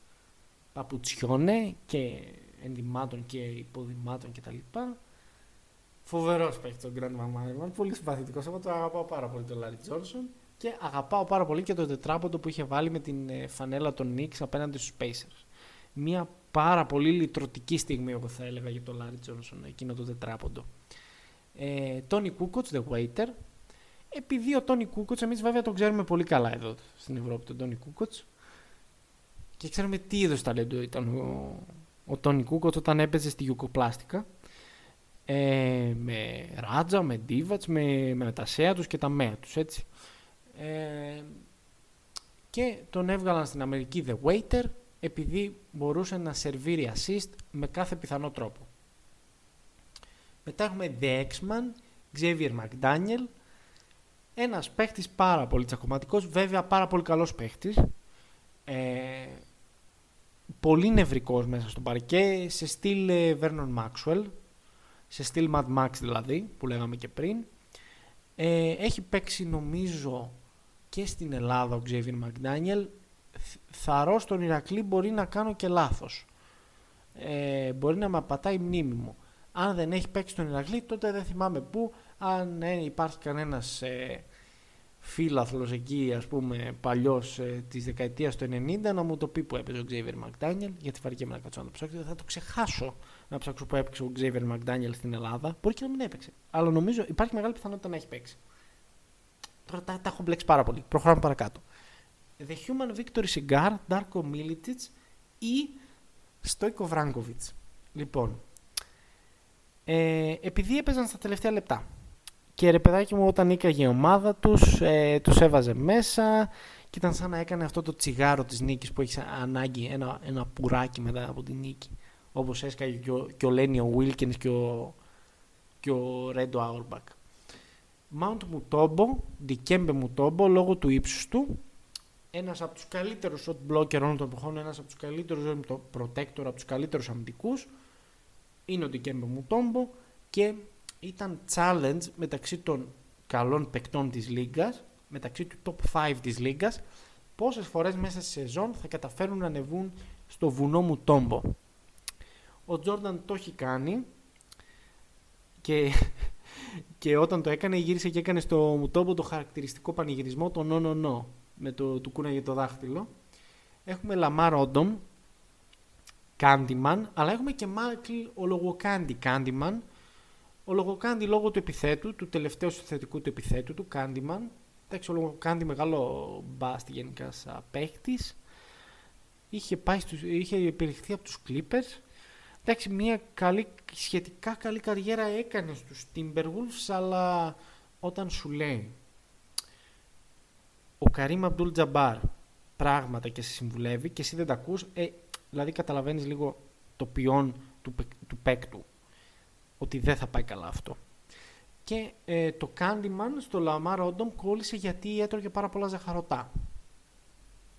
παπουτσιών ε και ενδυμάτων και υποδημάτων κτλ. Φοβερός παίχτης ο Grandmama πολύ συμπαθητικός. Εγώ το αγαπάω πάρα πολύ τον Λάρι Τζόνσον και αγαπάω πάρα πολύ και το τετράποντο που είχε βάλει με την ε, φανέλα των Knicks απέναντι στους Pacers. Μια πάρα πολύ λυτρωτική στιγμή, εγώ θα έλεγα, για τον Λάρι Τζόνσον εκείνο το τετράποντο. Τόνι Κούκοτς, The Waiter. Επειδή ο Τόνι Κούκοτς, εμείς βέβαια τον ξέρουμε πολύ καλά εδώ στην Ευρώπη, τον Τόνι Κούκοτς. Και ξέρουμε τι είδος ταλέντο ήταν ο, ο Τόνι Κούκοτ όταν έπαιζε στη Γιουκοπλάστικα. Ε, με Ράτζα, με Ντίβατς, με, με τα σέα τους και τα μέα τους, έτσι. Ε, και τον έβγαλαν στην Αμερική The Waiter επειδή μπορούσε να σερβίρει assist με κάθε πιθανό τρόπο. Μετά έχουμε The X-Man, Xavier McDaniel, ένας παίχτης πάρα πολύ τσακωματικός, βέβαια πάρα πολύ καλός παίχτης, ε, πολύ νευρικός μέσα στο παρκέ, σε στυλ ε, Vernon Maxwell, σε στυλ Mad Max δηλαδή, που λέγαμε και πριν. Ε, έχει παίξει νομίζω και στην Ελλάδα ο Xavier McDaniel. Θαρώ στον Ηρακλή μπορεί να κάνω και λάθος. Ε, μπορεί να με απατάει η μνήμη μου. Αν δεν έχει παίξει στον Ηρακλή τότε δεν θυμάμαι πού. Αν ε, υπάρχει κανένας ε, φίλαθλος εκεί ας πούμε παλιός ε, της δεκαετίας του 90 να μου το πει που έπαιζε ο Xavier McDaniel. Γιατί βαριέμαι να κάτσω να το ψάξω θα το ξεχάσω να ψάξω που έπαιξε ο Xavier McDaniel στην Ελλάδα. Μπορεί και να μην έπαιξε. Αλλά νομίζω υπάρχει μεγάλη πιθανότητα να έχει παίξει. Τώρα τα, τα έχω μπλέξει πάρα πολύ. Προχωράμε παρακάτω. The Human Victory Cigar, Darko Milicic ή Stoiko Vrankovic. Λοιπόν ε, επειδή έπαιζαν στα τελευταία λεπτά και ρε παιδάκι μου όταν νίκαγε η ομάδα τους, ε, τους έβαζε μέσα και ήταν σαν να έκανε αυτό το τσιγάρο της νίκης που έχει ανάγκη ένα, ένα πουράκι μετά από τη νίκη. Όπως έσκαγε και ο, και ο Λένι ο Wilkins και ο, και ο Ρέντο Άουρμπακ. Mount Mutombo, Dikembe Mutombo, λόγω του ύψους του, ένας από τους καλύτερους shot blocker όλων των εποχών, ένας από τους καλύτερους protector, από τους καλύτερους αμυντικούς, είναι ο Dikembe Mutombo και ήταν challenge μεταξύ των καλών παικτών της Λίγκας, μεταξύ του top 5 της Λίγκας, πόσες φορές μέσα στη σεζόν θα καταφέρουν να ανεβούν στο βουνό μου τόμπο. Ο Τζόρνταν το έχει κάνει και, και όταν το έκανε γύρισε και έκανε στο Μουτόμπο το χαρακτηριστικό πανηγυρισμό το νο νο νο με το του κούναγε το δάχτυλο. Έχουμε Λαμάρ Όντομ, Candyman, αλλά έχουμε και Μάικλ Ολοουοκάντι Candyman, Ολοουοκάντι λόγω του επιθέτου, του τελευταίου συνθετικού του επιθέτου του, Candyman. Εντάξει, Ολοουοκάντι μεγάλο bust γενικά σαν παίχτης. Είχε, πάει στους, είχε επιλεχθεί από τους Clippers. Εντάξει, μια καλή, σχετικά καλή καριέρα έκανε στους Timberwolves, αλλά όταν σου λέει ο Καρύμ Αμπτούλ Τζαμπάρ πράγματα και σε συμβουλεύει και εσύ δεν τα ακούς, ε, δηλαδή καταλαβαίνεις λίγο το ποιόν του, του παίκτου ότι δεν θα πάει καλά αυτό. Και ε, το Candyman στο Lamar Odom κόλλησε γιατί έτρωγε πάρα πολλά ζαχαρωτά.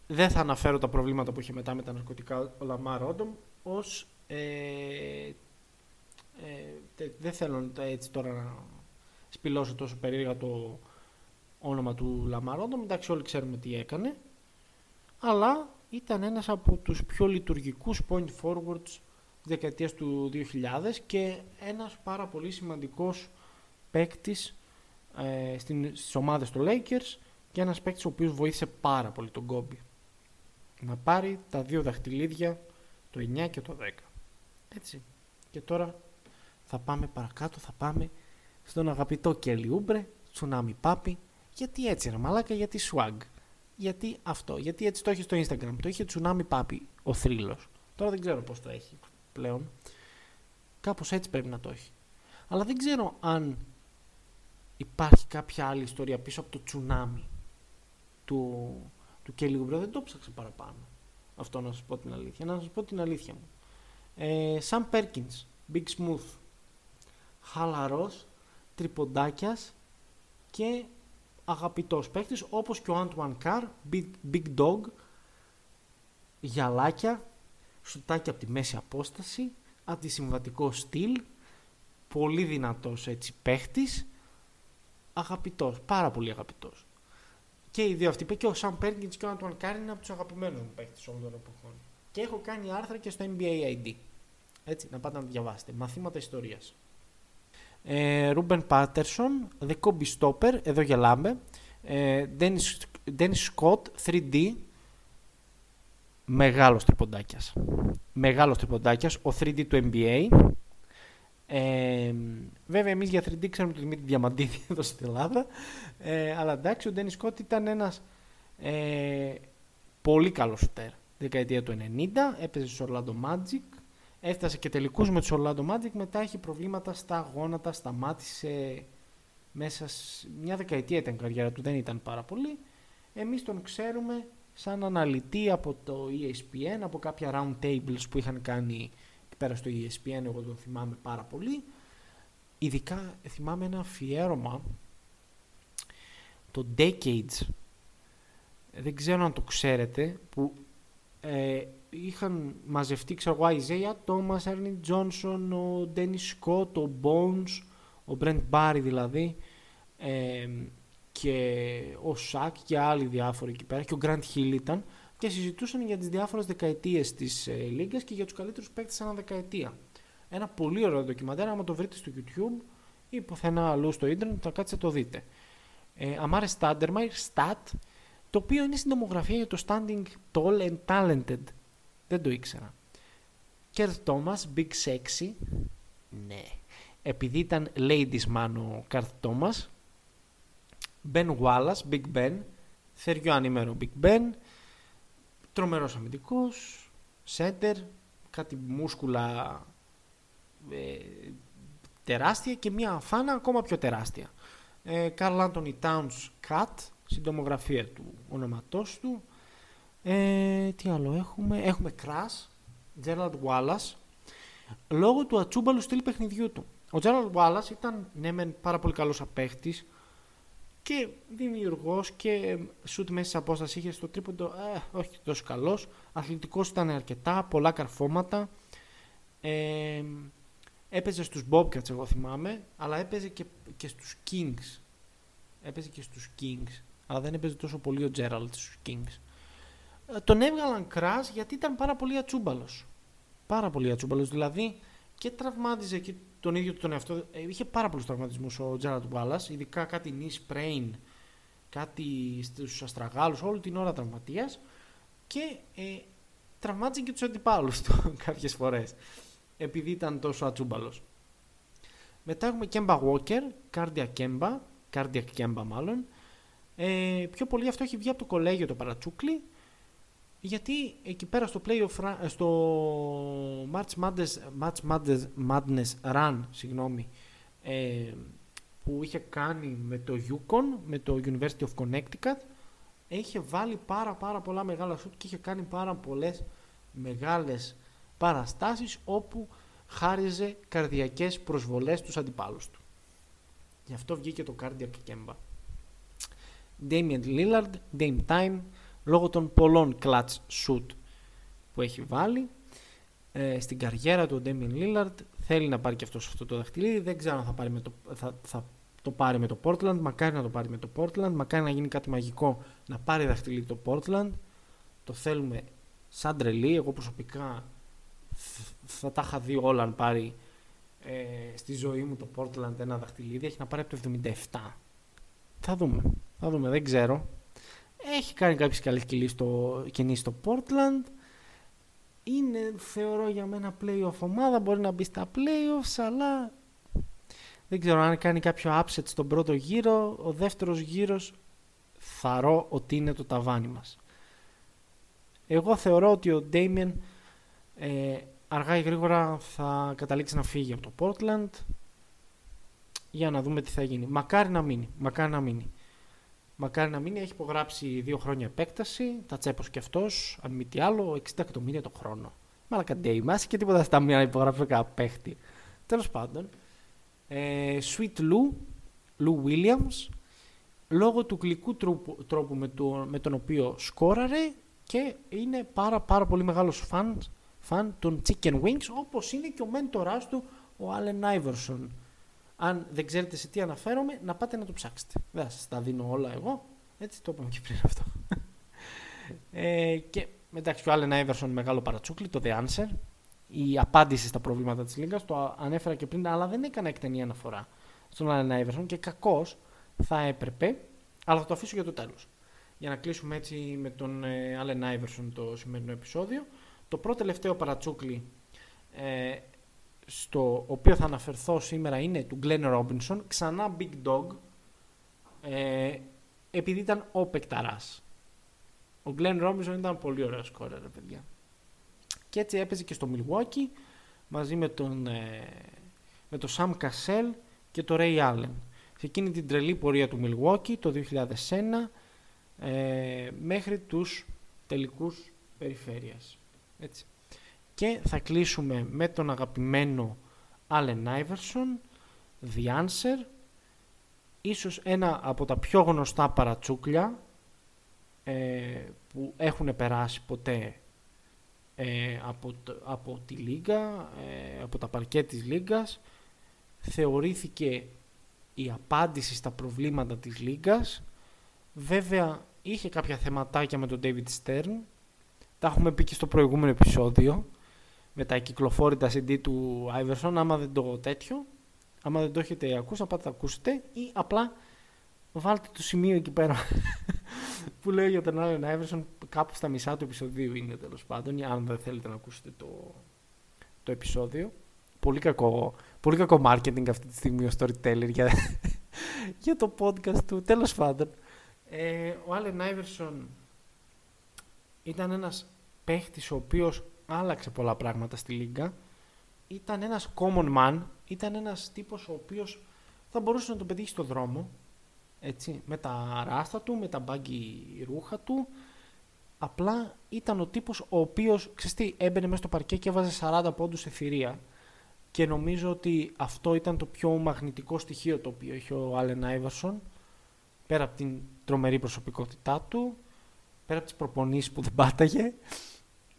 Δεν θα αναφέρω τα προβλήματα που είχε μετά με τα ναρκωτικά ο Lamar Odom ως ε, ε, δεν θέλω έτσι τώρα να σπηλώσω τόσο περίεργα το όνομα του Lamar Odom. Εντάξει όλοι ξέρουμε τι έκανε. Αλλά ήταν ένας από τους πιο λειτουργικούς point forwards δεκαετίας του 2000 και ένας πάρα πολύ σημαντικός παίκτης ε, στις ομάδες του Lakers και ένας παίκτης ο οποίος βοήθησε πάρα πολύ τον Κόμπι να πάρει τα δύο δαχτυλίδια το 9 και το 10 έτσι. Και τώρα θα πάμε παρακάτω θα πάμε στον αγαπητό Κέλι Ούμπρε Τσουνάμι Πάπι γιατί έτσι ρε μαλάκα γιατί swag γιατί αυτό γιατί έτσι το έχει στο Instagram το είχε Τσουνάμι Πάπι ο θρύλος τώρα δεν ξέρω πως το έχει πλέον. Κάπως έτσι πρέπει να το έχει. Αλλά δεν ξέρω αν υπάρχει κάποια άλλη ιστορία πίσω από το τσουνάμι του, του Kelly Oubre. Δεν το ψάξα παραπάνω. Αυτό να σας πω την αλήθεια. Να σας πω την αλήθεια μου. Ε, Sam Perkins, Big Smooth, χαλαρός, τριποντάκιας και αγαπητός παίκτης όπως και ο Antoine Carr, Big, big Dog, γυαλάκια, σουτάκι από τη μέση απόσταση, αντισυμβατικό στυλ, πολύ δυνατός έτσι παίχτης, αγαπητός, πάρα πολύ αγαπητός. Και οι δύο αυτοί, και ο Σαμ Πέρκινς και ο Άντουαν Καρ είναι από τους αγαπημένους μου παίχτες όλων των εποχών. Και έχω κάνει άρθρα και στο NBA ID. Έτσι, να πάτε να διαβάσετε. Μαθήματα ιστορίας. Ρούμπεν Πάτερσον, The Kobe Stopper, εδώ γελάμε. Ε, Dennis Scott, 3D, μεγάλος τριποντάκιας. Μεγάλος τριποντάκιας, ο 3D του NBA. Ε, βέβαια, εμείς για 3D ξέρουμε τον Δημήτρη Διαμαντίδη εδώ στην Ελλάδα. Ε, αλλά εντάξει, ο Ντένις Σκότ ήταν ένας ε, πολύ καλός σουτέρ. Δεκαετία του 90, έπαιζε στους Orlando Magic. Έφτασε και τελικούς με τους Orlando Magic, μετά έχει προβλήματα στα γόνατα, σταμάτησε μέσα μια δεκαετία ήταν η καριέρα του, δεν ήταν πάρα πολύ. Εμείς τον ξέρουμε σαν αναλυτή από το ESPN, από κάποια round tables που είχαν κάνει πέρα στο ESPN, εγώ τον θυμάμαι πάρα πολύ. Ειδικά θυμάμαι ένα αφιέρωμα, το Decades, δεν ξέρω αν το ξέρετε, που ε, είχαν μαζευτεί, ξέρω εγώ, Isaiah Thomas, Ernie Johnson, ο Dennis Scott, ο Bones, ο Brent Barry δηλαδή, ε, και ο Σάκ και άλλοι διάφοροι εκεί πέρα και ο Grant Hill ήταν και συζητούσαν για τις διάφορες δεκαετίες της ε, Λίγκας και για τους καλύτερους παίκτες ανά δεκαετία. Ένα πολύ ωραίο ντοκιμαντέρ, άμα το βρείτε στο YouTube ή πουθενά αλλού στο ίντερνετ θα κάτσετε το δείτε. Ε, Αμάρε Στάνταμαϊρ, Stat, το οποίο είναι συντομογραφία για το Standing Tall and Talented. Δεν το ήξερα. Κέρτ Thomas, Big Sexy. Ναι. Επειδή ήταν ladies man ο Κέρτ Thomas, Ben Wallace, Big Ben, θεριό ανήμερο Big Ben, τρομερός αμυντικός, center, κάτι μούσκουλα ε, τεράστια και μια φάνα ακόμα πιο τεράστια. Ε, Carl Anthony Towns Cat, συντομογραφία του ονοματός του. Ε, τι άλλο έχουμε, έχουμε Crash, Gerald Wallace, λόγω του ατσούμπαλου στυλ παιχνιδιού του. Ο Gerald Wallace ήταν ναι μεν πάρα πολύ καλός απέχτης, και δημιουργός και σουτ μέσα σε απόσταση είχε στο τρίποντο, ε, όχι τόσο καλός. Αθλητικός ήταν αρκετά, πολλά καρφώματα. Ε, έπαιζε στους Bobcats εγώ θυμάμαι, αλλά έπαιζε και, και στους Kings. Έπαιζε και στους Kings, αλλά δεν έπαιζε τόσο πολύ ο Gerald στους Kings. Ε, τον έβγαλαν κράς γιατί ήταν πάρα πολύ ατσούμπαλος. Πάρα πολύ ατσούμπαλος, δηλαδή και τραυμάτιζε και τον ίδιο τον εαυτό. Ε, είχε πάρα πολλούς τραυματισμούς ο Τζέραντ Wallace, ειδικά κάτι knee sprain, κάτι στους αστραγάλους, όλη την ώρα τραυματίας. Και ε, τραυμάτιζε και τους αντιπάλους του κάποιες φορές. Επειδή ήταν τόσο ατσούμπαλος. Μετά έχουμε Kemba Walker, Cardia Kemba, Cardiac Kemba μάλλον. Ε, πιο πολύ αυτό έχει βγει από το κολέγιο το παρατσούκλι γιατί εκεί πέρα στο, play στο March Madness, March Madness, Run συγγνώμη, ε, που είχε κάνει με το Yukon, με το University of Connecticut, είχε βάλει πάρα πάρα πολλά μεγάλα σουτ και είχε κάνει πάρα πολλές μεγάλες παραστάσεις όπου χάριζε καρδιακές προσβολές στους αντιπάλους του. Γι' αυτό βγήκε το Cardiac Kemba. Damian Lillard, Dame Time, λόγω των πολλών clutch shoot που έχει βάλει ε, στην καριέρα του ο Damian Lillard θέλει να πάρει και αυτός αυτό το δαχτυλίδι δεν ξέρω αν θα, πάρει με το, θα, θα το πάρει με το Portland μακάρι να το πάρει με το Portland μακάρι να γίνει κάτι μαγικό να πάρει δαχτυλίδι το Portland το θέλουμε σαν τρελή εγώ προσωπικά θα τα είχα δει όλα αν πάρει ε, στη ζωή μου το Portland ένα δαχτυλίδι έχει να πάρει από το 77 θα δούμε θα δούμε δεν ξέρω έχει κάνει κάποιες καλές κινήσεις στο Portland. Είναι θεωρώ για μένα playoff ομάδα. Μπορεί να μπει στα playoffs αλλά δεν ξέρω αν κάνει κάποιο upset στον πρώτο γύρο. Ο δεύτερος γύρος θαρώ ότι είναι το ταβάνι μας. Εγώ θεωρώ ότι ο Damien ε, αργά ή γρήγορα θα καταλήξει να φύγει από το Portland για να δούμε τι θα γίνει. Μακάρι να μείνει. Μακάρι να μείνει. Μακάρι να μην έχει υπογράψει δύο χρόνια επέκταση, τα τσέπος και αυτός, αν μη τι άλλο, 60 εκατομμύρια το χρόνο. Μαλακα μα και τίποτα στα μία να υπογράψει κανένα παίχτη. Τέλος πάντων, ε, Sweet Lou, Lou Williams, λόγω του γλυκού τρόπου, τρόπου με, το, με τον οποίο σκόραρε και είναι πάρα πάρα πολύ μεγάλος φαν, φαν των Chicken Wings, όπως είναι και ο μέντοράς του, ο Allen Iverson. Αν δεν ξέρετε σε τι αναφέρομαι, να πάτε να το ψάξετε. Δεν σας τα δίνω όλα εγώ. Έτσι το είπαμε και πριν αυτό. ε, και μεταξύ ο Άλεν Άιβερσον μεγάλο παρατσούκλι, το The Answer. Η απάντηση στα προβλήματα της Λίγκα. Το ανέφερα και πριν, αλλά δεν έκανα εκτενή αναφορά στον Άλεν Άιβερσον και κακώς θα έπρεπε, αλλά θα το αφήσω για το τέλος. Για να κλείσουμε έτσι με τον Άλεν Άιβερσον το σημερινό επεισόδιο. Το πρώτο τελευταίο παρατσούκλι ε, στο οποίο θα αναφερθώ σήμερα είναι του Glenn Robinson, ξανά Big Dog, ε, επειδή ήταν ο Πεκταράς. Ο Glenn Robinson ήταν πολύ ωραίος σκόρερ, παιδιά. Και έτσι έπαιζε και στο Milwaukee μαζί με τον, ε, με τον Sam Cassell και τον Ray Allen. Σε εκείνη την τρελή πορεία του Milwaukee το 2001 ε, μέχρι τους τελικούς περιφέρειας. Έτσι. Και θα κλείσουμε με τον αγαπημένο Allen Iverson, The Answer, ίσως ένα από τα πιο γνωστά παρατσούκλια ε, που έχουν περάσει ποτέ ε, από, από τη Λίγκα, ε, από τα παρκέ της Λίγκας. Θεωρήθηκε η απάντηση στα προβλήματα της Λίγκας. Βέβαια είχε κάποια θεματάκια με τον David Stern. Τα έχουμε πει και στο προηγούμενο επεισόδιο με τα κυκλοφόρητα CD του Iverson. Άμα δεν το τέτοιο, άμα δεν το έχετε ακούσει, θα το ακούσετε ή απλά βάλτε το σημείο εκεί πέρα που λέω για τον Allen Iverson κάπου στα μισά του επεισοδίου είναι τέλος πάντων αν δεν θέλετε να ακούσετε το, το επεισόδιο πολύ κακό, πολύ κακό marketing αυτή τη στιγμή ο storyteller για, για το podcast του τέλος πάντων ε, ο Allen Iverson ήταν ένας παίχτης ο οποίος άλλαξε πολλά πράγματα στη Λίγκα ήταν ένας common man ήταν ένας τύπος ο οποίος θα μπορούσε να τον πετύχει στο δρόμο έτσι, με τα ράστα του, με τα μπάγκι ρούχα του. Απλά ήταν ο τύπος ο οποίος, ξέρεις τι, έμπαινε μέσα στο παρκέ και έβαζε 40 πόντους σε θηρία. Και νομίζω ότι αυτό ήταν το πιο μαγνητικό στοιχείο το οποίο είχε ο Άλεν Άιβαρσον. Πέρα από την τρομερή προσωπικότητά του, πέρα από τις προπονήσεις που δεν πάταγε,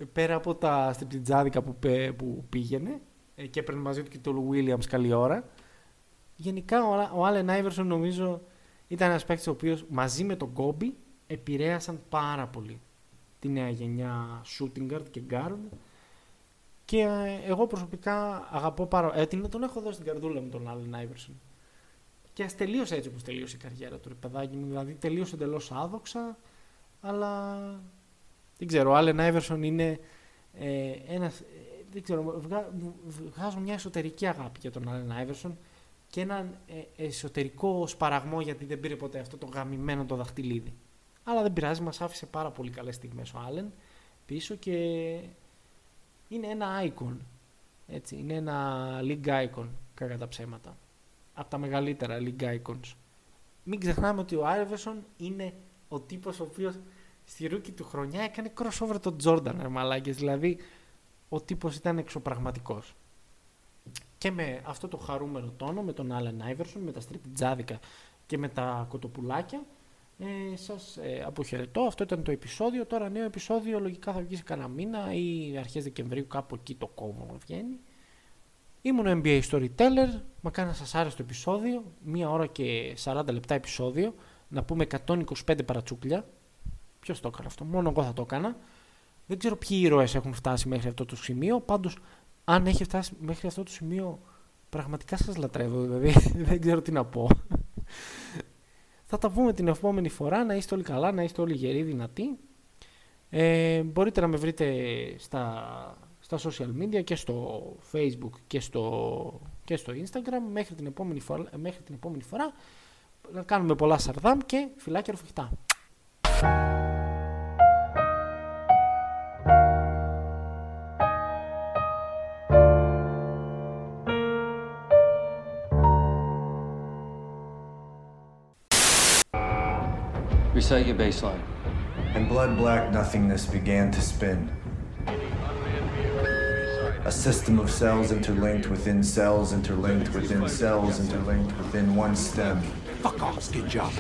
πέρα από τα στριπτιτζάδικα που, που πήγαινε ε, και έπαιρνε μαζί του και τον Williams καλή ώρα. Γενικά ο Άλεν Άιβερσον νομίζω ήταν ένας παίκτης ο οποίος μαζί με τον Κόμπι επηρέασαν πάρα πολύ τη νέα γενιά shooting guard και guard. Και ε, εγώ προσωπικά αγαπώ πάρα ε, τον έχω δώσει στην καρδούλα μου τον Allen Iverson. Και ας τελείωσε έτσι όπως τελείωσε η καριέρα του, παιδάκι μου. Δηλαδή τελείωσε εντελώς άδοξα, αλλά δεν ξέρω. Ο Allen Iverson είναι ε, ένα. Ε, δεν ξέρω, βγάζω μια εσωτερική αγάπη για τον Allen Iverson και έναν ε, εσωτερικό σπαραγμό γιατί δεν πήρε ποτέ αυτό το γαμημένο το δαχτυλίδι. Αλλά δεν πειράζει, μας άφησε πάρα πολύ καλές στιγμές ο Άλεν πίσω και είναι ένα icon. Έτσι, είναι ένα league icon, κακά τα ψέματα. Από τα μεγαλύτερα league icons. Μην ξεχνάμε ότι ο Άιβεσον είναι ο τύπος ο οποίος στη ρούκη του χρονιά έκανε crossover τον Jordan, μαλάκες. Δηλαδή, ο τύπος ήταν εξωπραγματικός και με αυτό το χαρούμενο τόνο, με τον Άλεν Άιβερσον, με τα τζάδικα και με τα κοτοπουλάκια, ε, σας ε, αποχαιρετώ. Αυτό ήταν το επεισόδιο. Τώρα νέο επεισόδιο λογικά θα βγει σε κανένα μήνα ή αρχές Δεκεμβρίου κάπου εκεί το κόμμα βγαίνει. Ήμουν ο NBA Storyteller, μακάρι να σας άρεσε το επεισόδιο, μία ώρα και 40 λεπτά επεισόδιο, να πούμε 125 παρατσούκλια. Ποιος το έκανε αυτό, μόνο εγώ θα το έκανα. Δεν ξέρω ποιοι ήρωες έχουν φτάσει μέχρι αυτό το σημείο, πάντως αν έχει φτάσει μέχρι αυτό το σημείο, πραγματικά σας λατρεύω, δηλαδή δεν ξέρω τι να πω. Θα τα πούμε την επόμενη φορά, να είστε όλοι καλά, να είστε όλοι γεροί, δυνατοί. Ε, μπορείτε να με βρείτε στα, στα social media και στο facebook και στο, και στο instagram μέχρι την, επόμενη φορά, μέχρι την επόμενη φορά να κάνουμε πολλά σαρδάμ και φυλάκια ρουφιχτά. Recite your baseline. In blood black nothingness began to spin. A system of cells interlinked within cells interlinked within cells interlinked within one stem. Fuck off, skin job.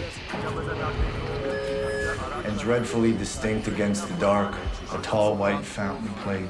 And dreadfully distinct against the dark, a tall white fountain played.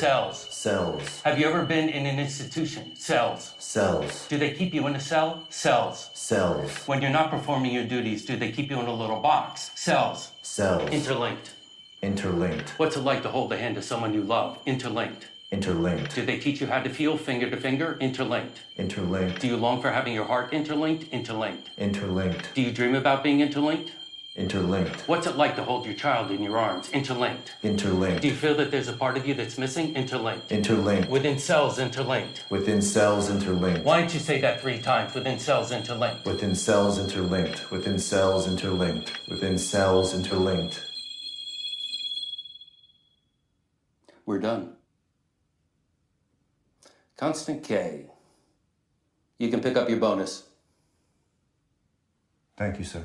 Cells. Cells. Have you ever been in an institution? Cells. Cells. Do they keep you in a cell? Cells. Cells. When you're not performing your duties, do they keep you in a little box? Cells. Cells. Interlinked. Interlinked. What's it like to hold the hand of someone you love? Interlinked. Interlinked. Do they teach you how to feel finger to finger? Interlinked. Interlinked. Do you long for having your heart interlinked? Interlinked. Interlinked. Do you dream about being interlinked? Interlinked. What's it like to hold your child in your arms? Interlinked. Interlinked. Do you feel that there's a part of you that's missing? Interlinked. Interlinked. Within cells, interlinked. Within cells interlinked. Why don't you say that three times? Within cells, interlinked. Within cells interlinked. Within cells interlinked. Within cells interlinked. We're done. Constant K. You can pick up your bonus. Thank you, sir.